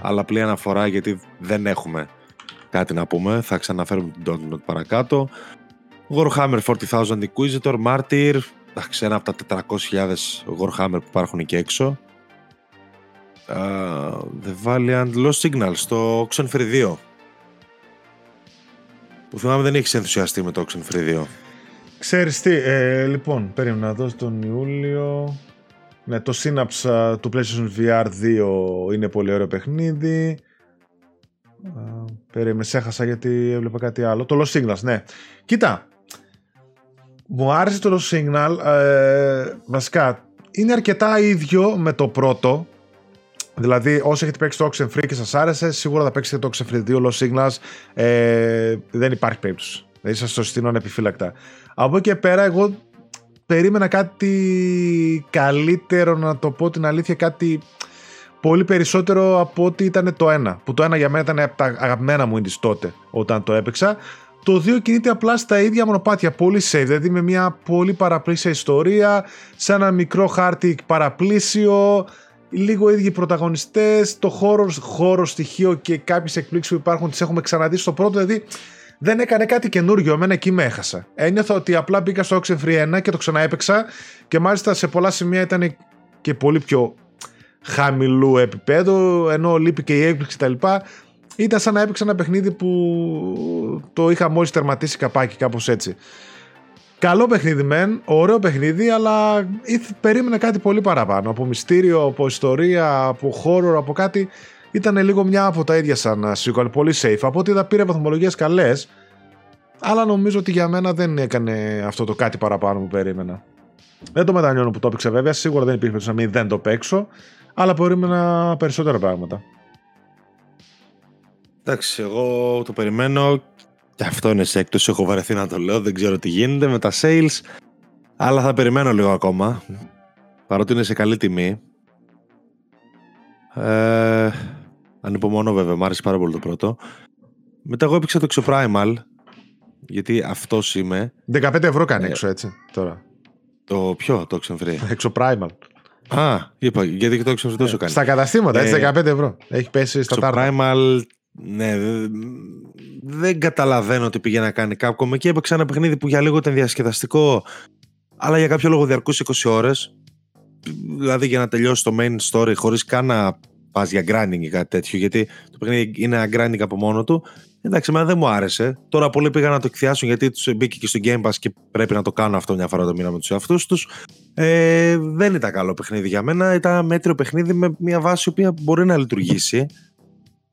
αλλά απλή αναφορά γιατί δεν έχουμε κάτι να πούμε. Θα ξαναφέρουμε την Dontnod παρακάτω. Warhammer 40,000 Inquisitor, Martyr, εντάξει, ένα από τα 400.000 Warhammer που υπάρχουν εκεί έξω. Uh, The Valiant Lost Signal στο Oxenfree 2. Που θυμάμαι δεν έχεις ενθουσιαστεί με το Oxenfree 2. Ξέρεις τι, ε, λοιπόν, περίμενα να δω τον Ιούλιο. Ναι, το Synapse του PlayStation VR 2 είναι πολύ ωραίο παιχνίδι. Uh, περίμενε, έχασα γιατί έβλεπα κάτι άλλο. Το Lost Signals, ναι. Κοίτα, μου άρεσε το Signal. Ε, βασικά, είναι αρκετά ίδιο με το πρώτο. Δηλαδή, όσοι έχετε παίξει το Oxenfree και σας άρεσε, σίγουρα θα παίξετε το Oxenfree 2 Lost Signals. Ε, δεν υπάρχει περίπτωση. Δηλαδή, σας το συστήνω ανεπιφύλακτα. Από εκεί και πέρα, εγώ περίμενα κάτι καλύτερο, να το πω την αλήθεια, κάτι πολύ περισσότερο από ό,τι ήταν το ένα. Που το ένα για μένα ήταν από τα αγαπημένα μου indies τότε, όταν το έπαιξα. Το 2 κινείται απλά στα ίδια μονοπάτια, πολύ safe, δηλαδή με μια πολύ παραπλήσια ιστορία, σε ένα μικρό χάρτη παραπλήσιο, λίγο ίδιοι πρωταγωνιστές, το χώρος, χώρο στοιχείο και κάποιες εκπλήξεις που υπάρχουν τις έχουμε ξαναδεί στο πρώτο, δηλαδή δεν έκανε κάτι καινούργιο, εμένα εκεί με έχασα. Ένιωθα ότι απλά μπήκα στο Oxenfree 1 και το ξαναέπαιξα και μάλιστα σε πολλά σημεία ήταν και πολύ πιο χαμηλού επίπεδου, ενώ λείπει και η έκπληξη κτλ ήταν σαν να έπαιξε ένα παιχνίδι που το είχα μόλις τερματίσει καπάκι, κάπως έτσι. Καλό παιχνίδι μεν, ωραίο παιχνίδι, αλλά περίμενα κάτι πολύ παραπάνω. Από μυστήριο, από ιστορία, από χώρο, από κάτι. Ήταν λίγο μια από τα ίδια σαν sequel, πολύ safe. Από ό,τι είδα πήρε βαθμολογίες καλές, αλλά νομίζω ότι για μένα δεν έκανε αυτό το κάτι παραπάνω που περίμενα. Δεν το μετανιώνω που το έπαιξε βέβαια, σίγουρα δεν υπήρχε περίπτωση να μην δεν το παίξω, αλλά περίμενα περισσότερα πράγματα. Εντάξει, εγώ το περιμένω και αυτό είναι σε έκπτωση. Έχω βαρεθεί να το λέω. Δεν ξέρω τι γίνεται με τα sales. Αλλά θα περιμένω λίγο ακόμα. Παρότι είναι σε καλή τιμή. Ε, ανυπομονώ βέβαια. Μ' άρεσε πάρα πολύ το πρώτο. Μετά εγώ έπαιξα το Exoprimal. Γιατί αυτός είμαι. 15 ευρώ κάνει ε, έξω έτσι τώρα. Το ποιο, το Exoprimal. [LAUGHS] Exoprimal. Α, είπα, γιατί και το Exoprimal τόσο κάνει. Στα καταστήματα, έτσι, 15 ε, ευρώ. Έχει πέσει στα τάρτα. Exoprimal ναι, δεν καταλαβαίνω τι πήγε να κάνει Capcom. Εκεί έπαιξε ένα παιχνίδι που για λίγο ήταν διασκεδαστικό, αλλά για κάποιο λόγο διαρκούσε 20 ώρες. Δηλαδή για να τελειώσει το main story χωρίς καν να πας για grinding ή κάτι τέτοιο, γιατί το παιχνίδι είναι ένα grinding από μόνο του. Εντάξει, εμένα δεν μου άρεσε. Τώρα πολλοί πήγαν να το εκθιάσουν γιατί τους μπήκε και στο Game Pass και πρέπει να το κάνουν αυτό μια φορά το μήνα με τους εαυτούς τους. Ε, δεν ήταν καλό παιχνίδι για μένα. Ήταν μέτριο παιχνίδι με μια βάση που μπορεί να λειτουργήσει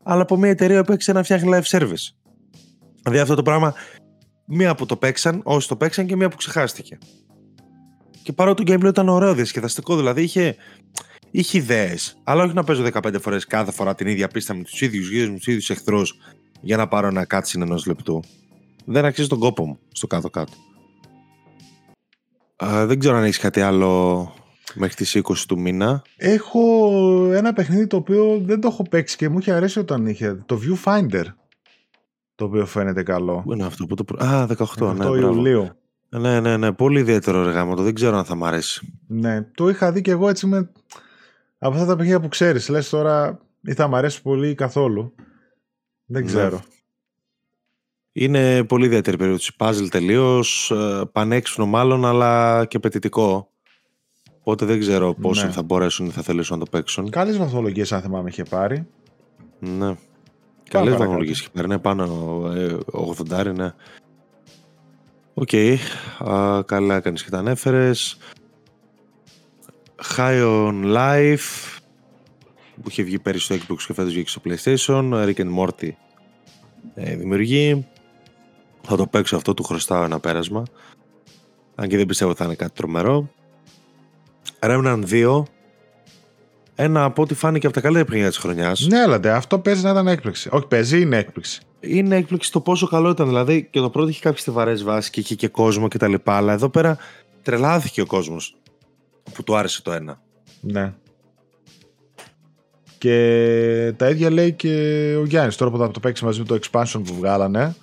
αλλά από μια εταιρεία που έπαιξε να φτιάχνει live service. Δηλαδή αυτό το πράγμα, μία που το παίξαν, όσοι το παίξαν και μία που ξεχάστηκε. Και παρότι το gameplay ήταν ωραίο, διασκεδαστικό, δηλαδή είχε, είχε ιδέες, αλλά όχι να παίζω 15 φορές κάθε φορά την ίδια πίστα με τους ίδιους γύρους, με τους ίδιους εχθρούς για να πάρω ένα κάτσιν ενός λεπτού. Δεν αξίζει τον κόπο μου στο κάτω-κάτω. δεν ξέρω αν έχεις κάτι άλλο Μέχρι τις 20 του μήνα. Έχω ένα παιχνίδι το οποίο δεν το έχω παίξει και μου είχε αρέσει όταν είχε. Το Viewfinder. Το οποίο φαίνεται καλό. Πού είναι αυτό που το. Α, 18, 18 ναι. Ιουλίου. Ναι, ναι, ναι. Πολύ ιδιαίτερο εργάμο. Το δεν ξέρω αν θα μ' αρέσει. Ναι, το είχα δει και εγώ έτσι με. Από αυτά τα παιχνίδια που ξέρεις. Λες τώρα ή θα μ' αρέσει πολύ ή καθόλου. Δεν ναι. ξέρω. Είναι πολύ ιδιαίτερη περίπτωση. Puzzle τελείως. Ε, πανέξυπνο μάλλον, αλλά και απαιτητικό. Οπότε δεν ξέρω πόσο ναι. θα μπορέσουν ή θα θελήσουν να το παίξουν. Καλές βαθμολογίες, αν θυμάμαι, είχε πάρει. Ναι. Καλές βαθμολογίες είχε πάρει. Ναι, πάνω 80, ε, ναι. OK. Okay. καλά έκανε και τα ανέφερες. High on Life που είχε βγει πέρυσι στο Xbox και φέτος βγήκε στο PlayStation. Rick and Morty ε, δημιουργεί. Θα το παίξω αυτό, του χρωστάω ένα πέρασμα. Αν και δεν πιστεύω ότι θα είναι κάτι τρομερό. Remnant 2 ένα από ό,τι φάνηκε από τα καλύτερα παιχνίδια της χρονιάς. Ναι, αλλά αυτό παίζει να ήταν έκπληξη. Όχι, παίζει, είναι έκπληξη. Είναι έκπληξη το πόσο καλό ήταν. Δηλαδή και το πρώτο είχε κάποιες στιβαρέ βάσεις και είχε και κόσμο κτλ. Αλλά εδώ πέρα τρελάθηκε ο κόσμος που του άρεσε το ένα. Ναι. Και τα ίδια λέει και ο Γιάννης τώρα που θα το παίξει μαζί με το expansion που βγάλανε.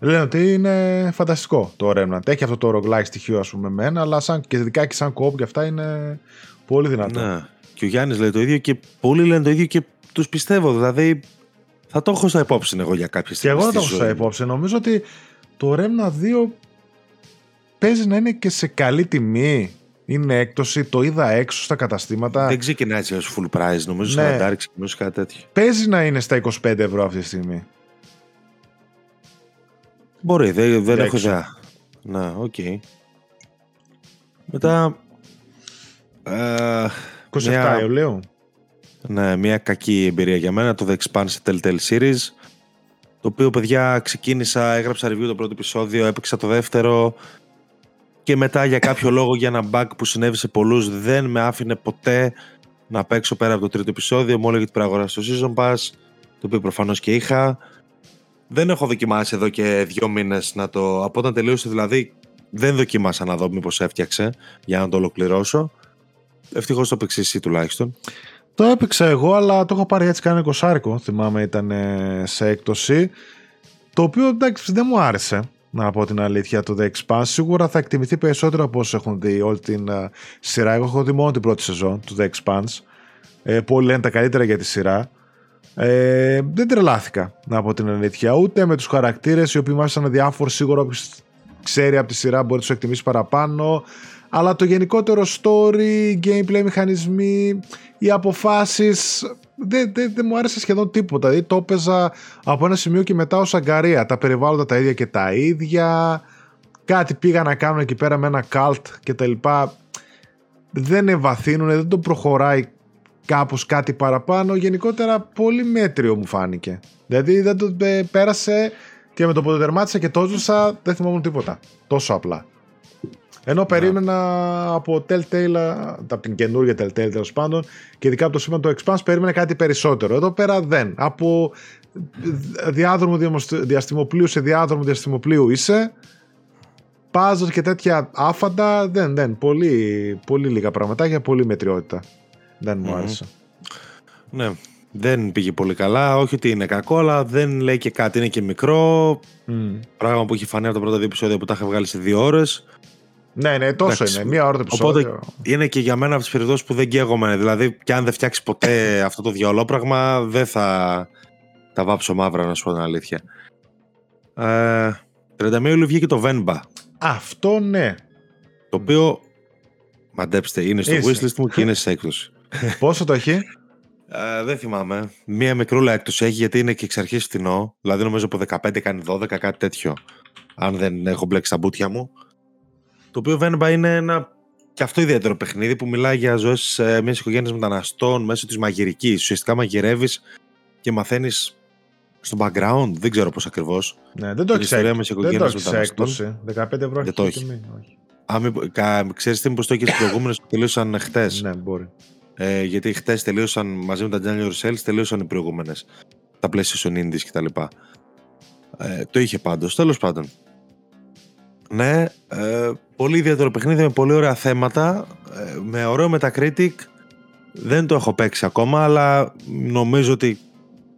Λένε ότι είναι φανταστικό το Remnant. Έχει αυτό το roguelike στοιχείο, ας πούμε, μένα, αλλά σαν, και ειδικά και σαν κόπ και αυτά είναι πολύ δυνατό. Ναι. Και ο Γιάννης λέει το ίδιο και πολλοί λένε το ίδιο και τους πιστεύω. Δηλαδή, θα το έχω στα υπόψη εγώ για κάποιε στιγμέ. Και εγώ θα το έχω στα υπόψη. Νομίζω ότι το Remnant 2 παίζει να είναι και σε καλή τιμή. Είναι έκπτωση, το είδα έξω στα καταστήματα. Δεν ξεκινάει έτσι ως full price, νομίζω. Ναι. Να κάτι τέτοιο. Παίζει να είναι στα 25 ευρώ αυτή τη στιγμή. Μπορεί, δεν, δεν έχω ιδέα. Να, OK. Okay. Μετά... Ε, 27 μια, Ιουλίου. Ναι, μια κακή εμπειρία για μένα, το The Expanse Telltale Series. Το οποίο, παιδιά, ξεκίνησα, έγραψα review το πρώτο επεισόδιο, έπαιξα το δεύτερο και μετά για κάποιο λόγο, για ένα bug που συνέβη σε πολλούς, δεν με άφηνε ποτέ να παίξω πέρα από το τρίτο επεισόδιο. Μου έλεγε ότι πρέπει να αγοράσω το Season Pass, το οποίο προφανώς και είχα. Δεν έχω δοκιμάσει εδώ και δύο μήνες να το. Από όταν τελείωσε δηλαδή, δεν δοκίμασα να δω μήπως έφτιαξε για να το ολοκληρώσω. Ευτυχώς το έπαιξε εσύ τουλάχιστον. Το έπαιξα εγώ, αλλά το έχω πάρει έτσι κάνει κοσάρικο. Θυμάμαι ήταν σε έκπτωση. Το οποίο εντάξει δεν μου άρεσε να πω την αλήθεια το The Expanse. Σίγουρα θα εκτιμηθεί περισσότερο από όσου έχουν δει όλη την σειρά. Εγώ έχω δει μόνο την πρώτη σεζόν του The Expanse. Ε, πολλοί λένε τα καλύτερα για τη σειρά. Ε, δεν τρελάθηκα, να πω την αλήθεια. Ούτε με τους χαρακτήρες οι οποίοι μάθησαν διάφορου. Σίγουρα όποιος ξέρει από τη σειρά μπορεί να τους εκτιμήσει παραπάνω. Αλλά το γενικότερο story, gameplay μηχανισμοί, οι αποφάσεις. Δεν, δεν, δεν μου άρεσε σχεδόν τίποτα. Δηλαδή το έπαιζα από ένα σημείο και μετά ως αγκαρία. Τα περιβάλλοντα τα ίδια και τα ίδια. Κάτι πήγα να κάνουν εκεί πέρα με ένα cult και τα λοιπά. Δεν ευαθύνουν, δεν το προχωράει κάπως κάτι παραπάνω. Γενικότερα πολύ μέτριο μου φάνηκε. Δηλαδή δεν το ε, πέρασε και με το που το τερμάτισα και το ζούσα δεν θυμόμουν τίποτα. Τόσο απλά. Ενώ περίμενα από Telltale, από την καινούργια Telltale τέλος πάντων και ειδικά από το σύμπαν το Expanse, περίμενα κάτι περισσότερο. Εδώ πέρα δεν. Από διάδρομο διαστημοπλίου σε διάδρομο διαστημοπλίου είσαι. Puzzle και τέτοια άφαντα, δεν, δεν. Πολύ, πολύ λίγα πραγματάκια, πολύ μετριότητα. Δεν μου άρεσε. Ναι, δεν πήγε πολύ καλά. Όχι ότι είναι κακό, αλλά δεν λέει και κάτι. Είναι και μικρό. Mm. Πράγμα που έχει φανεί από τα πρώτα δύο επεισόδια που τα είχα βγάλει σε δύο ώρες. Ναι, ναι, τόσο είναι. Μία ώρα το επεισόδιο. Οπότε είναι και για μένα από τις περιπτώσεις που δεν καίγομαι. Δηλαδή, και αν δεν φτιάξει ποτέ [LAUGHS] αυτό το διαολόπραγμα, δεν θα, τα βάψω μαύρα να σου πω την αλήθεια. Ε, 31 Ιουλίου βγήκε το Venba. Αυτό ναι. Το οποίο, μαντέψτε, είναι στο wishlist μου και είναι σε έκπτωση. [LAUGHS] Πόσο το έχει; Ε, δεν θυμάμαι. Μία μικρούλα έκπτωση έχει γιατί είναι και εξ αρχής φθηνό. Δηλαδή νομίζω από 15 κάνει 12, κάτι τέτοιο. Αν δεν έχω μπλέξει τα μπούτια μου. Το οποίο Venba είναι ένα και αυτό ιδιαίτερο παιχνίδι που μιλάει για ζωές ε, μιας οικογένειας μεταναστών μέσω της μαγειρικής. Ουσιαστικά μαγειρεύεις και μαθαίνεις στο background, δεν ξέρω πώς ακριβώς. Ναι, δεν το έχει έκπτωση. 15 ευρώ δεν το έχει. Ξέρεις τι, πώ το έχεις τι προηγούμενε που τελείωσαν χτες. Ναι, μπορεί. Ε, γιατί χτες τελείωσαν μαζί με τα January Sales, τελείωσαν οι προηγούμενες. Τα PlayStation Indies κτλ. Ε, το είχε πάντως. Τέλος πάντων. Ναι, ε, πολύ ιδιαίτερο παιχνίδι με πολύ ωραία θέματα, ε, με ωραίο Metacritic. Δεν το έχω παίξει ακόμα, αλλά νομίζω ότι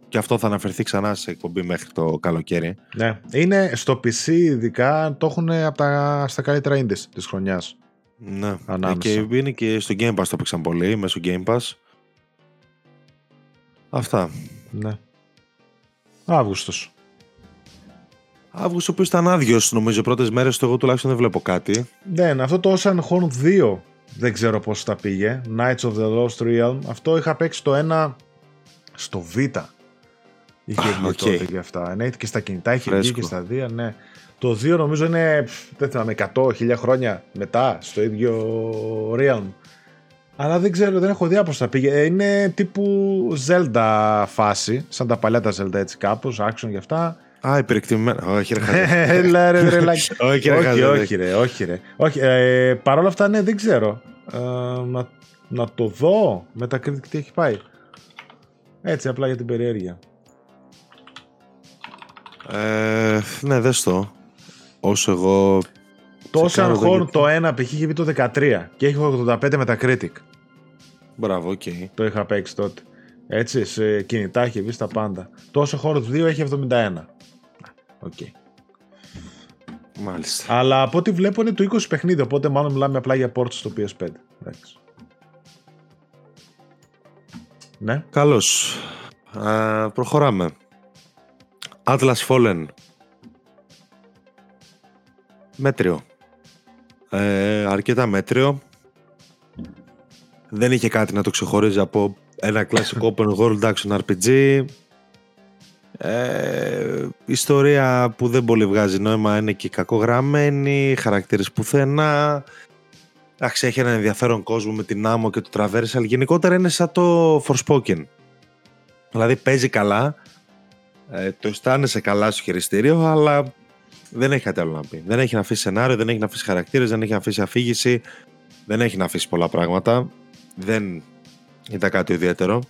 και αυτό θα αναφερθεί ξανά σε εκπομπή μέχρι το καλοκαίρι. Ναι, είναι στο PC ειδικά, το έχουν από τα, στα καλύτερα indies της χρονιάς. Ναι, Ανάμεσα. και είναι και στο Game Pass το παίξαν πολύ, μέσω Game Pass. Αυτά. Ναι. Αύγουστος. Αύγουστος που ήταν άδειος, νομίζω, πρώτες μέρες του. Εγώ τουλάχιστον δεν βλέπω κάτι. Ναι, αυτό το Ocean Horn 2 δεν ξέρω πώς τα πήγε. Knights of the Lost Realm. Αυτό είχα παίξει το ένα στο Β. Είχε βγει okay. τότε και αυτά. Ναι, και στα κινητά είχε βγει και στα δύο, ναι. Το 2 νομίζω είναι, δεν θυμάμαι, 100 χρόνια μετά στο ίδιο Realm. Αλλά δεν ξέρω, δεν έχω δει πώ θα πήγε. Ε, είναι τύπου Zelda φάση, σαν τα παλιά τα Zelda έτσι κάπως, action και αυτά. Α, υπερεκτιμημένα. Όχι, ρε Έλα, ρε, ρε, [LAUGHS] όχι, ρε, όχι, ρε, όχι, ρε. Όχι, ε, Παρ' όλα αυτά, ναι, δεν ξέρω. Ε, να, να το δω με τα κριτική τι έχει πάει. Έτσι, απλά για την περιέργεια. Ε, ναι, δες το. Όσο εγώ... Το Oceanhorn το 1 π.χ. είχε πει το 13 και έχει 85 Metacritic. Μπράβο, OK. Okay. Το είχα παίξει τότε. Έτσι, σε κινητά έχει βγει στα πάντα. Το Oceanhorn 2 έχει 71. OK. Okay. Μάλιστα. Αλλά από ό,τι βλέπω είναι το 20 παιχνίδι, οπότε μάλλον μιλάμε απλά για ports στο PS5. Εντάξει. Ναι. Καλώς. Α, προχωράμε. Atlas Fallen. Μέτριο. Ε, αρκετά μέτριο. Δεν είχε κάτι να το ξεχωρίζει από ένα κλασικό [LAUGHS] open world action RPG. Ε, ιστορία που δεν πολύ βγάζει νόημα είναι και κακογραμμένη, χαρακτήρες πουθενά. Εντάξει, έχει ένα ενδιαφέρον κόσμο με την άμμο και το traversal. Γενικότερα είναι σαν το Forspoken. Δηλαδή παίζει καλά, ε, το αισθάνεσαι καλά στο χειριστήριο, αλλά δεν έχει κάτι άλλο να πει. Δεν έχει να αφήσει σενάριο, δεν έχει να αφήσει χαρακτήρες, δεν έχει να αφήσει αφήγηση, δεν έχει να αφήσει πολλά πράγματα. Δεν ήταν κάτι ιδιαίτερο.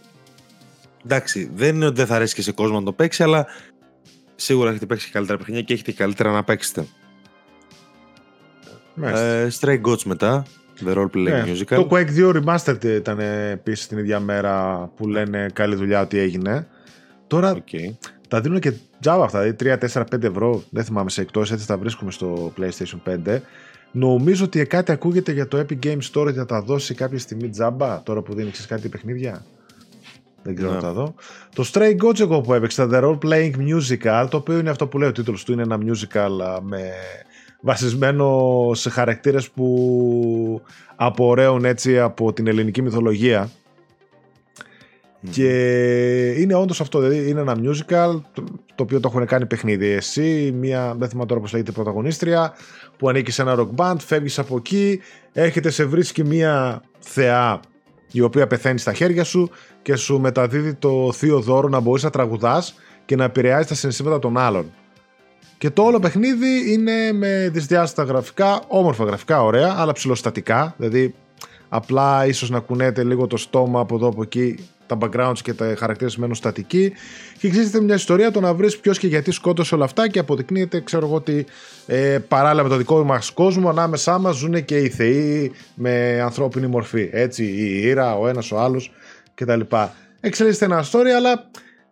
Εντάξει, δεν είναι ότι δεν θα αρέσει και σε κόσμο να το παίξει, αλλά σίγουρα έχετε παίξει καλύτερα παιχνίδια και έχετε καλύτερα να παίξετε. Ε, Stray Goats μετά, The Role Playing yeah. Ναι, Musical. Το Quake 2 Remastered ήταν επίσης την ίδια μέρα που λένε καλή δουλειά ότι έγινε. Τώρα okay. Τα δίνουν και τζάβα αυτά, δηλαδή 3, 4, 5 ευρώ. Δεν θυμάμαι σε εκτός, έτσι τα βρίσκουμε στο PlayStation 5. Νομίζω ότι κάτι ακούγεται για το Epic Games Store ότι θα τα δώσει κάποια στιγμή τζάμπα τώρα που δίνει κάτι παιχνίδια. Δεν ξέρω να ναι. τα δω. Το Stray Goats εγώ που έπαιξα, The Role Playing Musical, το οποίο είναι αυτό που λέει ο τίτλος του, είναι ένα musical με βασισμένο σε χαρακτήρες που απορρέουν έτσι από την ελληνική μυθολογία. Και είναι όντως αυτό, δηλαδή είναι ένα musical το οποίο το έχουν κάνει παιχνίδι. Εσύ, μία, δεν θυμάμαι τώρα πώς λέγεται, πρωταγωνίστρια, που ανήκει σε ένα rock band, φεύγεις από εκεί, έρχεται σε βρίσκει μία θεά η οποία πεθαίνει στα χέρια σου και σου μεταδίδει το θείο δώρο να μπορείς να τραγουδάς και να επηρεάζει τα συναισθήματα των άλλων. Και το όλο παιχνίδι είναι με δυσδιάστατα γραφικά, όμορφα γραφικά, ωραία, αλλά ψηλοστατικά. Δηλαδή, απλά ίσως να κουνέται λίγο το στόμα από εδώ από εκεί, τα backgrounds και τα χαρακτήρες μένουν στατικοί. Και εξήγησε μια ιστορία το να βρεις ποιος και γιατί σκότωσε όλα αυτά και αποδεικνύεται, ξέρω εγώ, ότι ε, παράλληλα με το δικό μας κόσμο, ανάμεσά μας ζουν και οι θεοί με ανθρώπινη μορφή. Έτσι, η ήρα, ο ένας, ο άλλος κτλ. Εξελίσσεται ένα story, αλλά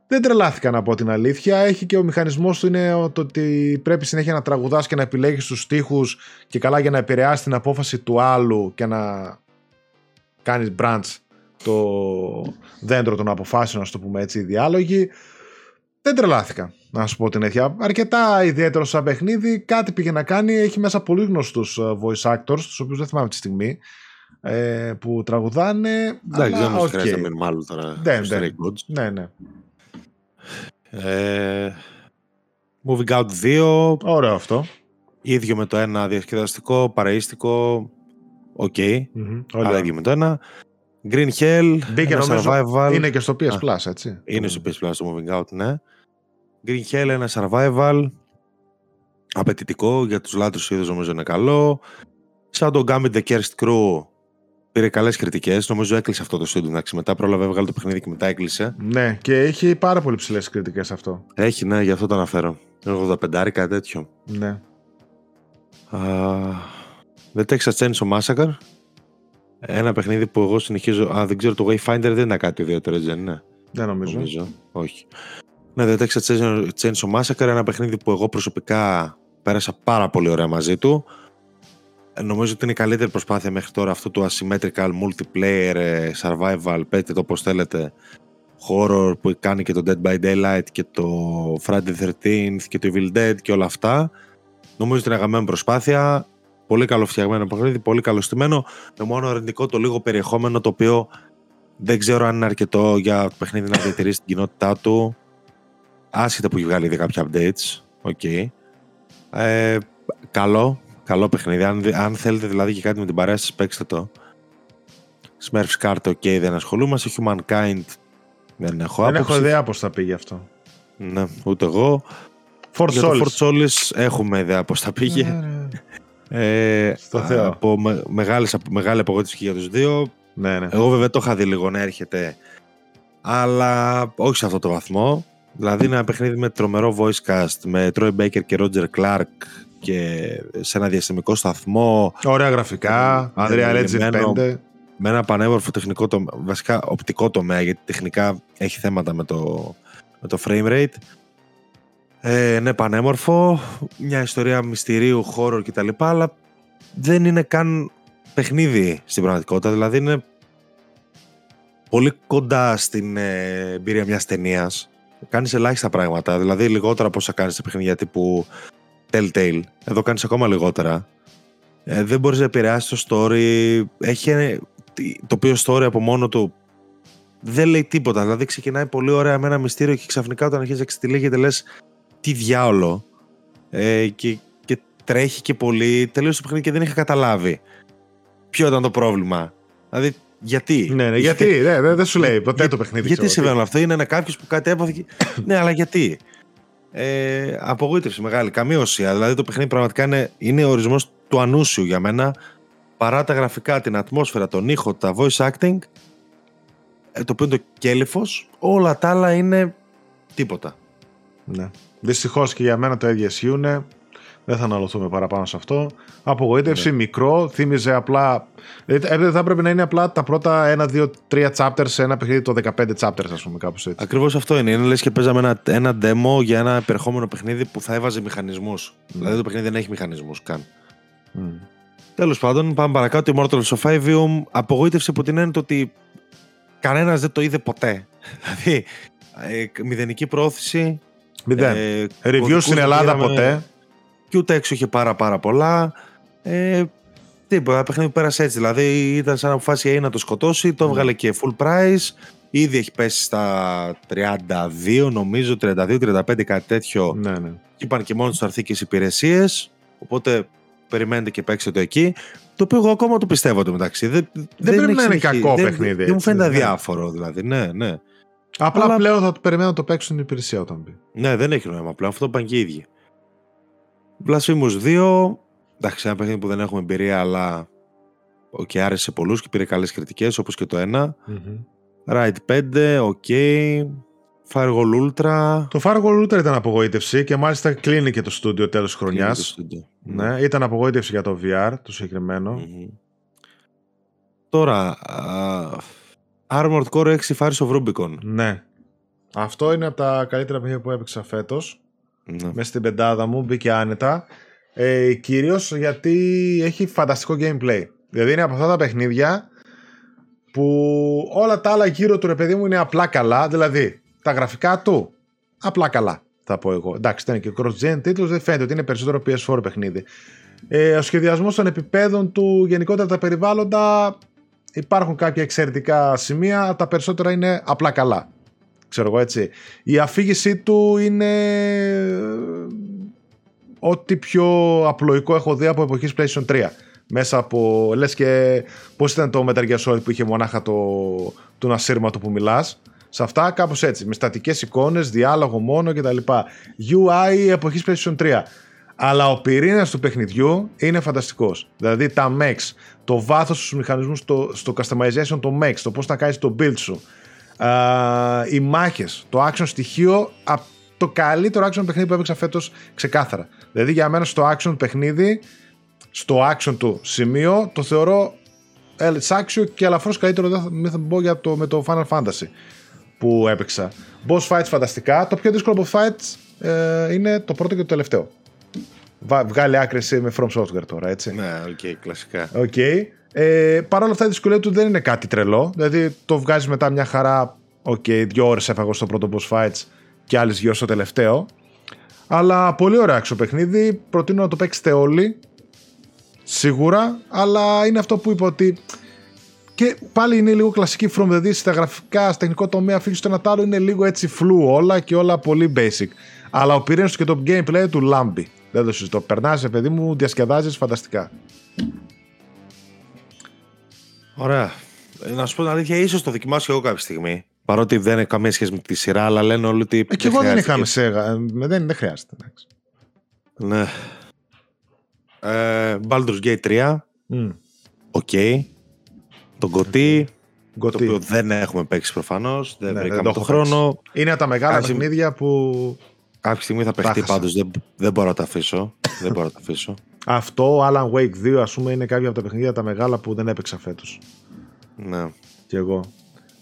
δεν τρελάθηκα να πω την αλήθεια. Έχει και ο μηχανισμός του είναι το ότι πρέπει συνέχεια να τραγουδάς και να επιλέγεις τους στίχους και καλά για να επηρεάσει την απόφαση του άλλου και να κάνεις branch το δέντρο των αποφάσεων, ας το πούμε έτσι, οι διάλογοι. δεν τρελάθηκα, να σου πω την αιτία. Αρκετά ιδιαίτερο σαν παιχνίδι. Κάτι πήγε να κάνει. Έχει μέσα πολύ γνωστούς ε, voice actors, τους οποίους δεν θυμάμαι τη στιγμή, ε, που τραγουδάνε. Εντάξει, δεν μας χρειάζεται να μείνουμε άλλο τώρα. Ναι, ναι. ναι, ναι. Ε, Moving Out 2. Ωραίο αυτό. Ίδιο με το ένα διασκεδαστικό, παρεΐστικο. OK. Okay. Mm-hmm. Αλλά ίδιο με το ένα. Green Hell. Μπήκε ένα survival. Είναι και στο PS Plus, έτσι. Είναι στο PS Plus το Moving Out, ναι. Green Hell, ένα survival. Απαιτητικό για τους λάτρεις του είδους νομίζω είναι καλό. Σαν το Gambit The Cursed Crew πήρε καλές κριτικές. Νομίζω έκλεισε αυτό το studio. Εντάξει, μετά πρόλαβε, έβγαλε το παιχνίδι και μετά έκλεισε. Ναι, και έχει πάρα πολύ ψηλές κριτικές αυτό. Έχει, ναι, γι' αυτό το αναφέρω. 85 κάτι τέτοιο. Ναι. Uh, The Texas Chainsaw Massacre. Ένα παιχνίδι που εγώ συνεχίζω. Α, δεν ξέρω, το Wayfinder δεν είναι κάτι ιδιαίτερο, δεν είναι; Δεν νομίζω. νομίζω. Όχι. Ναι, The Texas Chainsaw Massacre, ένα παιχνίδι που εγώ προσωπικά πέρασα πάρα πολύ ωραία μαζί του. Νομίζω ότι είναι η καλύτερη προσπάθεια μέχρι τώρα αυτού του asymmetrical multiplayer ε, survival, πέτε το όπως θέλετε, horror που κάνει και το Dead by Daylight και το Friday the 13th και το Evil Dead και όλα αυτά. Νομίζω ότι είναι αγαπημένη προσπάθεια. Πολύ καλοφτιαγμένο παιχνίδι, πολύ καλωστημένο. Με μόνο αρνητικό το λίγο περιεχόμενο το οποίο δεν ξέρω αν είναι αρκετό για το παιχνίδι να διατηρήσει την κοινότητά του. Άσχετα που έχει βγάλει ήδη κάποια updates. Okay. Ε, καλό, Καλό παιχνίδι. Αν, αν θέλετε δηλαδή και κάτι με την παρέα σας, παίξτε το. Smurfs Card, ok, δεν ασχολούμαστε. Humankind, δεν έχω άποψη. Δεν έχω ιδέα πώς θα πήγε αυτό. Ναι, ούτε εγώ. For Για Souls. το For Souls έχουμε ιδέα πώς θα πήγε. Ναι, ναι. ε, Στο Θεό. Από με, μεγάλη απογοήτευση και για τους δύο. Ναι, ναι. Εγώ βέβαια το είχα δει λίγο να έρχεται. Αλλά όχι σε αυτό το βαθμό. Δηλαδή είναι ένα παιχνίδι με τρομερό voice cast με Troy Baker και Roger Clark και σε ένα διαστημικό σταθμό. Ωραία γραφικά, Ανδρέα Legend 5. Με ένα πανέμορφο τεχνικό τομέα, βασικά οπτικό τομέα, γιατί τεχνικά έχει θέματα με το, με το frame rate. Ε, ναι, πανέμορφο, μια ιστορία μυστηρίου, χώρο κτλ. Αλλά δεν είναι καν παιχνίδι στην πραγματικότητα. Δηλαδή είναι πολύ κοντά στην ε, εμπειρία μιας ταινίας. Κάνεις ελάχιστα πράγματα. Δηλαδή λιγότερα από όσα κάνεις σε παιχνίδια τύπου Telltale. Εδώ κάνεις ακόμα λιγότερα. Ε, δεν μπορείς να επηρεάσεις το story. Έχει το οποίο story από μόνο του δεν λέει τίποτα. Δηλαδή ξεκινάει πολύ ωραία με ένα μυστήριο και ξαφνικά όταν αρχίζεις να ξετυλίγεται λες τι διάολο. Ε, και, και τρέχει και πολύ. Τελείωσε το παιχνίδι και δεν είχα καταλάβει ποιο ήταν το πρόβλημα. Δηλαδή γιατί; Ναι, ναι γιατί, ναι, δεν, δεν σου λέει ποτέ το παιχνίδι. Γιατί συμβαίνει αυτό, είναι ένα κάποιος που κάτι έπαθε. ναι, αλλά γιατί; Ε, απογοήτευση μεγάλη. Καμία ουσία. Δηλαδή το παιχνίδι πραγματικά είναι, είναι ο ορισμός του ανούσιου για μένα. Παρά τα γραφικά, την ατμόσφαιρα, τον ήχο, τα voice acting, ε, το οποίο είναι το κέλυφος, όλα τα άλλα είναι τίποτα. Ναι. Δυστυχώς και για μένα το ίδιο ισχύουν. Δεν θα αναλωθούμε παραπάνω σε αυτό. Απογοήτευση, ναι. μικρό, θύμιζε απλά. Ε, θα έπρεπε να είναι απλά τα πρώτα 1, 2, 3 chapters σε ένα παιχνίδι, το 15 chapters, ας πούμε, κάπως έτσι. Ακριβώς αυτό είναι. Είναι λες και παίζαμε ένα, ένα demo για ένα επερχόμενο παιχνίδι που θα έβαζε μηχανισμούς. Mm. Δηλαδή το παιχνίδι δεν έχει μηχανισμούς καν. Mm. Τέλος πάντων, πάμε παρακάτω. Η Mortal Sophivium απογοήτευσε από την έννοια ότι κανένας δεν το είδε ποτέ. [LAUGHS] Δηλαδή, ε, μηδενική πρόθεση. Μηδέν. Ε, Review στην Ελλάδα ποτέ και ούτε έξω είχε πάρα πάρα πολλά. Ε, τίποτα, παιχνίδι που πέρασε έτσι. Δηλαδή ήταν σαν αποφάσισε να το σκοτώσει, το έβγαλε και full price. Ήδη έχει πέσει στα 32, νομίζω, 32-35, κάτι τέτοιο. Ναι, ναι. Και είπαν και μόνο τους θα υπηρεσίες. Οπότε περιμένετε και παίξτε το εκεί. Το οποίο εγώ ακόμα το πιστεύω το μεταξύ. Δεν, δεν, δεν πρέπει να είναι κακό δεν, παιχνίδι. Δεν, μου φαίνεται ναι. δηλαδή. Ναι, ναι. Απλά Αλλά... πλέον θα το περιμένω να το παίξουν την υπηρεσία όταν μπει. Ναι, δεν έχει νόημα πλέον. Αυτό πάνε και οι ίδιοι. Blasphemous 2, εντάξει, ένα παιχνίδι που δεν έχουμε εμπειρία, αλλά και άρεσε σε πολλούς και πήρε καλές κριτικές, όπως και το ένα. Mm-hmm. Ride 5, ok. Firewall Ultra. Το Firewall Ultra ήταν απογοήτευση και μάλιστα κλείνει και το στούντιο τέλος της χρονιάς. Ναι, mm. ήταν απογοήτευση για το VR, το συγκεκριμένο. Mm-hmm. Τώρα, uh, Armored Core 6 Fires of Rubicon. Ναι. Αυτό είναι από τα καλύτερα παιχνίδια που έπαιξα φέτος ναι. μέσα στην πεντάδα μου, μπήκε άνετα. Ε, Κυρίως γιατί έχει φανταστικό gameplay. Δηλαδή είναι από αυτά τα παιχνίδια που όλα τα άλλα γύρω του ρε παιδί μου είναι απλά καλά. Δηλαδή τα γραφικά του απλά καλά, θα πω εγώ. Εντάξει, ήταν και cross-gen τίτλος, δεν φαίνεται ότι είναι περισσότερο PS4 παιχνίδι. Ε, ο σχεδιασμός των επιπέδων του, γενικότερα τα περιβάλλοντα, υπάρχουν κάποια εξαιρετικά σημεία, τα περισσότερα είναι απλά καλά. Ξέρω εγώ έτσι. Η αφήγησή του είναι ό,τι πιο απλοϊκό έχω δει από εποχής PlayStation 3. Μέσα από, λες και πώς ήταν το Metal Gear Solid που είχε μονάχα το, τον ασύρματο που μιλάς. Σε αυτά κάπως έτσι, με στατικές εικόνες, διάλογο μόνο κτλ. UI εποχής PlayStation 3. Αλλά ο πυρήνας του παιχνιδιού είναι φανταστικός. Δηλαδή τα mechs, το βάθος του μηχανισμούς στο, στο customization, το mechs, το πώς θα κάνεις το build σου. Α, οι μάχες, το action στοιχείο, το καλύτερο action παιχνίδι που έπαιξα φέτος ξεκάθαρα. Δηλαδή για μένα στο action παιχνίδι, στο action του σημείο, το θεωρώ άξιο και ελαφρώ καλύτερο δεν θα πω για το, με το Final Fantasy που έπαιξα. Boss fights φανταστικά. Το πιο δύσκολο boss fights ε, είναι το πρώτο και το τελευταίο. Βγάλε άκρη με From Software τώρα, έτσι. Ναι, OK, okay, κλασικά. Okay. Ε, Παρ' όλα αυτά η δυσκολία του δεν είναι κάτι τρελό. Δηλαδή το βγάζει μετά μια χαρά. OK, okay, δύο ώρες έφαγα στο πρώτο boss fights και άλλες δυο στο τελευταίο. Αλλά πολύ ωραίο άξιο παιχνίδι. Προτείνω να το παίξετε όλοι. Σίγουρα. Αλλά είναι αυτό που είπα ότι. Και πάλι είναι λίγο κλασική from, δηλαδή στα γραφικά, στα τεχνικό τομέα, φύγει στο ένα άλλο είναι λίγο έτσι φλού όλα και όλα πολύ basic. Αλλά ο πυρήνα του και το gameplay του λάμπει. Δεν το συζητώ. Περνάς, παιδί μου, διασκεδάζεις φανταστικά. Ωραία. Ε, να σου πω την αλήθεια, ίσως το δοκιμάσω εγώ κάποια στιγμή. Παρότι δεν έχει καμία σχέση με τη σειρά, αλλά λένε όλοι ότι. Ε, και εγώ δεν είχαμε σε. Δεν, δεν χρειάζεται. Ναι. Ε, Baldur's Gate 3. OK. Mm. Το GOTY. Το οποίο δεν έχουμε παίξει προφανώς. Δεν ναι, βρήκαμε τον χρόνο. Είναι από τα μεγάλα παιχνίδια που Κάποια στιγμή θα παιχτεί πάντως. Δεν, δεν μπορώ να τα αφήσω. δεν μπορώ να τα αφήσω. Αυτό, Alan Wake 2, ας πούμε, είναι κάποια από τα παιχνίδια τα μεγάλα που δεν έπαιξα φέτος. Ναι. Κι εγώ.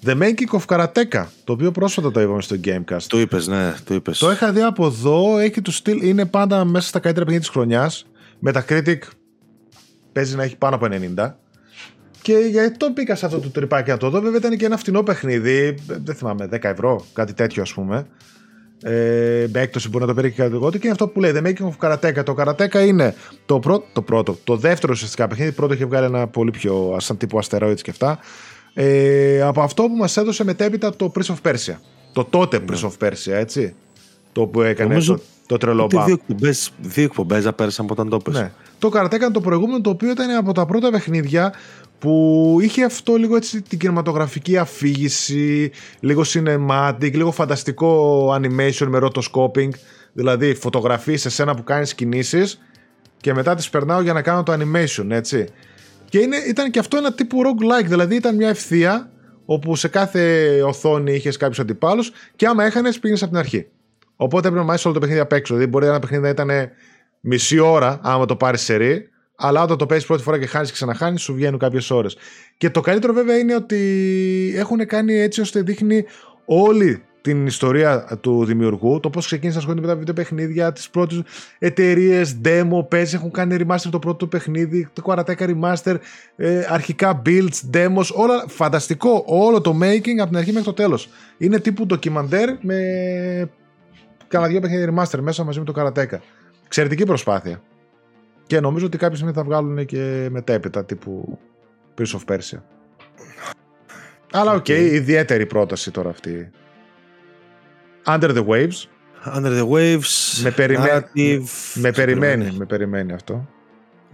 The Making of Karateka, το οποίο πρόσφατα το είπαμε στο Gamecast. Το είπες, ναι, το είπες. Το είχα δει από εδώ, έχει το στυλ, είναι πάντα μέσα στα καλύτερα παιχνίδια της χρονιάς. Metacritic παίζει να έχει πάνω από 90. Και γιατί το μπήκα σε αυτό το τρυπάκι να το δω, βέβαια ήταν και ένα φτηνό παιχνίδι, δεν θυμάμαι, 10 ευρώ, κάτι τέτοιο ας πούμε ε, με έκπτωση που να το παίρνει και εγώ και είναι αυτό που λέει The Making of Karateka. Το Karateka είναι το πρώτο, το, πρώτο, το δεύτερο ουσιαστικά παιχνίδι. Πρώτο είχε βγάλει ένα πολύ πιο σαν τύπου Asteroids και αυτά. Ε, από αυτό που μας έδωσε μετέπειτα το Prince of Persia. Το τότε ναι. Prince of Persia, έτσι. Το που έκανε Νομίζω το, το τρελό μπαμ. Δύο εκπομπέ πέρασαν από όταν το πες. Ναι. Το Karateka είναι το προηγούμενο το οποίο ήταν από τα πρώτα παιχνίδια που είχε αυτό λίγο έτσι την κινηματογραφική αφήγηση, λίγο cinematic, λίγο φανταστικό animation με rotoscoping, δηλαδή φωτογραφίες σε σένα που κάνεις κινήσεις και μετά τις περνάω για να κάνω το animation, έτσι. Και είναι, ήταν και αυτό ένα τύπου roguelike, δηλαδή ήταν μια ευθεία όπου σε κάθε οθόνη είχες κάποιους αντιπάλους και άμα έχανες πήγαινες από την αρχή. Οπότε έπρεπε να μάθεις όλο το παιχνίδι απ' έξω. Δηλαδή μπορεί ένα παιχνίδι να ήταν μισή ώρα, άμα το πάρεις σε ρί, αλλά όταν το παίζεις πρώτη φορά και χάνεις και ξαναχάνεις, σου βγαίνουν κάποιες ώρες. Και το καλύτερο βέβαια είναι ότι έχουν κάνει έτσι ώστε δείχνει όλη την ιστορία του δημιουργού, το πώς ξεκίνησε να ασχολείται με τα βιντεοπαιχνίδια, τις πρώτες εταιρείες, demo, παίζεις, έχουν κάνει remaster το πρώτο παιχνίδι, το Karateka remaster, ε, αρχικά builds, demos, όλα φανταστικό, όλο το making από την αρχή μέχρι το τέλος. Είναι τύπου ντοκιμαντέρ με κανένα δυο παιχνίδια remaster μέσα μαζί με το Karateka. Εξαιρετική προσπάθεια. Και νομίζω ότι κάποια στιγμή θα βγάλουν και μετέπειτα τύπου Prince of Persia. Αλλά OK, okay, ιδιαίτερη πρόταση τώρα αυτή. Under the Waves. Under the Waves. Με, narrative... με περιμένει, με περιμένει αυτό.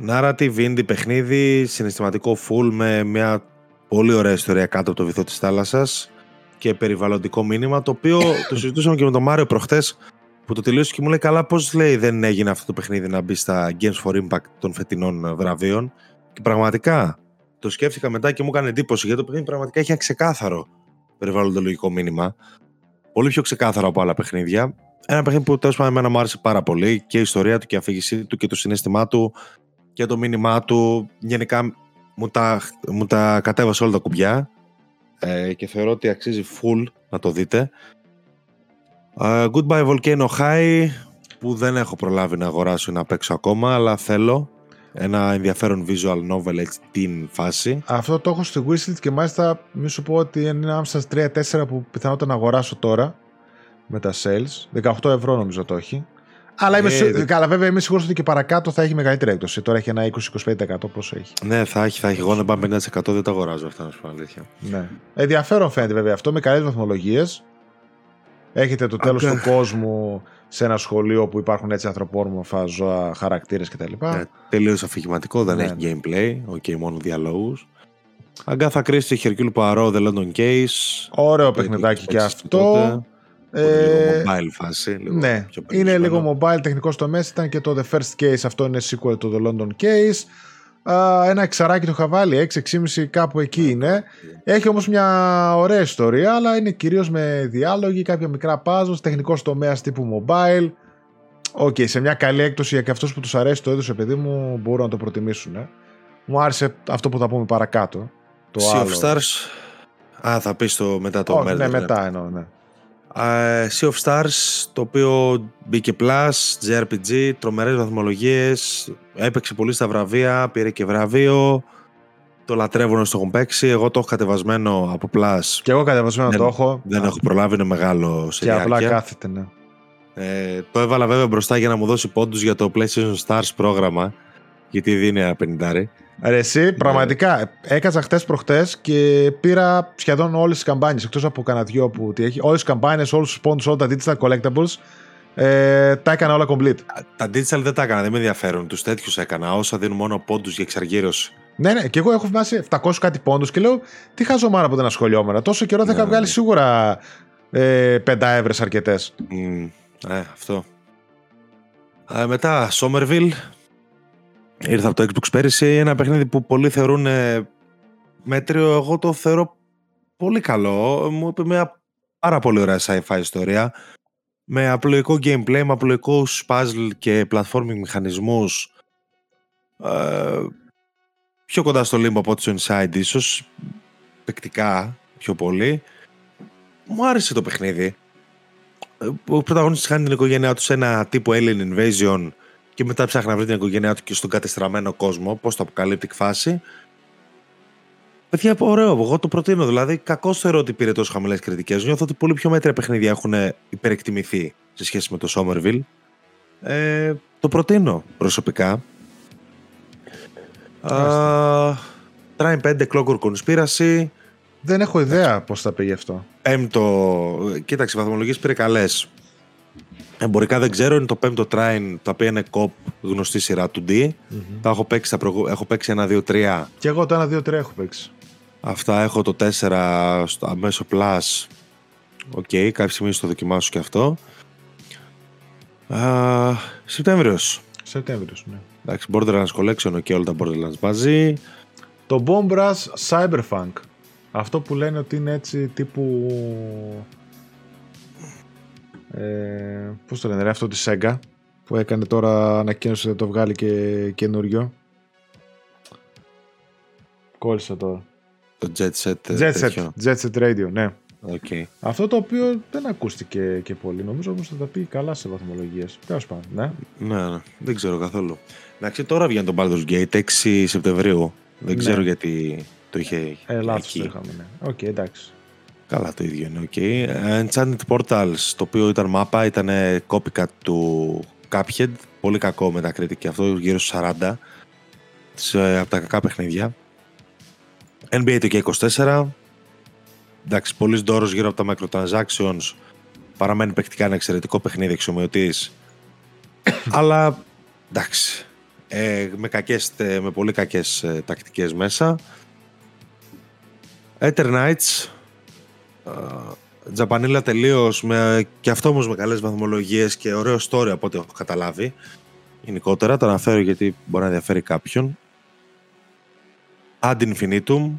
Narrative, indie παιχνίδι, συναισθηματικό full με μια πολύ ωραία ιστορία κάτω από το βυθό της θάλασσας και περιβαλλοντικό μήνυμα το οποίο το συζητούσαμε και με τον Μάριο προχτές που το τελείωσε και μου λέει καλά πώς λέει δεν έγινε αυτό το παιχνίδι να μπει στα Games for Impact των φετινών βραβείων και πραγματικά το σκέφτηκα μετά και μου έκανε εντύπωση γιατί το παιχνίδι πραγματικά έχει ένα ξεκάθαρο περιβαλλοντολογικό μήνυμα πολύ πιο ξεκάθαρο από άλλα παιχνίδια. Ένα παιχνίδι που τέλος πάντων εμένα μου άρεσε πάρα πολύ και η ιστορία του και η αφήγησή του και το συνέστημά του και το μήνυμά του. Γενικά μου τα, μου τα κατέβασε όλα τα κουμπιά ε, και θεωρώ ότι αξίζει full να το δείτε Uh, Goodbye Volcano High που δεν έχω προλάβει να αγοράσω ή να παίξω ακόμα αλλά θέλω ένα ενδιαφέρον visual novel έτσι την φάση. Αυτό το έχω στη wishlist και μάλιστα μη σου πω ότι είναι άμεσα 3-4 που πιθανότατα να αγοράσω τώρα με τα sales. 18 ευρώ νομίζω το έχει. Αλλά είμαι ε, καλά, βέβαια είμαι σίγουρος ότι και παρακάτω θα έχει μεγαλύτερη έκπτωση. Τώρα έχει ένα 20-25% πόσο έχει. Ναι, θα έχει, θα έχει. Εγώ να πάμε 50% δεν το αγοράζω αυτά, να σου πω αλήθεια. Ναι. Ενδιαφέρον φαίνεται βέβαια αυτό με καλές βαθμολογίες. Έρχεται το τέλος του κόσμου σε ένα σχολείο που υπάρχουν έτσι ανθρωπόμορφα ζώα, χαρακτήρες κτλ. Ναι, Τελείως αφηγηματικό, δεν ναι, έχει ναι. gameplay. OK, okay, μόνο διαλόγους. Agatha Christie, Hercule Poirot, The London Case. Ωραίο παιχνιδάκι και αυτό. Ε, λίγο mobile φάση. Λίγο ναι, είναι λίγο mobile τεχνικός τομέας. Ήταν και το The First Case, αυτό είναι sequel του The London Case. Ε, ένα εξαράκι το χαβαλέ, 6-6,5 κάπου εκεί είναι. Έχει όμως μια ωραία ιστορία, αλλά είναι κυρίως με διάλογοι, κάποια μικρά puzzles, τεχνικός τομέας τύπου mobile. OK, okay, σε μια καλή έκπτωση για και αυτούς που τους αρέσει το είδος, παιδί μου, μπορούν να το προτιμήσουν. Ε. Μου άρεσε αυτό που θα πούμε παρακάτω. Το sea άλλο. of Stars. Α, θα πεις το μετά το oh, Ναι, μετά εννοώ, ναι. Uh, sea of Stars, το οποίο μπήκε Plus, JRPG, τρομερές βαθμολογίες, έπαιξε πολύ στα βραβεία, πήρε και βραβείο, το λατρεύουν όσο το έχουν παίξει. Εγώ το έχω κατεβασμένο από Plus. Και εγώ κατεβασμένο δεν, το έχω. Δεν έχω προλάβει, είναι μεγάλο σε Και απλά κάθεται, ναι. Ε, το έβαλα βέβαια μπροστά για να μου δώσει πόντους για το PlayStation Stars πρόγραμμα, γιατί δίνει ένα πενιντάρι. Ρε εσύ, ναι. πραγματικά, έκατσα χτες προχτές και πήρα σχεδόν όλες τις καμπάνιες. Εκτός από κανένα δυο που τι έχει. Όλες τις καμπάνιες, όλους τους πόντου, όλα τα digital collectibles. Ε, τα έκανα όλα complete. Τα digital δεν τα έκανα, δεν με ενδιαφέρουν. Τους τέτοιους έκανα. Όσα δίνουν μόνο πόντους για εξαργύρωση. Ναι, ναι, και εγώ έχω φτάσει 700 κάτι πόντους και λέω τι χαζομάρα που δεν ασχολιόμουν. Τόσο καιρό θα είχα ναι, βγάλει ναι. σίγουρα ε, πεντάευρε αρκετές. Mm, ε, αυτό. Ε, μετά, Somerville. Ήρθα από το Xbox πέρυσι. Ένα παιχνίδι που πολλοί θεωρούν μέτριο. Εγώ το θεωρώ πολύ καλό. Μου είπε μια πάρα πολύ ωραία sci-fi ιστορία. Με απλοϊκό gameplay, με απλοϊκούς puzzle και platforming μηχανισμούς. Ε, πιο κοντά στο Limbo από ό,τι στο Inside ίσως. Παικτικά πιο πολύ. Μου άρεσε το παιχνίδι. Ε, ο πρωταγωνιστής χάνει την οικογένειά του σε ένα τύπο Alien Invasion και μετά ψάχνει να βρει την οικογένειά του και στον κατεστραμμένο κόσμο, πώς το αποκαλύπτει φάση. Παιδιά, ωραίο, εγώ το προτείνω. Δηλαδή, κακό θεωρώ ότι πήρε τόσο χαμηλές κριτικές. Νιώθω ότι πολύ πιο μέτρια παιχνίδια έχουν υπερεκτιμηθεί σε σχέση με το Somerville. Ε, το προτείνω προσωπικά. Uh, 5 Clockwork Conspiracy. Δεν έχω ιδέα πώς θα πήγε αυτό. Πέμπτο. Κοίταξε, οι βαθμολογίες πήρε καλές. Εμπορικά δεν ξέρω, είναι το πέμπτο Trine, τα οποία είναι co-op γνωστή σειρά του D. Mm-hmm. Τα έχω παίξει, έχω παίξει ένα, δύο, τρία. Και εγώ το ένα, δύο, τρία έχω παίξει. Αυτά έχω το 4 στο PS Plus. OK, okay, κάποια στιγμή στο δοκιμάσω και αυτό. Ε, Σεπτέμβριος. Σεπτέμβριος, ναι. Εντάξει, Borderlands Collection και όλα τα Borderlands μαζί. Το Bomb Rush Cyberpunk. Αυτό που λένε ότι είναι έτσι τύπου ε, πώς το λένε, ρε, αυτό τη Sega που έκανε τώρα ανακοίνωση ότι το βγάλει και καινούριο. Κόλλησα τώρα. Το Jet Set. Ε, Jet Set, Jet Set Radio, ναι. Okay. Αυτό το οποίο δεν ακούστηκε και πολύ. Νομίζω όμως θα τα πει καλά σε βαθμολογίες. Τέλος πάντων, ναι. Ναι, ναι. Δεν ξέρω καθόλου. Εντάξει, τώρα βγαίνει το Baldur's Gate 6 Σεπτεμβρίου. Δεν ναι. ξέρω γιατί το είχε. Ε, λάθος το είχαμε, ναι. OK, okay, εντάξει. Καλά το ίδιο είναι, OK. Okay. Enchanted Portals, το οποίο ήταν μάπα, ήταν copycat του Cuphead. Πολύ κακό Metacritic και αυτό, γύρω στους 40. Σε, από τα κακά παιχνίδια. NBA 2K24. Εντάξει, πολύ ντόρο γύρω από τα microtransactions. Παραμένει παικτικά ένα εξαιρετικό παιχνίδι εξομοιωτή. [COUGHS] Αλλά εντάξει. Ε, με, κακές, με πολύ κακές ε, τακτικές μέσα. Eternights, Τζαπανίλα τελείως και αυτό όμως με καλές βαθμολογίες και ωραίο story από ό,τι έχω καταλάβει. Γενικότερα το αναφέρω γιατί μπορεί να ενδιαφέρει κάποιον. Ad Infinitum.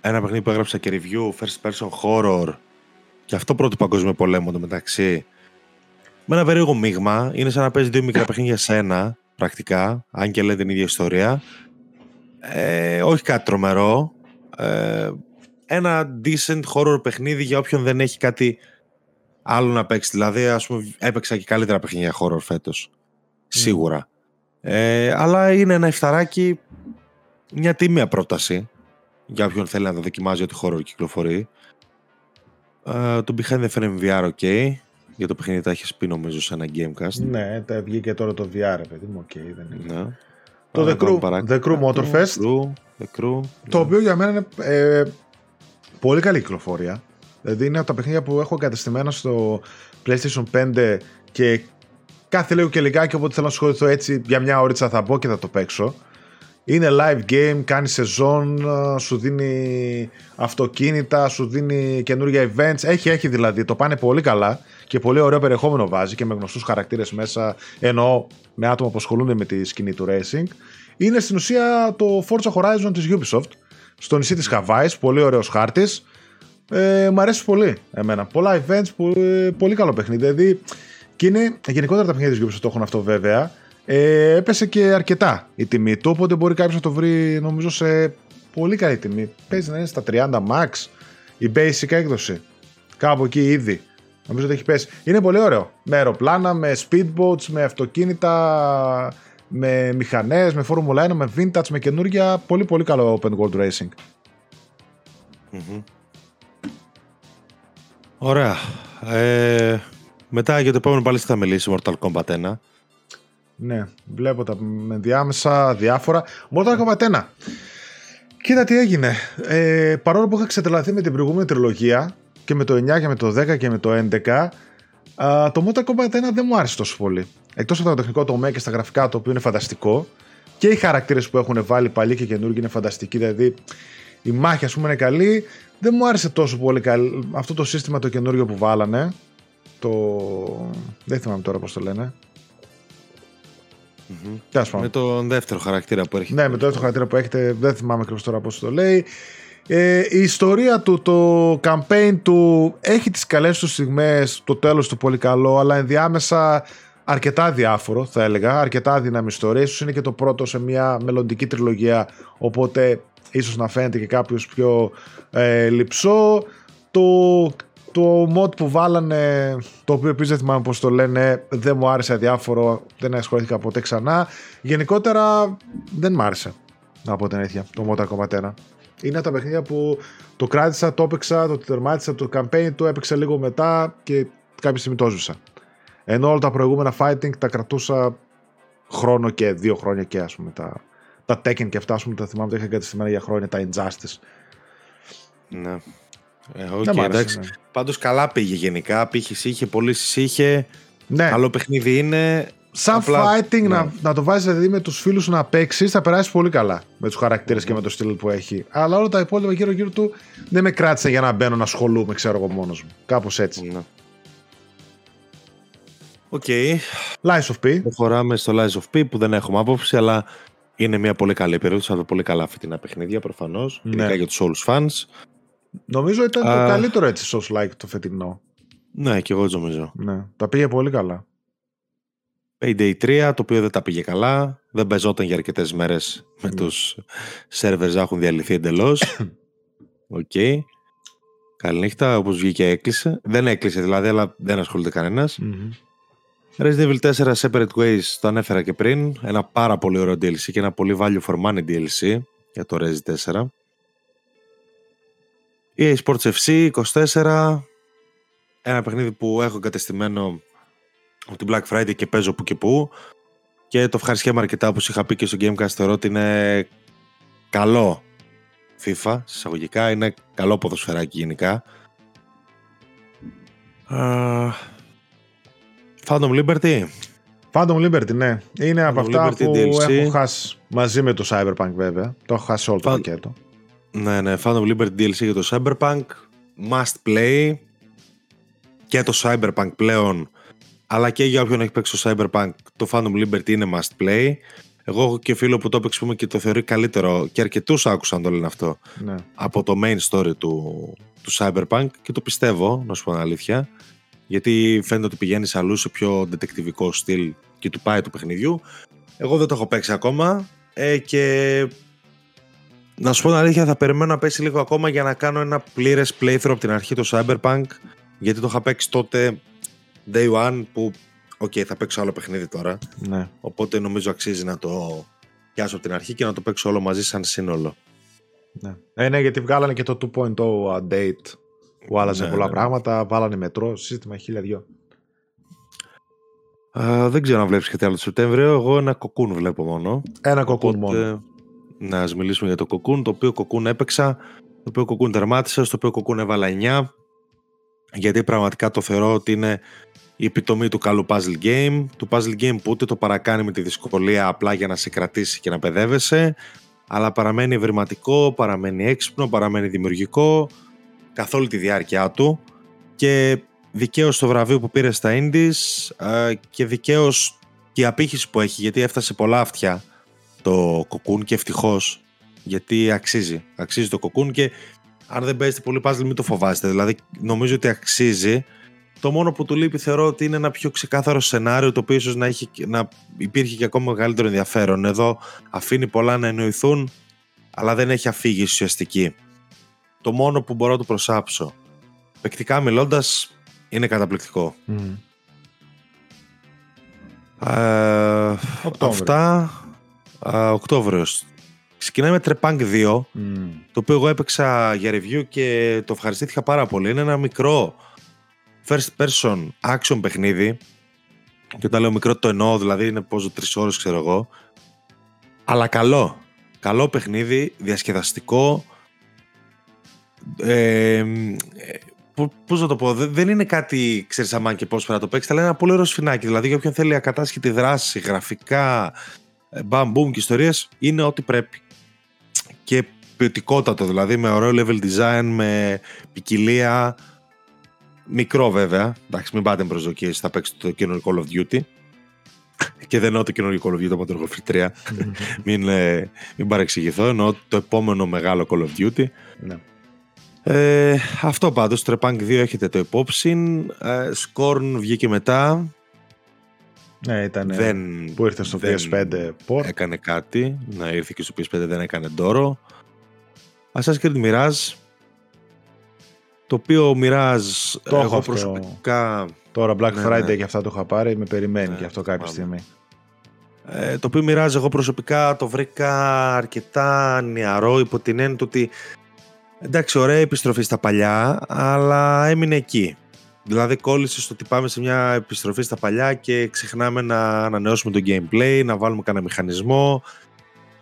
Ένα παιχνίδι που έγραψα και review, first person horror. Και αυτό πρώτο παγκόσμιο πολέμο το μεταξύ. Με ένα περίεργο μείγμα. Είναι σαν να παίζει δύο μικρά παιχνίδια σε ένα, πρακτικά. Αν και λέει την ίδια ιστορία. Ε, όχι κάτι τρομερό. Ε, ένα decent horror παιχνίδι για όποιον δεν έχει κάτι άλλο να παίξει. Δηλαδή, ας πούμε, έπαιξα και καλύτερα παιχνίδια horror φέτος. Σίγουρα. Ε, αλλά είναι ένα εφταράκι, μια τίμια πρόταση για όποιον θέλει να το δοκιμάζει ότι horror κυκλοφορεί. Uh, το Behind the Frame VR, ok. Για το παιχνίδι τα έχεις πει νομίζω σε ένα Gamecast. Ναι, τα βγήκε τώρα το VR, παιδί μου, ok. Δεν είναι. Ναι. Το The Crew, The Crew Motorfest. The Crew, Το οποίο για μένα είναι ε, πολύ καλή κυκλοφορία. Δηλαδή είναι από τα παιχνίδια που έχω εγκαταστημένα στο PlayStation 5 και κάθε λίγο και λιγάκι όποτε θέλω να ασχοληθώ έτσι για μια ώριτσα θα μπω και θα το παίξω. Είναι live game, κάνει σεζόν, σου δίνει αυτοκίνητα, σου δίνει καινούργια events. Έχει, έχει δηλαδή, το πάνε πολύ καλά και πολύ ωραίο περιεχόμενο βάζει και με γνωστούς χαρακτήρες μέσα, ενώ με άτομα που ασχολούνται με τη σκηνή του racing. Είναι στην ουσία το Forza Horizon της Ubisoft, στο νησί της Χαβάης, πολύ ωραίος χάρτης. Ε, μ' αρέσει πολύ εμένα. Πολλά events, πολύ, πολύ καλό παιχνίδι. Δηλαδή, και είναι γενικότερα τα παιχνίδια της Ubisoft το έχουν αυτό βέβαια. Ε, έπεσε και αρκετά η τιμή του, οπότε μπορεί κάποιος να το βρει νομίζω σε πολύ καλή τιμή. Παίζει να είναι στα 30 max η basic έκδοση. Κάπου εκεί ήδη. Νομίζω ότι έχει πέσει. Είναι πολύ ωραίο. Με αεροπλάνα, με speedboats, με αυτοκίνητα, με μηχανές, με Formula 1, με vintage, με καινούργια. Πολύ πολύ καλό open world racing. Ωραία. Ε, μετά για το επόμενο πάλι θα μιλήσει Mortal Kombat 1. Ναι, βλέπω τα με διάμεσα διάφορα. Mortal Kombat 1. Κοίτα τι έγινε. Ε, παρόλο που είχα ξετρελαθεί με την προηγούμενη τριλογία και με το 9 και με το 10 και με το 11, α, το Mortal Kombat 1 δεν μου άρεσε τόσο πολύ. Εκτός από το τεχνικό τομέα και στα γραφικά, το οποίο είναι φανταστικό, και οι χαρακτήρες που έχουν βάλει παλιοί και καινούργιοι είναι φανταστικοί. Δηλαδή, η μάχη, ας πούμε, είναι καλή. Δεν μου άρεσε τόσο πολύ καλή. αυτό το σύστημα το καινούργιο που βάλανε. Το. Δεν θυμάμαι τώρα πώς το λένε. Mm-hmm. Με τον δεύτερο χαρακτήρα που έρχεται. Ναι, με τον δεύτερο χαρακτήρα που έχετε, δεν θυμάμαι ακριβώς τώρα πώς το λέει. Ε, η ιστορία του, το campaign του έχει τις καλές του στιγμές, το τέλος του πολύ καλό, αλλά ενδιάμεσα αρκετά διάφορο θα έλεγα, αρκετά δύναμη ιστορία. Ίσως είναι και το πρώτο σε μια μελλοντική τριλογία, οπότε ίσως να φαίνεται και κάποιος πιο ε, λυψό. Το το mod που βάλανε, το οποίο επίσης δεν θυμάμαι πώς το λένε, δεν μου άρεσε αδιάφορο, δεν ασχολήθηκα ποτέ ξανά. Γενικότερα δεν μ' άρεσε, να πω την αλήθεια, το mod ακόμα Είναι από τα παιχνίδια που το κράτησα, το έπαιξα, το τερμάτισα, το campaign του έπαιξα λίγο μετά και κάποια στιγμή το ζούσα. Ενώ όλα τα προηγούμενα fighting τα κρατούσα χρόνο και δύο χρόνια και ας πούμε τα, τα Tekken και αυτά, ας πούμε, τα θυμάμαι, τα είχα εγκαταστημένα για χρόνια, τα Injustice. Ναι. Ε, okay, εντάξει. Ναι. Πάντως καλά πήγε γενικά. Πήχε, είχε, πωλήσεις είχε. Ναι. Καλό παιχνίδι είναι. Σαν Απλά, fighting ναι. να, να το βάζεις δηλαδή με τους φίλους να παίξεις, θα περάσεις πολύ καλά με τους χαρακτήρες και με το στυλ που έχει. Αλλά όλα τα υπόλοιπα γύρω-γύρω του δεν με κράτησε για να μπαίνω να ασχολούμαι, ξέρω εγώ μόνος μου. Κάπως έτσι. Ναι. OK. Okay. Lies of P. Προχωράμε στο Lies of P που δεν έχουμε άποψη, αλλά είναι μια πολύ καλή περίοδος. Θα δω πολύ καλά φετινά παιχνίδια προφανώς. Ναι. Ειδικά για τους Souls fans. Νομίζω ήταν το καλύτερο έτσι Souls like το φετινό. Ναι, και εγώ νομίζω. Ναι, τα πήγε πολύ καλά. Payday 3, το οποίο δεν τα πήγε καλά. Δεν παίζονταν για αρκετές μέρες με ναι. τους servers να έχουν διαλυθεί εντελώς. [COUGHS] OK. Okay. Καληνύχτα, όπως βγήκε έκλεισε. Δεν έκλεισε δηλαδή, αλλά δεν ασχολείται κανένας. Mm-hmm. Resident Evil 4 Separate Ways το ανέφερα και πριν. Ένα πάρα πολύ ωραίο DLC και ένα πολύ value for money DLC για το Resident 4. EA Sports FC 24. Ένα παιχνίδι που έχω εγκατεστημένο από την Black Friday και παίζω που και που. Και το ευχαριστιέμαι αρκετά όπως είχα πει και στο Gamecast θεωρώ ότι είναι καλό FIFA συσσαγωγικά. Είναι καλό ποδοσφαιράκι γενικά. Uh, Phantom Liberty; Phantom Liberty, ναι. Είναι Phantom από αυτά Liberty που DLC. έχω χάσει μαζί με το Cyberpunk βέβαια. Το έχω χάσει όλο το πακέτο. Ναι, ναι, Phantom Liberty DLC για το Cyberpunk. Must play. Και το Cyberpunk πλέον. Αλλά και για όποιον έχει παίξει το Cyberpunk, το Phantom Liberty είναι must play. Εγώ έχω και φίλο που το έπαιξε και το θεωρεί καλύτερο και αρκετούς άκουσαν το λένε αυτό ναι. από το main story του, του Cyberpunk και το πιστεύω, να σου πω την αλήθεια. Γιατί φαίνεται ότι πηγαίνει αλλού σε πιο δετεκτιβικό στυλ και του πάει του παιχνιδιού. Εγώ δεν το έχω παίξει ακόμα ε, και να σου πω την αλήθεια, θα περιμένω να πέσει λίγο ακόμα για να κάνω ένα πλήρες playthrough από την αρχή το Cyberpunk. Γιατί το είχα παίξει τότε day one που, OK, okay, θα παίξω άλλο παιχνίδι τώρα. Ναι. Οπότε νομίζω αξίζει να το πιάσω από την αρχή και να το παίξω όλο μαζί σαν σύνολο. Ναι, ε, ναι γιατί βγάλανε και το 2.0 update που άλλαζε ναι, πολλά ναι. πράγματα, βάλανε μετρό, σύστημα χίλια δυο. δεν ξέρω αν βλέπεις κάτι άλλο το Σεπτέμβριο. Εγώ ένα Cocoon βλέπω μόνο. Ένα Cocoon μόνο. Να ας μιλήσουμε για το Cocoon, το οποίο Cocoon έπαιξα, το οποίο Cocoon τερμάτισα, το οποίο Cocoon έβαλα 9. Γιατί πραγματικά το θεωρώ ότι είναι η επιτομή του καλού puzzle game. Του puzzle game που ούτε το παρακάνει με τη δυσκολία απλά για να σε κρατήσει και να παιδεύεσαι, αλλά παραμένει ευρηματικό, παραμένει έξυπνο, παραμένει δημιουργικό καθ' όλη τη διάρκεια του και δικαίως το βραβείο που πήρε στα Indies και δικαίως και η απήχηση που έχει γιατί έφτασε πολλά αυτιά το κοκκούν και ευτυχώς γιατί αξίζει. Αξίζει το κοκκούν και αν δεν παίζετε πολύ puzzle μην το φοβάστε. Δηλαδή νομίζω ότι αξίζει. Το μόνο που του λείπει θεωρώ ότι είναι ένα πιο ξεκάθαρο σενάριο το οποίο ίσως να, έχει, να υπήρχε και ακόμα μεγαλύτερο ενδιαφέρον. Εδώ αφήνει πολλά να εννοηθούν αλλά δεν έχει αφήγηση ουσιαστική το μόνο που μπορώ να το προσάψω. Πεκτικά μιλώντας, είναι καταπληκτικό. Mm. Ε, αυτά. Ε, Οκτώβριος. Ξεκινάει με Trepang 2, mm. το οποίο εγώ έπαιξα για review και το ευχαριστήθηκα πάρα πολύ. Είναι ένα μικρό first person action παιχνίδι. Και όταν λέω μικρό το εννοώ, δηλαδή είναι πόσο τρεις ώρες ξέρω εγώ. Αλλά καλό. Καλό παιχνίδι, διασκεδαστικό, ε, Πώς να το πω, δεν είναι κάτι, ξέρεις, αμάν και πώς να το παίξεις, αλλά είναι ένα πολύ ωραίο σφινάκι. Δηλαδή, για όποιον θέλει ακατάσχετη δράση, γραφικά, μπαμ, και ιστορίες, είναι ό,τι πρέπει. Και ποιοτικότατο, δηλαδή, με ωραίο level design, με ποικιλία. Μικρό βέβαια. Εντάξει, μην πάτε με προσδοκίες, θα παίξετε το καινούργιο Call of Duty. Και δεν εννοώ το καινούργιο Call of Duty, το Modern 3. [LAUGHS] μην, ε, μην παρεξηγηθώ. Εννοώ το επόμενο μεγάλο Call of Duty. Ναι. Ε, αυτό πάντως, Trepang 2 έχετε το υπόψη. Ε, Scorn βγήκε μετά. Ναι, ήταν δεν, που ήρθε στο PS5 port. Έκανε κάτι. Να ήρθε και στο PS5 δεν έκανε ντόρο. Assassin's Creed Mirage. Το οποίο Mirage το εγώ αυτό. προσωπικά... Τώρα Black ναι, Friday ναι. και αυτά το είχα πάρει. Με περιμένει ναι, και αυτό κάποια πάμε. στιγμή. Ε, το οποίο Mirage εγώ προσωπικά το βρήκα αρκετά νεαρό υπό την έννοια ότι Εντάξει, ωραία επιστροφή στα παλιά, αλλά έμεινε εκεί. Δηλαδή κόλλησε στο ότι πάμε σε μια επιστροφή στα παλιά και ξεχνάμε να ανανεώσουμε το gameplay, να βάλουμε κανένα μηχανισμό.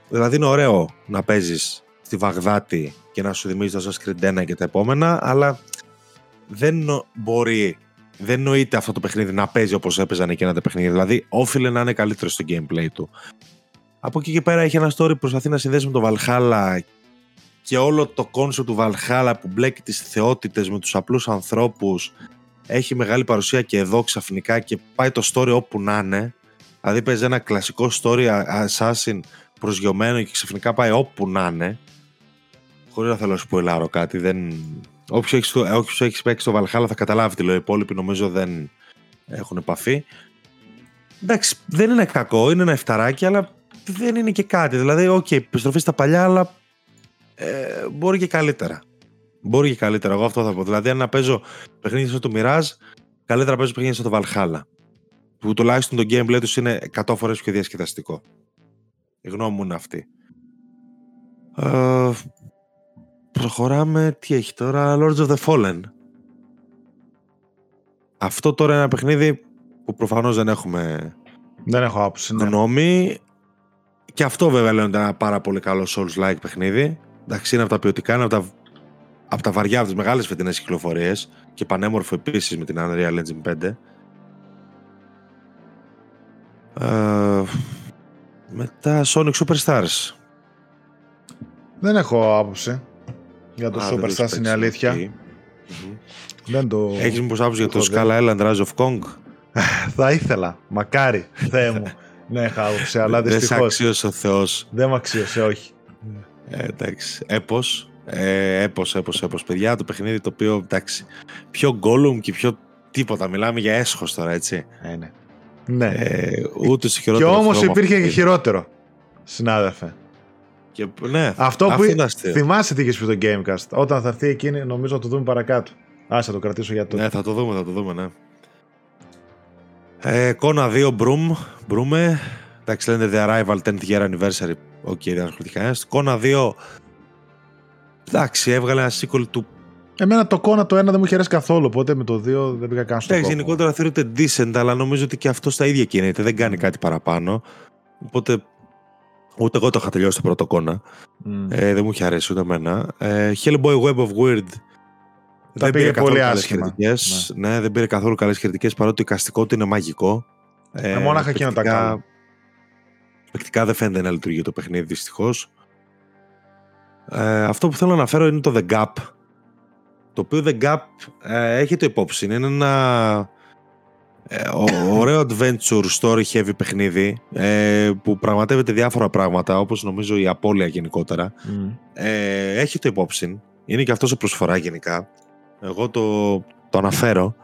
Δηλαδή είναι ωραίο να παίζεις στη Βαγδάτη και να σου θυμίζει το Assassin's Creed 1 και τα επόμενα, αλλά δεν μπορεί, δεν νοείται αυτό το παιχνίδι να παίζει όπως έπαιζαν εκείνα τα παιχνίδια. Δηλαδή όφιλε να είναι καλύτερο στο gameplay του. Από εκεί και πέρα έχει ένα story που προσπαθεί να συνδέσει με το Valhalla και όλο το κόνσο του Βαλχάλα που μπλέκει τις θεότητες με τους απλούς ανθρώπους έχει μεγάλη παρουσία και εδώ ξαφνικά και πάει το story όπου να είναι. Δηλαδή παίζει ένα κλασικό story assassin προσγειωμένο και ξαφνικά πάει όπου να είναι. Χωρίς να θέλω να σου πω ελάρω κάτι. Δεν... Όποιος έχει, όποιος έχει παίξει το Βαλχάλα θα καταλάβει τι λέω. Οι υπόλοιποι νομίζω δεν έχουν επαφή. Εντάξει, δεν είναι κακό, είναι ένα εφταράκι, αλλά δεν είναι και κάτι. Δηλαδή, OK, okay, επιστροφή στα παλιά, αλλά ε, μπορεί και καλύτερα. Μπορεί και καλύτερα, εγώ αυτό θα πω. Δηλαδή, αν να παίζω παιχνίδι στο Mirage, καλύτερα να παίζω παιχνίδι στο Valhalla. Που τουλάχιστον το gameplay τους είναι 100 φορές πιο διασκεδαστικό. Η γνώμη μου είναι αυτή. Ε, προχωράμε. Τι έχει τώρα, Lords of the Fallen. Αυτό τώρα είναι ένα παιχνίδι που προφανώς δεν έχουμε δεν έχω άποψη, ναι. γνώμη. Και αυτό βέβαια λέω είναι ένα πάρα πολύ καλό Souls-like παιχνίδι. Εντάξει, είναι από τα ποιοτικά, είναι από τα, από τα βαριά, από τις μεγάλες φετινές κυκλοφορίες και πανέμορφο επίσης με την Unreal Engine 5. Ε, μετά Sonic Superstars. Δεν έχω άποψη για το Superstars, είναι αλήθεια. Mm-hmm. Δεν το... Έχεις μήπως άποψη για το Scala Island Rise of Kong? [LAUGHS] Θα ήθελα, μακάρι, Θεέ μου. [LAUGHS] ναι, είχα άποψη, αλλά δυστυχώς. Δεν σε αξίωσε ο Θεός. Δεν με αξίωσε, όχι. Ε, εντάξει. Έπος. Ε, έπος, έπος, έπος. Παιδιά, το παιχνίδι το οποίο, εντάξει, πιο γκόλουμ και πιο τίποτα. Μιλάμε για έσχος τώρα, έτσι. Ε, ναι. ναι. Ε, ούτε σε χειρότερο. Και όμως υπήρχε και χειρότερο, συνάδελφε. Και, ναι, Αυτό που θυμάσαι τι είχες πει το Gamecast. Όταν θα έρθει εκείνη, νομίζω θα το δούμε παρακάτω. Άσε, το κρατήσω για το. Ναι, θα το δούμε, θα το δούμε, ναι. Ε, Kona 2 Brum, Brume. Εντάξει, Slender The Arrival 10th Year Anniversary. OK, okay, δεν ασχοληθεί κανένα. Kona 2. Εντάξει, έβγαλε ένα sequel του Εμένα το Kona το ένα δεν μου είχε αρέσει καθόλου, οπότε με το 2 δεν πήγα καν στο Εντάξει, γενικότερα θεωρείται decent, αλλά νομίζω ότι και αυτό στα ίδια κινείται. Δεν κάνει κάτι παραπάνω. Οπότε ούτε εγώ το είχα τελειώσει το πρώτο κόνα. Ε, δεν μου είχε αρέσει ούτε εμένα. Ε, Hellboy Web of Weird δεν πήρε πολύ άσχημα. Ναι. ναι. δεν πήρε καθόλου καλές κριτικές παρότι το καστικό του είναι μαγικό. Ε, ε μόναχα εκείνο τα κάνω. Παικτικά δεν φαίνεται να λειτουργεί το παιχνίδι δυστυχώς. Ε, αυτό που θέλω να αναφέρω είναι το The Gap. Το οποίο The Gap ε, έχει το υπόψη. Είναι ένα ε, ωραίο adventure story heavy παιχνίδι ε, που πραγματεύεται διάφορα πράγματα όπως νομίζω η απώλεια γενικότερα. Ε, έχει το υπόψη. Είναι και αυτό σε προσφορά γενικά. Εγώ το, το αναφέρω.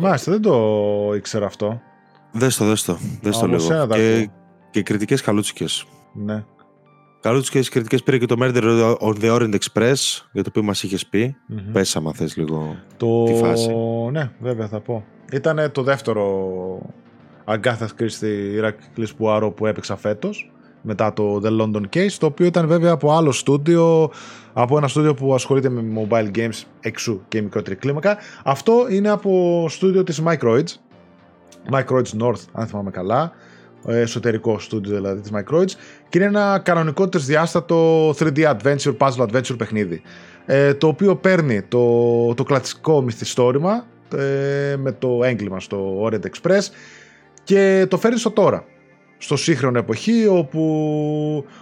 Μάλιστα, δεν το ήξερα αυτό. Δες το, δες το. Δες το λίγο. Και, και κριτικές καλούτσικες. Ναι. Καλούτσικες κριτικές πήρε και το Murder on the Orient Express, για το οποίο μας είχες πει. Mm-hmm. Πες άμα θες λίγο το... τη φάση. Ναι, βέβαια θα πω. Ήταν το δεύτερο Agatha Christie Heracles Poirot που έπαιξα φέτος μετά το The London Case, το οποίο ήταν βέβαια από άλλο στούντιο, από ένα στούντιο που ασχολείται με mobile games εξού και μικρότερη κλίμακα. Αυτό είναι από στούντιο της Microids, Microids North, αν θυμάμαι καλά, εσωτερικό στούντιο δηλαδή της Microids, και είναι ένα κανονικό τρισδιάστατο 3D adventure, puzzle adventure παιχνίδι, ε, το οποίο παίρνει το, το κλασικό μυθιστόρημα ε, με το έγκλημα στο Orient Express και το φέρνει στο τώρα. Στο σύγχρονο εποχή όπου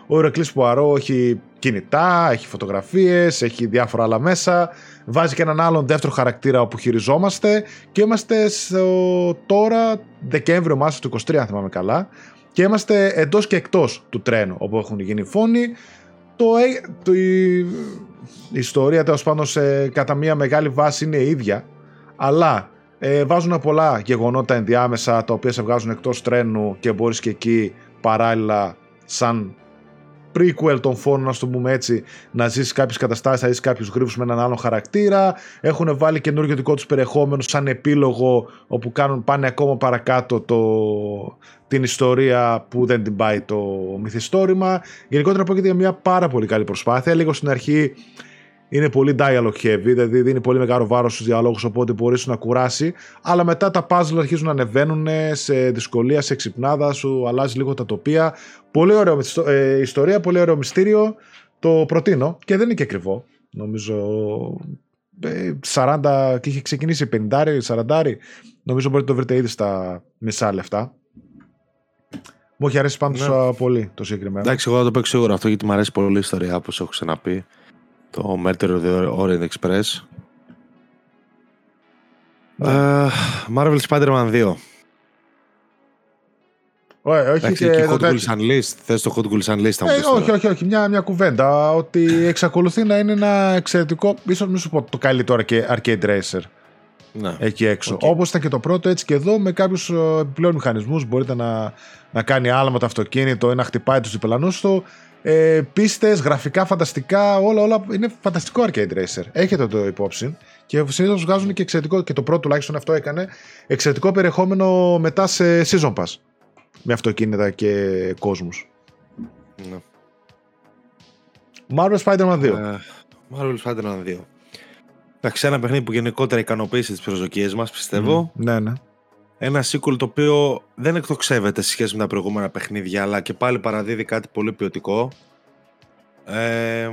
ο Ηρακλής Πουαρό έχει κινητά, έχει φωτογραφίες, έχει διάφορα άλλα μέσα, βάζει και έναν άλλον δεύτερο χαρακτήρα όπου χειριζόμαστε και είμαστε στο τώρα Δεκέμβριο Μάρτιο του 23 αν θυμάμαι καλά και είμαστε εντός και εκτός του τρένου όπου έχουν γίνει φόνοι. Το, το, η, η ιστορία τέλος πάντων σε, κατά μια μεγάλη βάση είναι ίδια αλλά ε, βάζουν πολλά γεγονότα ενδιάμεσα τα οποία σε βγάζουν εκτός τρένου και μπορείς και εκεί παράλληλα σαν prequel των φόνων, να το πούμε έτσι, να ζήσει κάποιες καταστάσεις, να ζήσει κάποιους γρήφου με έναν άλλο χαρακτήρα. Έχουν βάλει καινούργιο δικό τους περιεχόμενο σαν επίλογο, όπου κάνουν, πάνε ακόμα παρακάτω το, την ιστορία που δεν την πάει το μυθιστόρημα. Γενικότερα πρόκειται για μια πάρα πολύ καλή προσπάθεια. Λίγο στην αρχή είναι πολύ dialogue heavy, δηλαδή δίνει πολύ μεγάλο βάρος στους διαλόγους, οπότε μπορεί να κουράσει. Αλλά μετά τα puzzle αρχίζουν να ανεβαίνουν σε δυσκολία, σε ξυπνάδα, σου αλλάζει λίγο τα τοπία. Πολύ ωραίο ε, ιστορία, πολύ ωραίο μυστήριο. Το προτείνω και δεν είναι και ακριβό. Νομίζω 40 ε, και είχε ξεκινήσει 50, 40. Νομίζω μπορείτε να το βρείτε ήδη στα μισά λεφτά. Μου έχει αρέσει πάντως ναι. πολύ το συγκεκριμένο. Εντάξει, εγώ θα το παίξω σίγουρα αυτό γιατί μου αρέσει πολύ η ιστορία, όπως έχω ξαναπεί το Murder of Orient Express. Uh, Marvel Spider-Man 2. Ωραία, όχι και, και Hot Wheels Unleashed. Θες το Hot Wheels Unleashed θα μου ε, Όχι, όχι, όχι. Μια, μια κουβέντα ότι εξακολουθεί να είναι ένα εξαιρετικό, ίσως μην σου πω το καλύτερο arcade racer. Ναι. Εκεί έξω. Okay. Όπως ήταν και το πρώτο, έτσι και εδώ με κάποιους ε, επιπλέον μηχανισμούς μπορείτε να, να κάνει άλμα το αυτοκίνητο ή να χτυπάει τους διπλανούς του ε, πίστες, γραφικά φανταστικά, όλα, όλα. Είναι φανταστικό arcade racer. Έχετε το υπόψη. Και συνήθως βγάζουν και εξαιρετικό, και το πρώτο τουλάχιστον αυτό έκανε, εξαιρετικό περιεχόμενο μετά σε season pass. Με αυτοκίνητα και κόσμους. Ναι. Marvel Spider-Man 2. Uh, Marvel Spider-Man 2. Εντάξει, ένα παιχνίδι που γενικότερα ικανοποίησε τις προσδοκίες μας, πιστεύω. Mm, ναι, ναι ένα sequel το οποίο δεν εκτοξεύεται σε σχέση με τα προηγούμενα παιχνίδια αλλά και πάλι παραδίδει κάτι πολύ ποιοτικό. Ε,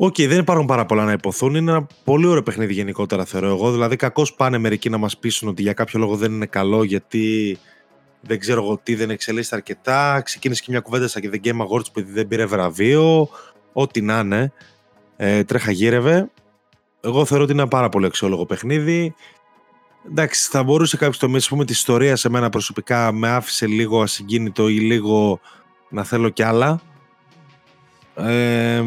OK, okay, δεν υπάρχουν πάρα πολλά να ειπωθούν. Είναι ένα πολύ ωραίο παιχνίδι γενικότερα, θεωρώ εγώ. Δηλαδή, κακώς πάνε μερικοί να μας πείσουν ότι για κάποιο λόγο δεν είναι καλό, γιατί δεν ξέρω εγώ τι δεν εξελίσσεται αρκετά. Ξεκίνησε και μια κουβέντα στα The Game Awards που δεν πήρε βραβείο. Ό,τι να είναι. Ε, τρέχα γύρευε. Εγώ θεωρώ ότι είναι ένα πάρα πολύ αξιόλογο παιχνίδι εντάξει, θα μπορούσε κάποιος τομέα, ας πούμε, τη ιστορία σε μένα προσωπικά με άφησε λίγο ασυγκίνητο ή λίγο να θέλω κι άλλα. Ε,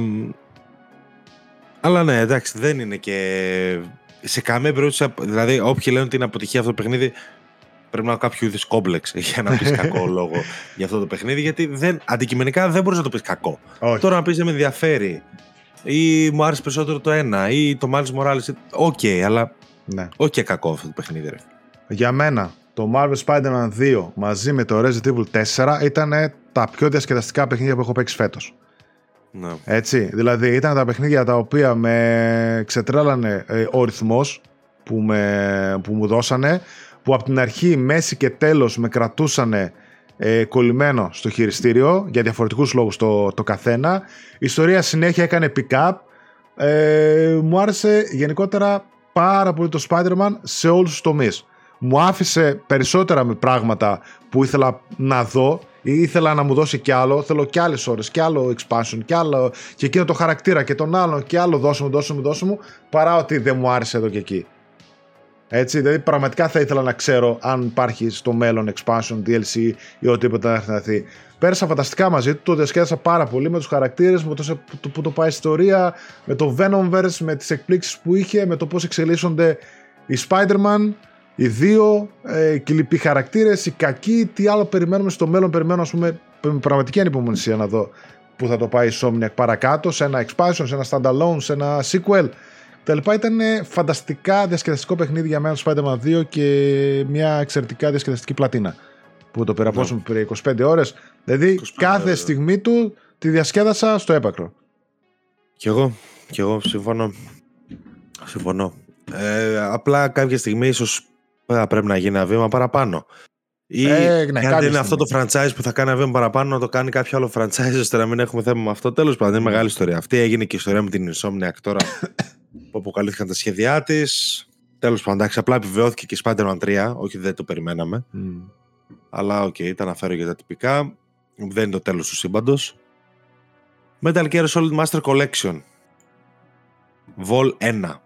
αλλά ναι, εντάξει, δεν είναι και σε καμία περίπτωση. Δηλαδή, όποιοι λένε ότι είναι αποτυχία αυτό το παιχνίδι, πρέπει να έχω κάποιο είδους κόμπλεξ [LAUGHS] για να πεις κακό [LAUGHS] λόγο για αυτό το παιχνίδι. Γιατί δεν, αντικειμενικά δεν μπορείς να το πεις κακό. Τώρα να πεις δεν με ενδιαφέρει ή μου άρεσε περισσότερο το ένα ή το Miles Morales. OK, okay, αλλά ναι. Όχι και κακό αυτό το παιχνίδι, ρε. Για μένα, το Marvel Spider-Man 2 μαζί με το Resident Evil 4 ήταν τα πιο διασκεδαστικά παιχνίδια που έχω παίξει φέτος. Ναι. Έτσι, δηλαδή ήταν τα παιχνίδια τα οποία με ξετρέλανε ε, ο ρυθμός που, με, που μου δώσανε που από την αρχή, μέση και τέλος με κρατούσανε ε, κολλημένο στο χειριστήριο για διαφορετικούς λόγους το, το καθένα. Η ιστορία συνέχεια έκανε pick-up. Ε, μου άρεσε γενικότερα πάρα πολύ το Spider-Man σε όλους τους τομείς. Μου άφησε περισσότερα με πράγματα που ήθελα να δω ή ήθελα να μου δώσει κι άλλο. Θέλω κι άλλες ώρες, κι άλλο expansion, κι άλλο και εκείνο το χαρακτήρα και τον άλλον, κι άλλο δώσω μου, δώσω μου, δώσω μου, παρά ότι δεν μου άρεσε εδώ και εκεί. Έτσι, δηλαδή πραγματικά θα ήθελα να ξέρω αν υπάρχει στο μέλλον expansion, DLC ή οτιδήποτε να έρθει Πέρασα φανταστικά μαζί του, το διασκέδασα πάρα πολύ με τους χαρακτήρες, με το που το πάει ιστορία, με το Venomverse, με τις εκπλήξεις που είχε, με το πώς εξελίσσονται οι Spider-Man, οι δύο, ε, οι λοιποί χαρακτήρες, οι κακοί, τι άλλο περιμένουμε στο μέλλον, περιμένω ας πούμε με πραγματική ανυπομονησία να δω που θα το πάει η Somniac παρακάτω, σε ένα expansion, σε ένα standalone, σε ένα sequel. Τα λοιπά ήταν φανταστικά διασκεδαστικό παιχνίδι για μένα το Spider-Man 2 και μια εξαιρετικά διασκεδαστική πλατίνα. Που το περαπόσουμε ναι. 25 ώρες. Δηλαδή κάθε στιγμή του τη διασκέδασα στο έπακρο. Κι εγώ, κι εγώ συμφωνώ. Συμφωνώ. Ε, απλά κάποια στιγμή ίσως πρέπει να γίνει ένα βήμα παραπάνω. Ή ε, ναι, αν δεν είναι αυτό το franchise που θα κάνει ένα βήμα παραπάνω, να το κάνει κάποιο άλλο franchise ώστε να μην έχουμε θέμα με αυτό. Τέλος πάντων, είναι μεγάλη ιστορία. Αυτή έγινε και η ιστορία με την Insomniac τώρα [COUGHS] που αποκαλύφθηκαν τα σχέδιά της. Τέλος πάντων, εντάξει, απλά επιβεβαιώθηκε και η Spider-Man 3. Όχι, δεν το περιμέναμε. Mm. Αλλά OK, okay, τα αναφέρω για τα τυπικά. Δεν είναι το τέλος του σύμπαντος. Metal Gear Solid Master Collection. Vol 1.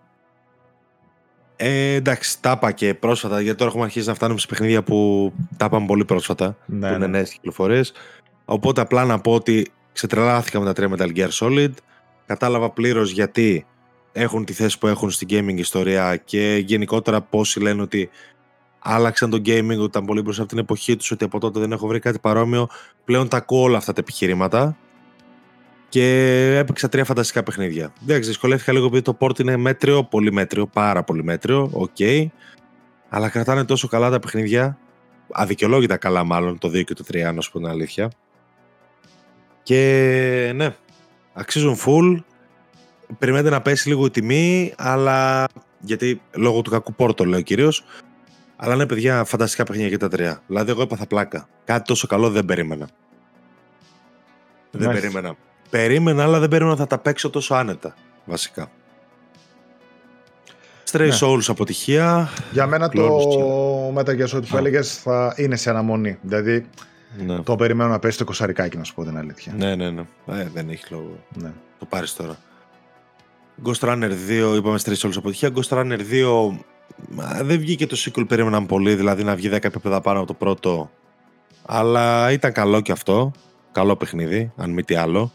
Ε, εντάξει, τα είπα και πρόσφατα, γιατί τώρα έχουμε αρχίσει να φτάνουμε σε παιχνίδια που τα είπαμε πολύ πρόσφατα. Ναι, που είναι ναι. νέες κυκλοφορίες. Οπότε απλά να πω ότι ξετρελάθηκα με τα τρία Metal Gear Solid. Κατάλαβα πλήρως γιατί έχουν τη θέση που έχουν στην gaming ιστορία και γενικότερα πόσοι λένε ότι άλλαξαν το gaming, ότι ήταν πολύ μπροστά από την εποχή τους, ότι από τότε δεν έχω βρει κάτι παρόμοιο. Πλέον τα ακούω όλα αυτά τα επιχειρήματα και έπαιξα τρία φανταστικά παιχνίδια. Εντάξει, δυσκολεύτηκα λίγο επειδή το port είναι μέτριο, πολύ μέτριο, πάρα πολύ μέτριο, OK. Okay. Αλλά κρατάνε τόσο καλά τα παιχνίδια, αδικαιολόγητα καλά μάλλον, το 2 και το 3, να σου πω την αλήθεια. Και ναι, αξίζουν full. Περιμένετε να πέσει λίγο η τιμή, αλλά γιατί λόγω του κακού πόρτο λέω κυρίω. Αλλά ναι, παιδιά, φανταστικά παιχνίδια και τα τρία. Δηλαδή, εγώ έπαθα πλάκα. Κάτι τόσο καλό δεν περίμενα. Δεν περίμενα. Περίμενα, αλλά δεν περίμενα θα τα παίξω τόσο άνετα, βασικά. Stray ναι. Souls αποτυχία. Για μένα το Metal Gear Solid που έλεγες θα είναι σε αναμονή. Δηλαδή ναι. το περιμένω να πέσει το κοσαρικάκι, να σου πω την αλήθεια. Ναι, ναι, ναι. Ε, δεν έχει λόγο. Ναι. Το πάρεις τώρα. Ghost Runner 2, είπαμε Stray Souls αποτυχία. Ghost Runner 2 δεν βγήκε το sequel, περίμεναν πολύ, δηλαδή να βγει 10 επίπεδα πάνω από το πρώτο. Αλλά ήταν καλό και αυτό. Καλό παιχνίδι, αν μη τι άλλο.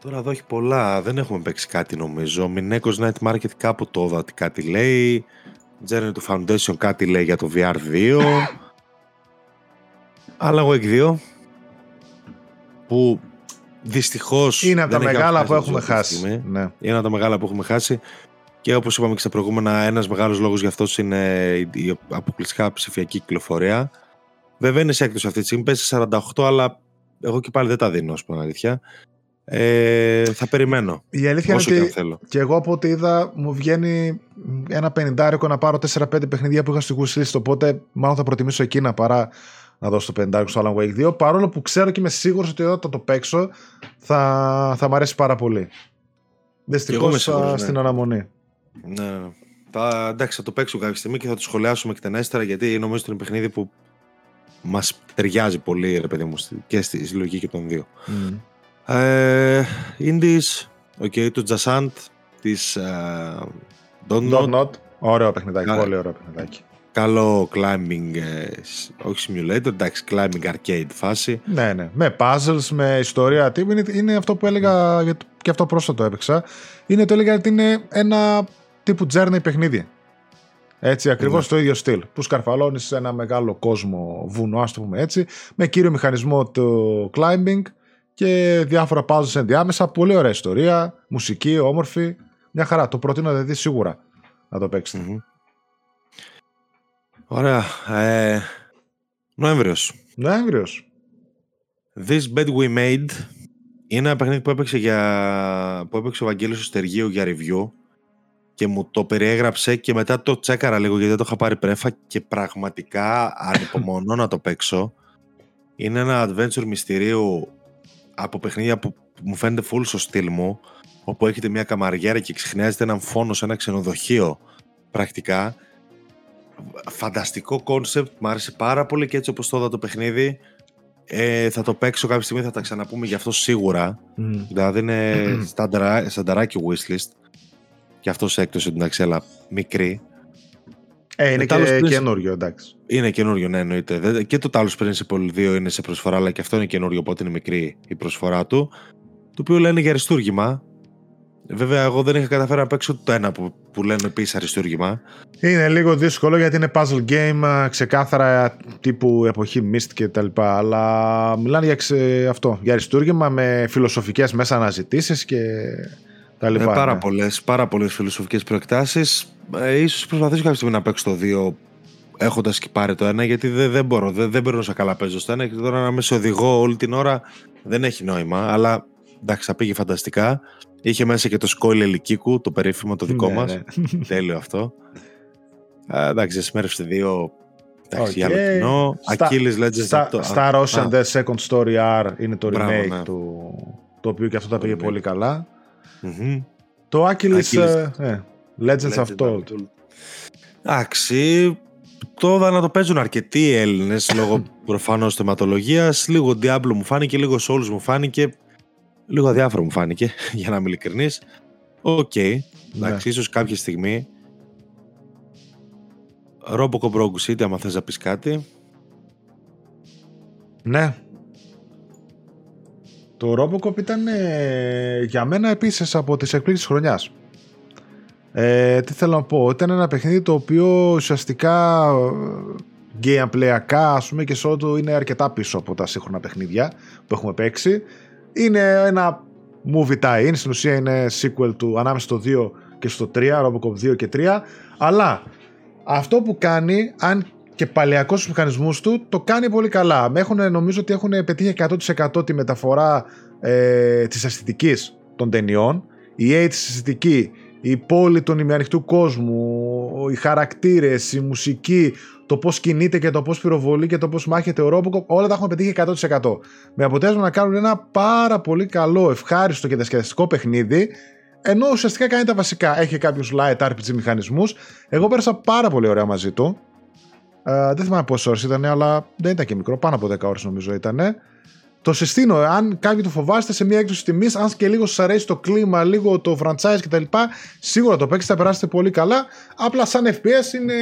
Τώρα εδώ έχει πολλά. Δεν έχουμε παίξει κάτι νομίζω. Μινέκος Night Market κάπου το είδα ότι κάτι λέει. Journey to Foundation κάτι λέει για το VR2. Αλλά εγώ 2. Που δυστυχώς. Είναι από τα μεγάλα που έχουμε χάσει. Ναι. Είναι από τα μεγάλα που έχουμε χάσει. Και όπως είπαμε και στα προηγούμενα, ένας μεγάλος λόγος για αυτός είναι η αποκλειστικά ψηφιακή κυκλοφορία. Βέβαια είναι σε έκδοση αυτή τη στιγμή. Πέσει 48, αλλά εγώ και πάλι δεν τα δίνω, ας πούμε αλήθεια. Ε, θα περιμένω. Η αλήθεια είναι ότι θέλω. και εγώ από ό,τι είδα μου βγαίνει ένα πενιντάρικο να πάρω 4-5 παιχνίδια που είχα στη wish οπότε μάλλον θα προτιμήσω εκείνα παρά να δώσω το πενιντάρικο στο Alan Wake 2 παρόλο που ξέρω και είμαι σίγουρος ότι όταν το παίξω θα, θα μ' αρέσει πάρα πολύ. Δυστυχώς ναι. στην αναμονή. Ναι, ναι. Θα, εντάξει, θα το παίξω κάποια στιγμή και θα το σχολιάσουμε εκτενέστερα γιατί νομίζω ότι είναι παιχνίδι που μας ταιριάζει πολύ ρε παιδί μου και στη συλλογική και των δύο. Mm. Ε, Indies, okay, του Jassant, της uh, Don't, Don't Not. Ωραίο παιχνιδάκι, πολύ ωραίο παιχνιδάκι. Καλό climbing, ε, όχι simulator, εντάξει, climbing arcade φάση. Ναι, ναι, με puzzles, με ιστορία. Είναι, είναι αυτό που έλεγα, και αυτό πρόσφατο έπαιξα, είναι το έλεγα ότι είναι ένα τύπου journey παιχνίδι. Έτσι, ακριβώς ναι. το ίδιο στυλ. Που σκαρφαλώνεις σε ένα μεγάλο κόσμο βουνό, ας το πούμε έτσι, με κύριο μηχανισμό το climbing και διάφορα puzzles ενδιάμεσα. Πολύ ωραία ιστορία, μουσική, όμορφη. Μια χαρά. Το προτείνω δηλαδή σίγουρα να το παιξετε Ωραία. Ε, Νοέμβριος. Νοέμβριος. This Bed We Made είναι ένα παιχνίδι που έπαιξε, για... που έπαιξε ο Βαγγέλης Στεργίου για review και μου το περιέγραψε και μετά το τσέκαρα λίγο γιατί δεν το είχα πάρει πρέφα και πραγματικά ανυπομονώ να το παίξω. Είναι ένα adventure μυστηρίου από παιχνίδια που μου φαίνεται full στο στυλ μου όπου είστε μια καμαριέρα και εξιχνιάζετε έναν φόνο σε ένα ξενοδοχείο πρακτικά. Φανταστικό concept, μου άρεσε πάρα πολύ και έτσι όπως το είδα το παιχνίδι ε, θα το παίξω κάποια στιγμή, θα τα ξαναπούμε γι' αυτό σίγουρα. Mm. Δηλαδή είναι στανταράκι wishlist. Και αυτό σε έκπτωση εντάξει, αλλά μικρή. Ε, είναι και καινούριο, εντάξει. Είναι καινούριο, ναι, εννοείται. Και το Talos Principle 2 είναι σε προσφορά, αλλά και αυτό είναι καινούριο, οπότε είναι μικρή η προσφορά του. Το οποίο λένε για αριστούργημα. Βέβαια, εγώ δεν είχα καταφέρει να παίξω το ένα που, που λένε επίση αριστούργημα. Είναι λίγο δύσκολο γιατί είναι puzzle game, ξεκάθαρα τύπου εποχή Mist και τα λοιπά. Αλλά μιλάνε για ξε... αυτό, για αριστούργημα με φιλοσοφικές μέσα αναζητήσεις και τα ε, λοιπά. Ε, πάρα, ναι. πολλές, πάρα πολλές φιλοσοφικές προεκτάσεις. Ε, ίσως προσπαθήσω κάποια στιγμή να παίξω το 2 έχοντας και πάρει το ένα γιατί δεν, δεν μπορώ, δεν, δεν μπορώ να καλά παίζω στο ένα και τώρα να με σε οδηγώ όλη την ώρα δεν έχει νόημα αλλά εντάξει θα πήγε φανταστικά είχε μέσα και το σκόιλ ελικίκου το περίφημο το δικό ναι, μας ναι. [LAUGHS] τέλειο αυτό ε, εντάξει εσμέρευσε δύο Εντάξει, okay. για άλλο κοινό. Achilles Legends. Στα, στα Russian The Second Story R είναι το Μπράβο, remake ναι. του, το οποίο και αυτό τα πήγε πολύ καλά. Το Achilles, ε, ε, Legends, of Told. Εντάξει, τώρα να το παίζουν αρκετοί Έλληνες λόγω [LAUGHS] προφανώς θεματολογίας. Λίγο Diablo μου φάνηκε, λίγο Souls μου φάνηκε. Λίγο αδιάφορο μου φάνηκε, [LAUGHS] για να είμαι ειλικρινής. Okay. Εντάξει, ναι. ίσως κάποια στιγμή. Robocop Rogue City, άμα θες να πεις κάτι. Ναι, το Robocop ήταν ε, για μένα επίσης από τις εκπλήξεις χρονιάς. Ε, τι θέλω να πω, ήταν ένα παιχνίδι το οποίο ουσιαστικά ε, gameplay ακά ας πούμε και σε είναι αρκετά πίσω από τα σύγχρονα παιχνίδια που έχουμε παίξει. Είναι ένα movie tie-in, στην ουσία είναι sequel του ανάμεσα στο 2 και στο 3, Robocop 2 και 3, αλλά αυτό που κάνει, αν και παλαιακός στους μηχανισμούς του το κάνει πολύ καλά. Έχουν, νομίζω ότι έχουν πετύχει 100% τη μεταφορά ε, της αισθητικής των ταινιών. Η AIDS αισθητική, η πόλη των ημιανοιχτού κόσμου, οι χαρακτήρες, η μουσική, το πώς κινείται και το πώς πυροβολεί και το πώς μάχεται ο Ρόμποκο, όλα τα έχουν πετύχει 100%. Με αποτέλεσμα να κάνουν ένα πάρα πολύ καλό, ευχάριστο και διασκεδαστικό παιχνίδι, ενώ ουσιαστικά κάνει τα βασικά. Έχει κάποιους light RPG μηχανισμούς. Εγώ πέρασα πάρα πολύ ωραία μαζί του. Ε, δεν θυμάμαι πόσες ώρες ήταν, αλλά δεν ήταν και μικρό. Πάνω από 10 ώρες νομίζω ήταν. Το συστήνω, αν κάποιοι το φοβάστε σε μια έκδοση τιμής, αν και λίγο σας αρέσει το κλίμα, λίγο το franchise κτλ., σίγουρα το παίξετε, θα περάσετε πολύ καλά. Απλά σαν FPS είναι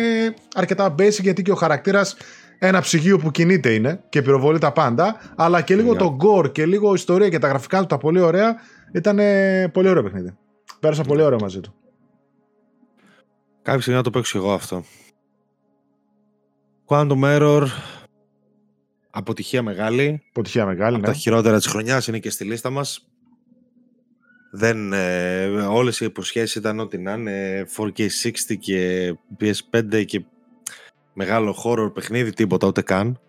αρκετά basic γιατί και ο χαρακτήρας ένα ψυγείο που κινείται είναι και πυροβολεί τα πάντα. Αλλά και λίγο το gore και λίγο ιστορία και τα γραφικά του τα πολύ ωραία. Ήταν πολύ ωραίο παιχνίδι. Πέρασα πολύ ωραίο μαζί του. Κάποια στιγμή να το παίξω εγώ αυτό. Quantum Error, αποτυχία μεγάλη. Αποτυχία μεγάλη, Από ναι. τα χειρότερα της χρονιάς είναι και στη λίστα μας. Δεν, ε, όλες οι υποσχέσεις ήταν ό,τι να είναι 4K60 και PS5 και μεγάλο horror παιχνίδι, τίποτα ούτε καν.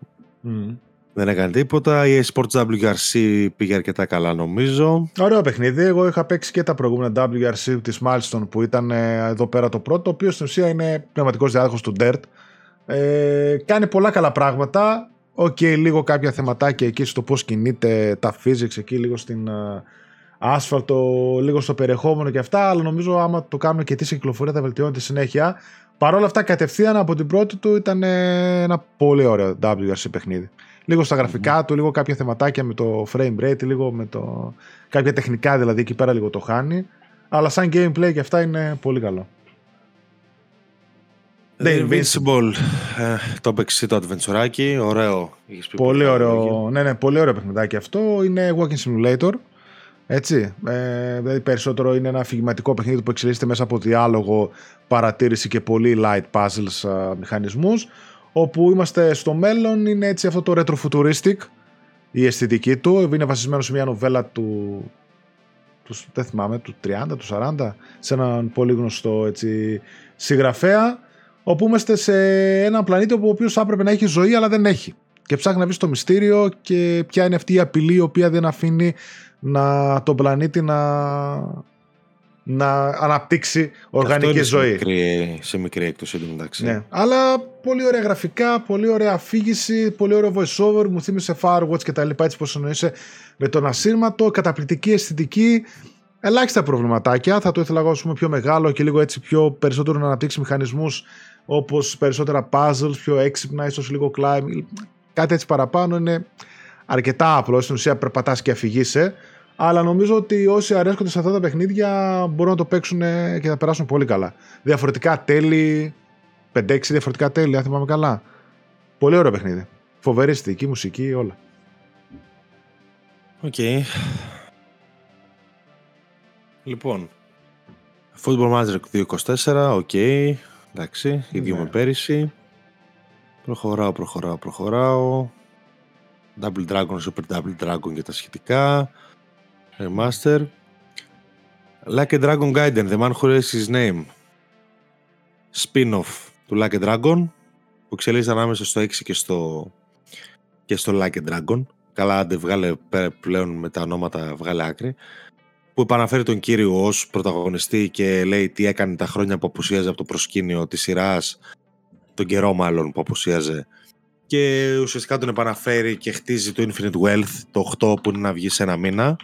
Δεν έκανε τίποτα. EA Sports WRC πήγε αρκετά καλά νομίζω. Ωραίο παιχνίδι. Εγώ είχα παίξει και τα προηγούμενα WRC της Milestone που ήταν ε, εδώ πέρα το πρώτο, το οποίος στην ουσία είναι πνευματικός διάδοχος του Dirt. Ε, κάνει πολλά καλά πράγματα. Okay, λίγο κάποια θεματάκια εκεί στο πώς κινείται τα physics εκεί, λίγο στην uh, άσφαλτο, λίγο στο περιεχόμενο και αυτά, αλλά νομίζω άμα το κάνουμε και τι σε κυκλοφορία θα βελτιώνεται συνέχεια. Παρ' όλα αυτά, κατευθείαν από την πρώτη του ήταν ε, ένα πολύ ωραίο WRC παιχνίδι. Λίγο στα γραφικά του, λίγο κάποια θεματάκια με το frame rate, λίγο με το. κάποια τεχνικά δηλαδή εκεί πέρα λίγο το χάνει. Αλλά σαν gameplay και αυτά είναι πολύ καλό. The Invincible, ε, το έπαιξε το adventure ωραίο. Πολύ ωραίο, ναι, ναι, πολύ ωραίο παιχνιδάκι αυτό. Είναι walking simulator. Έτσι, ε, δηλαδή περισσότερο είναι ένα αφηγηματικό παιχνίδι που εξελίσσεται μέσα από διάλογο, παρατήρηση και πολύ light puzzles α, μηχανισμούς όπου είμαστε στο μέλλον είναι έτσι αυτό το retrofuturistic η αισθητική του είναι βασισμένο σε μια νοβέλα του, του δεν θυμάμαι, του 30, του 40 σε έναν πολύ γνωστό έτσι, συγγραφέα όπου είμαστε σε έναν πλανήτη όπου ο οποίος θα έπρεπε να έχει ζωή αλλά δεν έχει. Και ψάχνει να βρει το μυστήριο και ποια είναι αυτή η απειλή η οποία δεν αφήνει να, τον πλανήτη να, να αναπτύξει οργανική ζωή. Σε μικρή, σε μικρή έκπτωση εντωμεταξύ. Ναι. Αλλά πολύ ωραία γραφικά, πολύ ωραία αφήγηση, πολύ ωραίο voiceover. Μου θύμισε Firewatch και τα λοιπά έτσι πως εννοείσαι με τον ασύρματο, καταπληκτική αισθητική. Ελάχιστα προβληματάκια. Θα το ήθελα εγώ πούμε, πιο μεγάλο και λίγο έτσι πιο περισσότερο να αναπτύξει μηχανισμούς όπως περισσότερα puzzles, πιο έξυπνα, ίσως λίγο climb. Κάτι έτσι παραπάνω είναι αρκετά απλό. Στην ουσία περπατάς και αφηγείσαι. Αλλά νομίζω ότι όσοι αρέσκονται σε αυτά τα παιχνίδια μπορούν να το παίξουν και να περάσουν πολύ καλά. Διαφορετικά τέλη, 5-6 διαφορετικά τέλη, αν θυμάμαι καλά. Πολύ ωραίο παιχνίδι. Φοβερή αισθητική, μουσική, όλα. Okay. Λοιπόν, Football Manager 2024, okay. Εντάξει, ίδιο ναι. με πέρυσι. Προχωράω, προχωράω, προχωράω. Double Dragon, Super Double Dragon και τα σχετικά. Remaster. Like a Dragon Gaiden, The Man Who Erased His Name. Spin-off του Like a Dragon που εξελίσσεται ανάμεσα στο 6 και στο, και στο Like a Dragon. Καλά, άντε βγάλε πλέον με τα ονόματα, βγάλε άκρη. Που επαναφέρει τον κύριο ως πρωταγωνιστή και λέει τι έκανε τα χρόνια που απουσίαζε από το προσκήνιο της σειράς, τον καιρό μάλλον που απουσίαζε και ουσιαστικά τον επαναφέρει και χτίζει το Infinite Wealth, το 8 που είναι να βγει σε ένα μήνα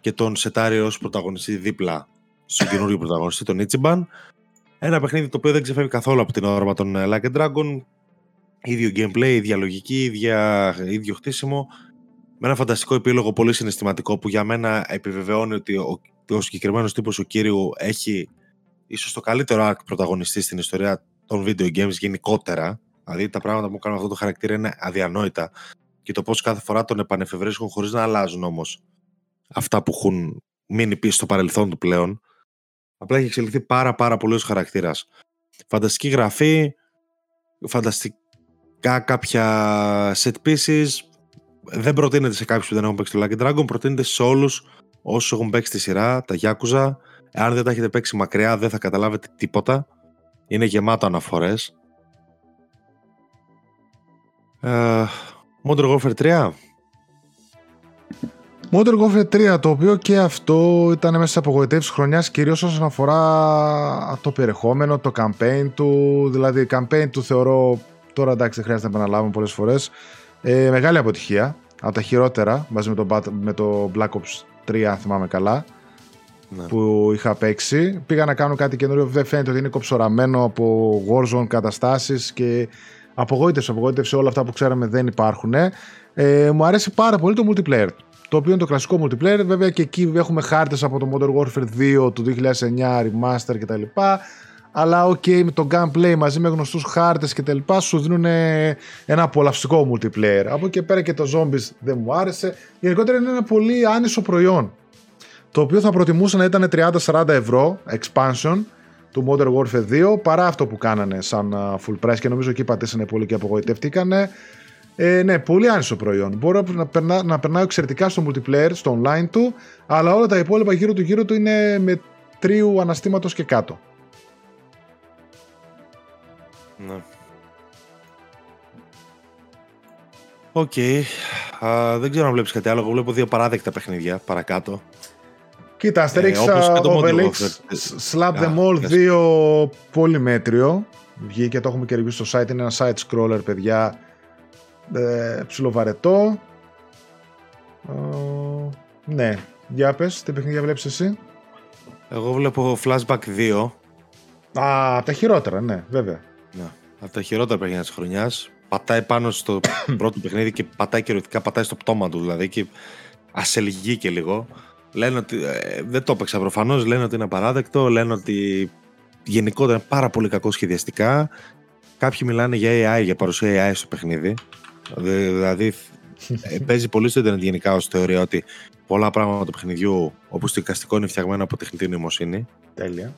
και τον σετάρει ως πρωταγωνιστή δίπλα στον καινούριο πρωταγωνιστή, τον Ichiban. Ένα παιχνίδι το οποίο δεν ξεφεύγει καθόλου από την όρμα των ε, Like a Dragon. Ίδιο gameplay, ίδια λογική, ίδια, ίδιο χτίσιμο. Με ένα φανταστικό επίλογο πολύ συναισθηματικό που για μένα επιβεβαιώνει ότι ο, ο συγκεκριμένος τύπος ο κύριου έχει ίσως το καλύτερο arc πρωταγωνιστή στην ιστορία των video games γενικότερα. Δηλαδή τα πράγματα που κάνουν αυτό το χαρακτήρα είναι αδιανόητα. Και το πώς κάθε φορά τον επανεφευρίσκουν χωρίς να αλλάζουν όμως αυτά που έχουν μείνει πίσω στο παρελθόν του πλέον. Απλά έχει εξελιχθεί πάρα πάρα πολύ ως χαρακτήρας. Φανταστική γραφή, φανταστικά κάποια set pieces. Δεν προτείνεται σε κάποιους που δεν έχουν παίξει το Lucky Dragon, προτείνεται σε όλους όσους έχουν παίξει τη σειρά, τα Yakuza. Αν δεν τα έχετε παίξει μακριά δεν θα καταλάβετε τίποτα. Είναι γεμάτο αναφορές. Uh, Modern Warfare 3 Modern Warfare 3, το οποίο και αυτό ήταν μέσα σε απογοητεύσεις χρονιάς, κυρίως όσον αφορά το περιεχόμενο, το campaign του. Δηλαδή, campaign του θεωρώ. Τώρα εντάξει, δεν χρειάζεται να επαναλάβουμε πολλές φορές. Ε, μεγάλη αποτυχία. Από τα χειρότερα μαζί με το, με το Black Ops 3, αν θυμάμαι καλά. Ναι. Που είχα παίξει. Πήγα να κάνω κάτι καινούριο. Δεν φαίνεται ότι είναι κοψοραμένο από Warzone καταστάσεις και απογοήτευση, απογοήτευση. Όλα αυτά που ξέραμε δεν υπάρχουν. Ε, μου αρέσει πάρα πολύ το multiplayer το οποίο είναι το κλασικό multiplayer. Βέβαια και εκεί έχουμε χάρτες από το Modern Warfare 2 του 2009, Remaster κτλ. Αλλά okay, με το gameplay μαζί με γνωστούς χάρτες και τα λοιπά σου δίνουν ένα απολαυστικό multiplayer. Από εκεί πέρα και το Zombies δεν μου άρεσε. Γενικότερα είναι ένα πολύ άνισο προϊόν. Το οποίο θα προτιμούσα να ήταν 30-40 ευρώ expansion του Modern Warfare 2 παρά αυτό που κάνανε σαν full price και νομίζω εκεί πατήσανε πολύ και απογοητεύτηκανε. Ε, ναι, πολύ άνισο προϊόν. Μπορώ να, περνά, να περνάω εξαιρετικά στο multiplayer, στο online του, αλλά όλα τα υπόλοιπα γύρω του γύρω του είναι μετρίου αναστήματος και κάτω. Ναι. Okay. δεν ξέρω αν βλέπεις κάτι άλλο. Εγώ βλέπω δύο απαράδεκτα παιχνίδια παρακάτω. Κοίτα, Asterix, ε, Obelix, Slap Them All 2 πολύ μέτριο. Βγήκε, το έχουμε και review στο site. Είναι ένα side scroller, παιδιά ε, ψιλοβαρετό. Ε, ναι, για πες, τι παιχνίδια βλέπεις εσύ; Εγώ βλέπω Flashback 2. Α, από τα χειρότερα, ναι, βέβαια. Ναι, από τα χειρότερα παιχνίδια της χρονιάς. Πατάει πάνω στο [COUGHS] πρώτο παιχνίδι και πατάει κυριολεκτικά, πατάει στο πτώμα του δηλαδή και ασελγεί και λίγο. Λένε ότι, ε, δεν το έπαιξα προφανώς, λένε ότι είναι απαράδεκτο, λένε ότι γενικότερα είναι πάρα πολύ κακό σχεδιαστικά. Κάποιοι μιλάνε για AI, για παρουσία AI στο παιχνίδι. Δηλαδή, [LAUGHS] ε, παίζει πολύ στο Ιντερνετ γενικά ως θεωρία ότι πολλά πράγματα του παιχνιδιού, όπως το εικαστικό, είναι φτιαγμένο από τεχνητή νοημοσύνη. Τέλεια.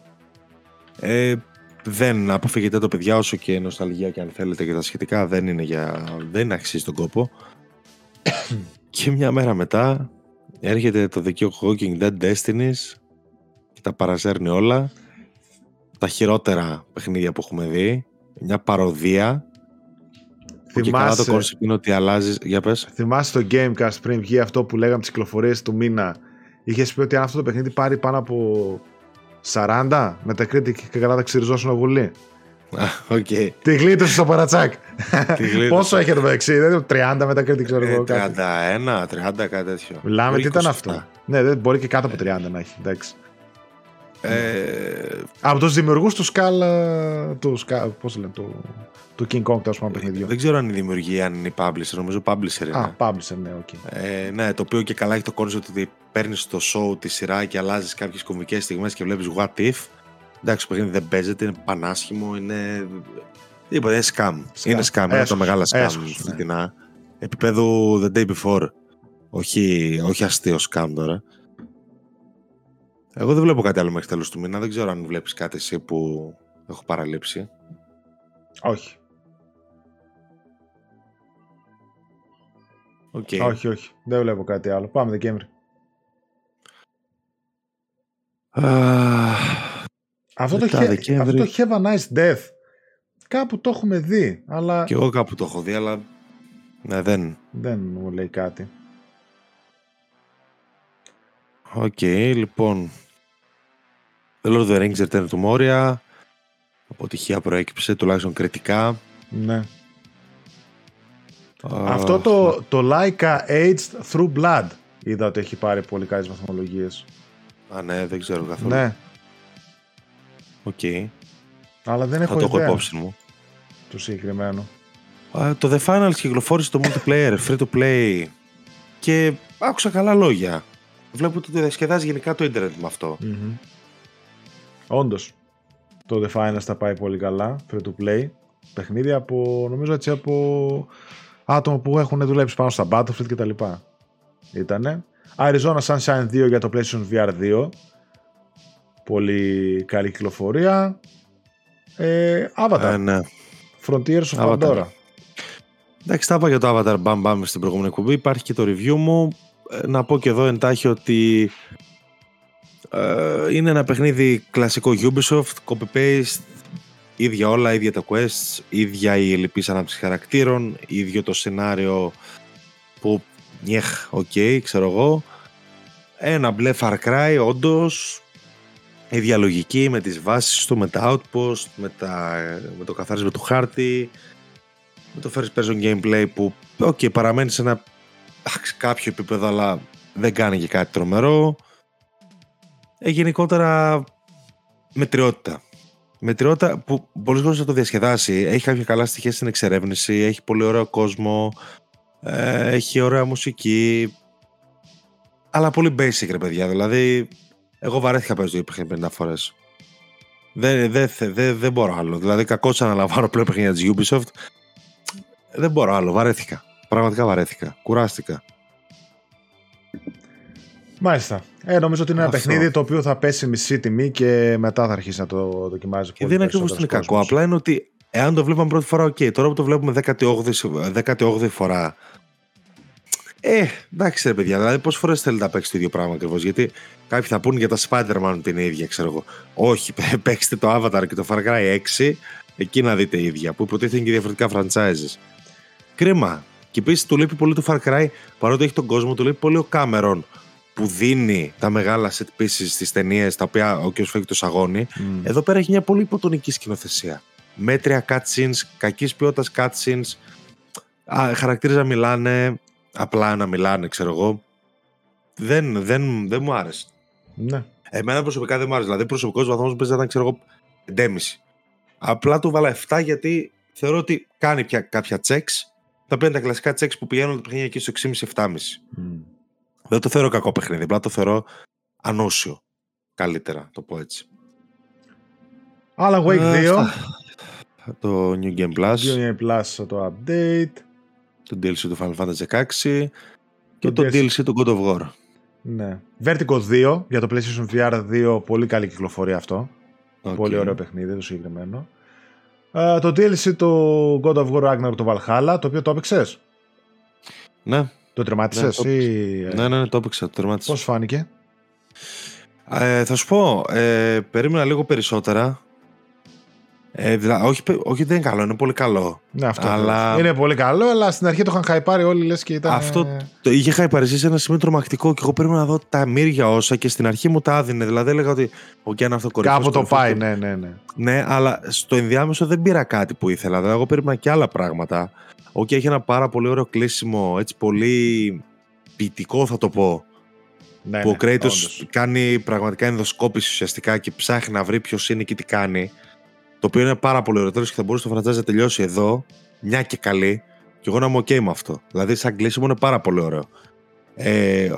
Ε, δεν αποφύγετε το παιδιά όσο και νοσταλγία και αν θέλετε και τα σχετικά δεν είναι για δεν αξίζει τον κόπο [COUGHS] και μια μέρα μετά έρχεται το The Walking Dead Destinies και τα παραζέρνει όλα τα χειρότερα παιχνίδια που έχουμε δει μια παροδία Θυμάσαι, και καλά το concept είναι ότι αλλάζει. Για πες. Θυμάσαι το Gamecast πριν βγει αυτό που λέγαμε τις κυκλοφορίες του μήνα; Είχες πει ότι αν αυτό το παιχνίδι πάρει πάνω από 40 Metacritic και καλά θα ξυριζόσουν γουλί. Okay. Τη γλίτωσε στο παρατσάκ. Πόσο έχει το μεταξύ, δεν 30 Metacritic, ξέρω εγώ. 31, 30, κάτι τέτοιο. Μιλάμε, τι ήταν αυτό. Ναι, δεν μπορεί και κάτω από 30 να έχει. Εντάξει. Ε... Από τους δημιουργούς του Skull. Του, πώς λένε, του, του King Kong, τέλος πάντων παιχνιδιού. Δεν ξέρω αν είναι η δημιουργία, αν είναι η publisher. Νομίζω publisher είναι. Α, publisher, ναι, okay. Ε, ναι, το οποίο και καλά έχει το concept ότι παίρνεις το show τη σειρά και αλλάζεις κάποιες κομβικές στιγμές και βλέπεις what if. Εντάξει, το παιχνίδι δεν παίζεται, είναι πανάσχημο, είναι. Τίποτα, είναι scam. Είναι scam, είναι το μεγάλο scam φετινά. Ναι. Επίπεδο the day before. Όχι, όχι αστείο scam τώρα. Εγώ δεν βλέπω κάτι άλλο μέχρι τέλος του μήνα. Δεν ξέρω αν βλέπεις κάτι εσύ που έχω παραλείψει. Όχι. Okay. Όχι, όχι. Δεν βλέπω κάτι άλλο. Πάμε Δεκέμβρη. αυτό, το he... αυτό το Have a Nice Death κάπου το έχουμε δει. Αλλά... Και εγώ κάπου το έχω δει, αλλά ναι, δεν. Δεν μου λέει κάτι. Okay, λοιπόν. The Lord of the Rings Return to Moria. Αποτυχία προέκυψε, τουλάχιστον κριτικά. Ναι. Αυτό το, το Laika Aged Through Blood είδα ότι έχει πάρει πολύ καλές βαθμολογίες. Α, ναι, δεν ξέρω καθόλου. Ναι. Okay. Αλλά δεν έχω Θα το έχω υπόψη μου. Το συγκεκριμένο. το The Finals κυκλοφόρησε το multiplayer, free to play και άκουσα καλά λόγια. Βλέπω ότι διασκεδάζει γενικά το ίντερνετ με αυτό. Mm-hmm. Όντως, το The Finals θα πάει πολύ καλά, free to play. Παιχνίδια από, νομίζω έτσι, από άτομα που έχουν δουλέψει πάνω στα Battlefield κτλ. Ήτανε. Arizona Sunshine 2 για το PlayStation VR 2. Πολύ καλή κυκλοφορία. Ε, Avatar. Ε, ναι. Frontiers of Avatar. Pandora. Εντάξει, τα είπα για το Avatar μπαμ μπαμ στην προηγούμενη εκπομπή. Υπάρχει και το review μου. Ε, να πω και εδώ εντάξει ότι ε, είναι ένα παιχνίδι κλασικό Ubisoft, copy-paste, ίδια όλα, ίδια τα quests, ίδια η ελλιπής ανάπτυξη χαρακτήρων, ίδιο το σενάριο που νιέχ, okay, ξέρω εγώ. Ένα μπλε Far Cry, όντως, η διαλογική με τις βάσεις του, με τα outpost, με, τα, με το καθάρισμα του χάρτη, με το first person gameplay που okay, παραμένει σε ένα κάποιο επίπεδο αλλά δεν κάνει και κάτι τρομερό. Ε, γενικότερα μετριότητα. Μετριότητα που πολλοί κόσμοι θα το διασκεδάσει. Έχει κάποια καλά στοιχεία στην εξερεύνηση, έχει πολύ ωραίο κόσμο, ε, έχει ωραία μουσική. Αλλά πολύ basic ρε παιδιά. Δηλαδή, εγώ βαρέθηκα παίζω παιχνίδι 50 φορές. Δεν, δεν, δεν, δεν μπορώ άλλο. Δηλαδή, κακό να αναλαμβάνω πλέον παιχνίδια της Ubisoft. Δεν μπορώ άλλο. Βαρέθηκα. Πραγματικά βαρέθηκα. Κουράστηκα. Μάλιστα. Ε, νομίζω ότι είναι ένα παιχνίδι το οποίο θα πέσει μισή τιμή και μετά θα αρχίσει να το δοκιμάζει. Και δεν είναι ακριβώς είναι κακό. Απλά είναι ότι εάν το βλέπαμε πρώτη φορά, οκ. Τώρα που το βλέπουμε 18η, 18η φορά. Ε, εντάξει ρε παιδιά, δηλαδή πόσες φορές θέλετε να παίξετε το ίδιο πράγμα ακριβώς. Γιατί κάποιοι θα πούνε για τα Spider-Man την ίδια, ξέρω εγώ. Όχι, [LAUGHS] παίξτε το Avatar και το Far Cry 6, εκεί να δείτε ίδια, που υποτίθεται και διαφορετικά franchises. Κρίμα. Και επίσης του λείπει πολύ το Far Cry, παρότι έχει τον κόσμο, του λείπει πολύ ο Cameron που δίνει τα μεγάλα set pieces στις ταινίες τα οποία ο κ. φεύγει το σαγόνι. Mm. Εδώ πέρα έχει μια πολύ υποτονική σκηνοθεσία. Μέτρια cutscenes, κακής ποιότητας cutscenes, χαρακτήρες να μιλάνε, απλά να μιλάνε, ξέρω εγώ. Δεν, δεν, δεν μου άρεσε. Ναι. Εμένα προσωπικά δεν μου άρεσε. Δηλαδή, προσωπικός βαθμός μου παίζει να ήταν, ξέρω εγώ, 5,5. Απλά του βάλα 7 γιατί θεωρώ ότι κάνει πια κάποια checks. Τα οποία είναι τα κλασικά checks που πηγαίνουν το παιχνίδι εκεί στο 6,5-7,5. Mm. Δεν το θεωρώ κακό παιχνίδι, απλά το θεωρώ ανούσιο. Καλύτερα, το πω έτσι. Alan Wake 2. Το New Game Plus. New Game Plus το update. Το DLC του Final Fantasy 16. Και το, DLC του God of War. Ναι. Vertigo 2 για το PlayStation VR 2. Πολύ καλή κυκλοφορία αυτό. Πολύ ωραίο παιχνίδι το συγκεκριμένο. Uh, το DLC του God of War Ragnarok το Valhalla, το οποίο το έπαιξες; Ναι. Το τερματισε ναι, ή... Ναι, ναι, ναι, το έπαιξα, το τερμάτισα. Πώς φάνηκε; Ε, θα σου πω, ε, περίμενα λίγο περισσότερα. Ε, δηλαδή, όχι, όχι, δεν είναι καλό, είναι πολύ καλό. Ναι, αυτό αλλά... Είναι πολύ καλό, αλλά στην αρχή το είχαν χαϊπάρει όλοι λες και ήταν. Αυτό το είχε χαϊπαριστεί σε ένα σημείο τρομακτικό και εγώ πρέπει να δω τα μύρια όσα και στην αρχή μου τα έδινε. Δηλαδή έλεγα ότι. Ο okay, αυτό Κάπου το πάει, ναι, ναι, ναι. Ναι, αλλά στο ενδιάμεσο δεν πήρα κάτι που ήθελα. Δηλαδή, εγώ περίμενα και άλλα πράγματα. Ok, okay, έχει ένα πάρα πολύ ωραίο κλείσιμο, έτσι πολύ ποιητικό θα το πω. Ναι, που ναι, ο Κρέιτος κάνει πραγματικά ενδοσκόπηση ουσιαστικά και ψάχνει να βρει ποιος είναι και τι κάνει. Το οποίο είναι πάρα πολύ ωραίο. και θα μπορούσε το φραντζάζ να τελειώσει εδώ, μια και καλή, και εγώ να είμαι OK με αυτό. Δηλαδή, σαν κλείσιμο είναι πάρα πολύ ωραίο. Ε,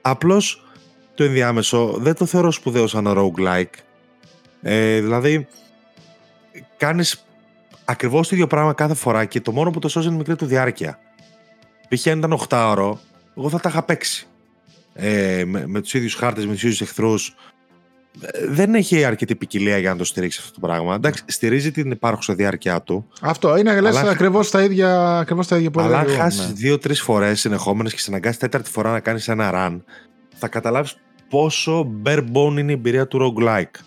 Απλώς το ενδιάμεσο δεν το θεωρώ σπουδαίο σαν roguelike. Ε, δηλαδή, κάνεις ακριβώς το ίδιο πράγμα κάθε φορά και το μόνο που το σώζει είναι μικρή του διάρκεια. Π.χ. αν ήταν 8 ώρο, εγώ θα τα είχα παίξει. Ε, με, με τους ίδιους χάρτες, με τους ίδιους εχθρούς, δεν έχει αρκετή ποικιλία για να το στηρίξει αυτό το πράγμα. Εντάξει, στηρίζει την υπάρχουσα διάρκεια του. Αυτό είναι λες ακριβώς τα ίδια, ακριβώς τα ίδια που Αλλά αν χάσεις ναι. δύο-τρεις φορές συνεχόμενες και συναγκάσει τέταρτη φορά να κάνεις ένα run, θα καταλάβεις πόσο bare bone είναι η εμπειρία του roguelike.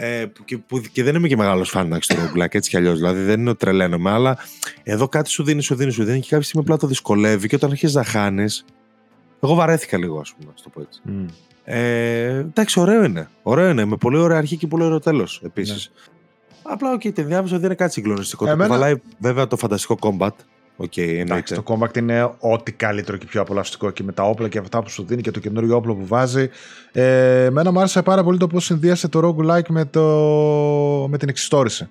Ε, και, που, και δεν είμαι και μεγάλος φαν του roguelike έτσι κι αλλιώς. Δηλαδή δεν είναι ότι τρελαίνομαι, αλλά εδώ κάτι σου δίνει, σου δίνει, σου δίνει και κάποια στιγμή απλά το δυσκολεύει και όταν αρχίζεις να χάνεις. Εγώ βαρέθηκα λίγο, ας πούμε, να το πω έτσι. Mm. Ε, εντάξει, ωραίο είναι. Ωραίο είναι. Με πολύ ωραία αρχή και πολύ ωραίο τέλος επίσης. Ναι. Απλά, ok, okay, την διάβασα δεν είναι κάτι συγκλονιστικό. Εμένα... Το Valhalla βέβαια το φανταστικό combat. Okay, Εντάξει, το combat είναι ό,τι καλύτερο και πιο απολαυστικό και με τα όπλα και αυτά που σου δίνει και το καινούριο όπλο που βάζει. Ε, εμένα μου άρεσε πάρα πολύ το πώς συνδύασε το roguelike με, το... με την εξιστόρηση,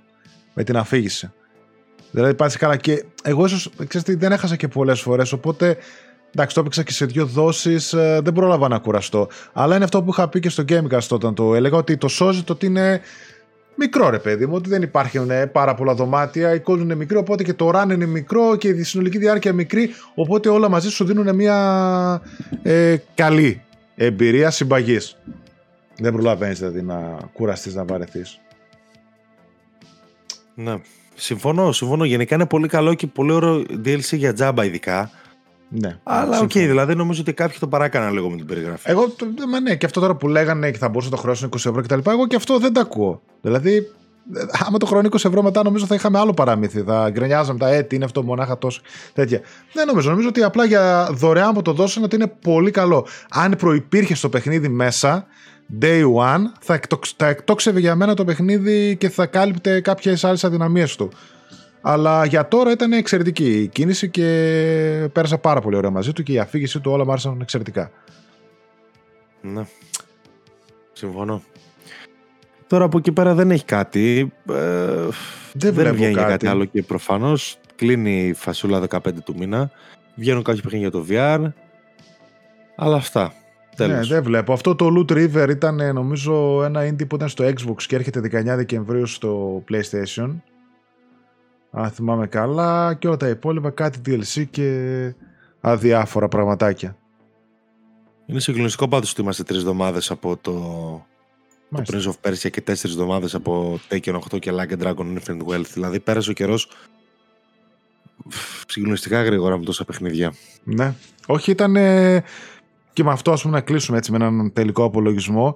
με την αφήγηση. Δηλαδή πάτησε καλά και εγώ ίσως δεν έχασα και πολλές φορές, οπότε Εντάξει, το έπαιξα και σε δύο δόσεις, ε, δεν πρόλαβα να κουραστώ. Αλλά είναι αυτό που είχα πει και στο Gamecast όταν το έλεγα, ότι το σώζει το ότι είναι μικρό ρε παιδί μου, ότι δεν υπάρχουν ε, πάρα πολλά δωμάτια, η κόλλη είναι μικρή, οπότε και το run είναι μικρό και η συνολική διάρκεια μικρή, οπότε όλα μαζί σου δίνουν μια ε, καλή εμπειρία συμπαγής. Δεν προλαβαίνεις δηλαδή να κουραστείς να βαρεθείς. Ναι. Συμφωνώ, συμφωνώ. Γενικά είναι πολύ καλό και πολύ ωραίο DLC για τζάμπα ειδικά. Ναι. Αλλά ok, okay, δηλαδή νομίζω ότι κάποιοι το παράκαναν λίγο με την περιγραφή. Εγώ, μα ναι, και αυτό τώρα που λέγανε και θα μπορούσαν να το χρεώσουν 20 ευρώ κτλ. Εγώ και αυτό δεν τα ακούω. Δηλαδή, άμα το χρέωναν 20 ευρώ μετά, νομίζω θα είχαμε άλλο παραμύθι. Θα γκρινιάζαμε γιατί είναι αυτό μονάχα τόσο τέτοια. Δεν νομίζω. Νομίζω ότι απλά για δωρεάν που το δώσανε ότι είναι πολύ καλό. Αν προπήρχε στο παιχνίδι μέσα, day one, θα, θα εκτόξευε για μένα το παιχνίδι και θα κάλυπτε κάποιες άλλες αδυναμίες του. Αλλά για τώρα ήταν εξαιρετική η κίνηση και πέρασα πάρα πολύ ωραία μαζί του και η αφήγησή του όλα μου άρεσαν εξαιρετικά. Ναι. Συμφωνώ. Τώρα από εκεί πέρα δεν έχει κάτι. Ε, δεν, δεν βγαίνει κάτι. κάτι άλλο και προφανώς κλείνει η φασούλα 15 του μήνα. Βγαίνουν κάποια παιχνίδια για το VR. Αλλά αυτά. Τέλος. Ναι, δεν βλέπω. Αυτό το Loot River ήταν νομίζω ένα indie που ήταν στο Xbox και έρχεται 19 Δεκεμβρίου στο PlayStation αν θυμάμαι καλά και όλα τα υπόλοιπα κάτι DLC και αδιάφορα πραγματάκια. Είναι συγκλονιστικό πάντως ότι είμαστε τρεις εβδομάδες από το, το Prince of Persia και τέσσερις εβδομάδες από Taken 8 και Like a Dragon Infinite Wealth. Δηλαδή πέρασε ο καιρός συγκλονιστικά γρήγορα με τόσα παιχνίδια. Ναι. Όχι ήταν και με αυτό ας πούμε να κλείσουμε έτσι με έναν τελικό απολογισμό.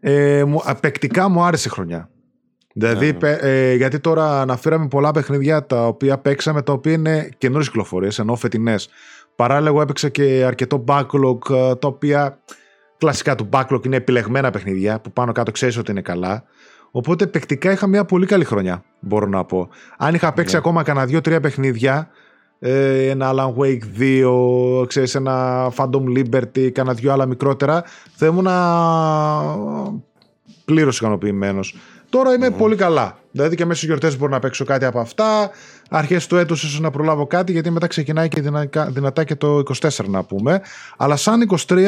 Ε, μου, απεκτικά μου άρεσε η χρονιά. Δηλαδή, ναι, ναι. ε, γιατί τώρα αναφέραμε πολλά παιχνίδια τα οποία παίξαμε, τα οποία είναι καινούριες κυκλοφορίες, ενώ φετινές. Παράλληλα, εγώ έπαιξα και αρκετό backlog, ε, τα οποία κλασικά του backlog είναι επιλεγμένα παιχνίδια, που πάνω κάτω ξέρεις ότι είναι καλά. Οπότε, παικτικά είχα μια πολύ καλή χρονιά, μπορώ να πω. Αν είχα παίξει ναι. ακόμα κανένα δύο-τρία παιχνίδια, ε, ένα Alan Wake 2, ξέρεις, ένα Phantom Liberty, κανένα δυο άλλα μικρότερα, θα ήμουν πλήρως ικανοποιημένος. Τώρα είμαι πολύ καλά. Δηλαδή και μέσα στις γιορτές μπορώ να παίξω κάτι από αυτά. Αρχές του έτους ίσως να προλάβω κάτι, γιατί μετά ξεκινάει και δυνατά και το 24 να πούμε. Αλλά σαν 23,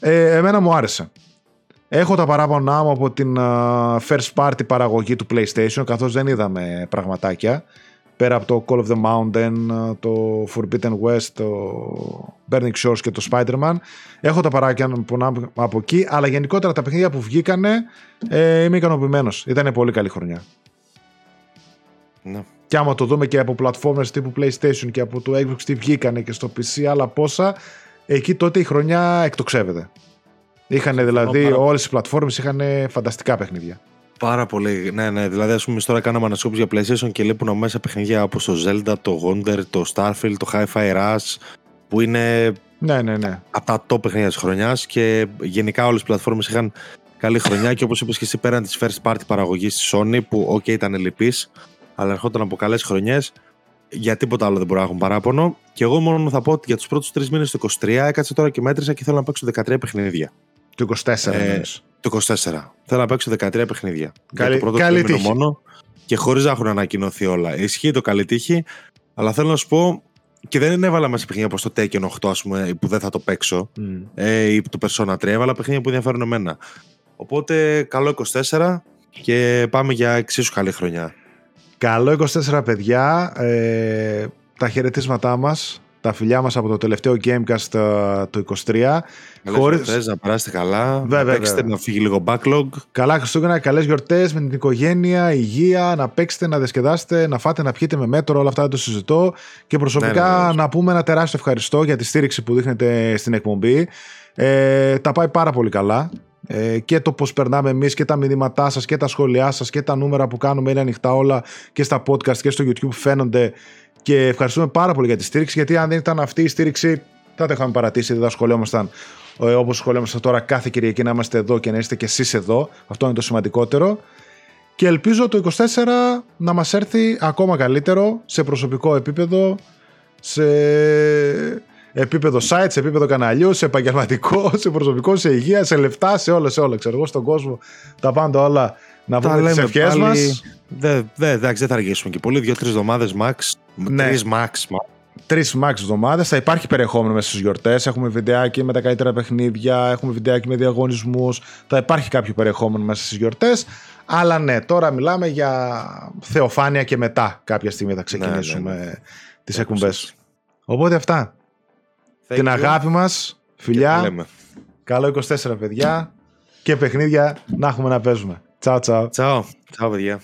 ε, εμένα μου άρεσε. Έχω τα παράπονά μου από την uh, first party παραγωγή του PlayStation, καθώς δεν είδαμε πραγματάκια πέρα από το Call of the Mountain, το Forbidden West, το Burning Shores και το Spider-Man. Έχω τα παράκια από εκεί, αλλά γενικότερα τα παιχνίδια που βγήκανε ε, είμαι ικανοποιημένος. Ήταν πολύ καλή χρονιά. Ναι. Και άμα το δούμε και από πλατφόρμες τύπου PlayStation και από το Xbox τι βγήκανε και στο PC άλλα πόσα, εκεί τότε η χρονιά εκτοξεύεται. Είχαν δηλαδή όλες οι πλατφόρμες είχαν φανταστικά παιχνίδια. Πάρα πολύ. Ναι, ναι. Δηλαδή, ας πούμε, τώρα κάναμε ανασκόπηση για PlayStation και λείπουν μέσα παιχνίδια όπως το Zelda, το Wonder, το Starfield, το Hi-Fi Rush, που είναι ναι, ναι, ναι. από τα top παιχνίδια της χρονιάς και γενικά όλες οι πλατφόρμες είχαν καλή χρονιά και όπως είπες και εσύ πέραν της first party παραγωγής της Sony, που OK ήταν λυπής, αλλά ερχόταν από καλές χρονιές. Για τίποτα άλλο δεν μπορώ να έχουν παράπονο. Και εγώ μόνο θα πω ότι για τους πρώτους τρεις μήνες του 23 έκατσα τώρα και μέτρησα και θέλω να παίξω 13 παιχνίδια. Το 24 ε, Το 24. Θέλω να παίξω 13 παιχνίδια. Καλή, για το πρώτο καλή τύχη. μόνο και χωρίς να έχουν ανακοινωθεί όλα. Ισχύει το καλή τύχη, αλλά θέλω να σου πω και δεν έβαλα μέσα παιχνίδια όπως το Tekken 8, ας πούμε, που δεν θα το παίξω, mm. ε, ή το Persona 3. Έβαλα παιχνίδια που ενδιαφέρουν εμένα. Οπότε, καλό 24 και πάμε για εξίσου καλή χρονιά. Καλό 24, παιδιά. Ε, τα χαιρετίσματά μας τα φιλιά μας από το τελευταίο Gamecast ε, το 23. Χωρίς... Θες να περάσετε καλά, βέβαια, να παίξετε, να φύγει λίγο backlog. Καλά Χριστούγεννα, καλές γιορτές με την οικογένεια, υγεία, να παίξετε, να διασκεδάσετε, να φάτε, να πιείτε με μέτρο, όλα αυτά δεν το συζητώ. Και προσωπικά ναι, ναι, να πούμε ένα τεράστιο ευχαριστώ για τη στήριξη που δείχνετε στην εκπομπή. Ε, τα πάει πάρα πολύ καλά. Ε, και το πώς περνάμε εμείς και τα μηνύματά σας και τα σχόλιά σας και τα νούμερα που κάνουμε είναι ανοιχτά όλα και στα podcast και στο YouTube φαίνονται και ευχαριστούμε πάρα πολύ για τη στήριξη, γιατί αν δεν ήταν αυτή η στήριξη, θα το είχαμε παρατήσει, δεν θα σχολιόμασταν ε, όπως σχολιόμαστε τώρα κάθε Κυριακή να είμαστε εδώ και να είστε και εσείς εδώ. Αυτό είναι το σημαντικότερο. Και ελπίζω το 24 να μας έρθει ακόμα καλύτερο σε προσωπικό επίπεδο, σε επίπεδο site, σε επίπεδο καναλιού, σε επαγγελματικό, [LAUGHS] σε προσωπικό, σε υγεία, σε λεφτά, σε όλα, σε όλα. Ξέρω εγώ στον κόσμο τα πάντα όλα να πούμε τις ευχές μας. Δεν δε, δε, θα αργήσουμε και πολύ. Δύο-τρεις εβδομάδες max. Ναι. Τρεις max. Τρεις max εβδομάδες. Θα υπάρχει περιεχόμενο μέσα στις γιορτές. Έχουμε βιντεάκι με τα καλύτερα παιχνίδια. Έχουμε βιντεάκι με διαγωνισμούς. Θα υπάρχει κάποιο περιεχόμενο μέσα στις γιορτές. Αλλά ναι, τώρα μιλάμε για θεοφάνεια και μετά κάποια στιγμή θα ναι, ξεκινήσουμε ναι, ναι, τις εκπομπές. Οπότε αυτά. Thank Την αγάπη μας, φιλιά. Καλό 24 παιδιά και παιχνίδια να έχουμε να παίζουμε. Ciao, ciao. Ciao. Ciao, παιδιά.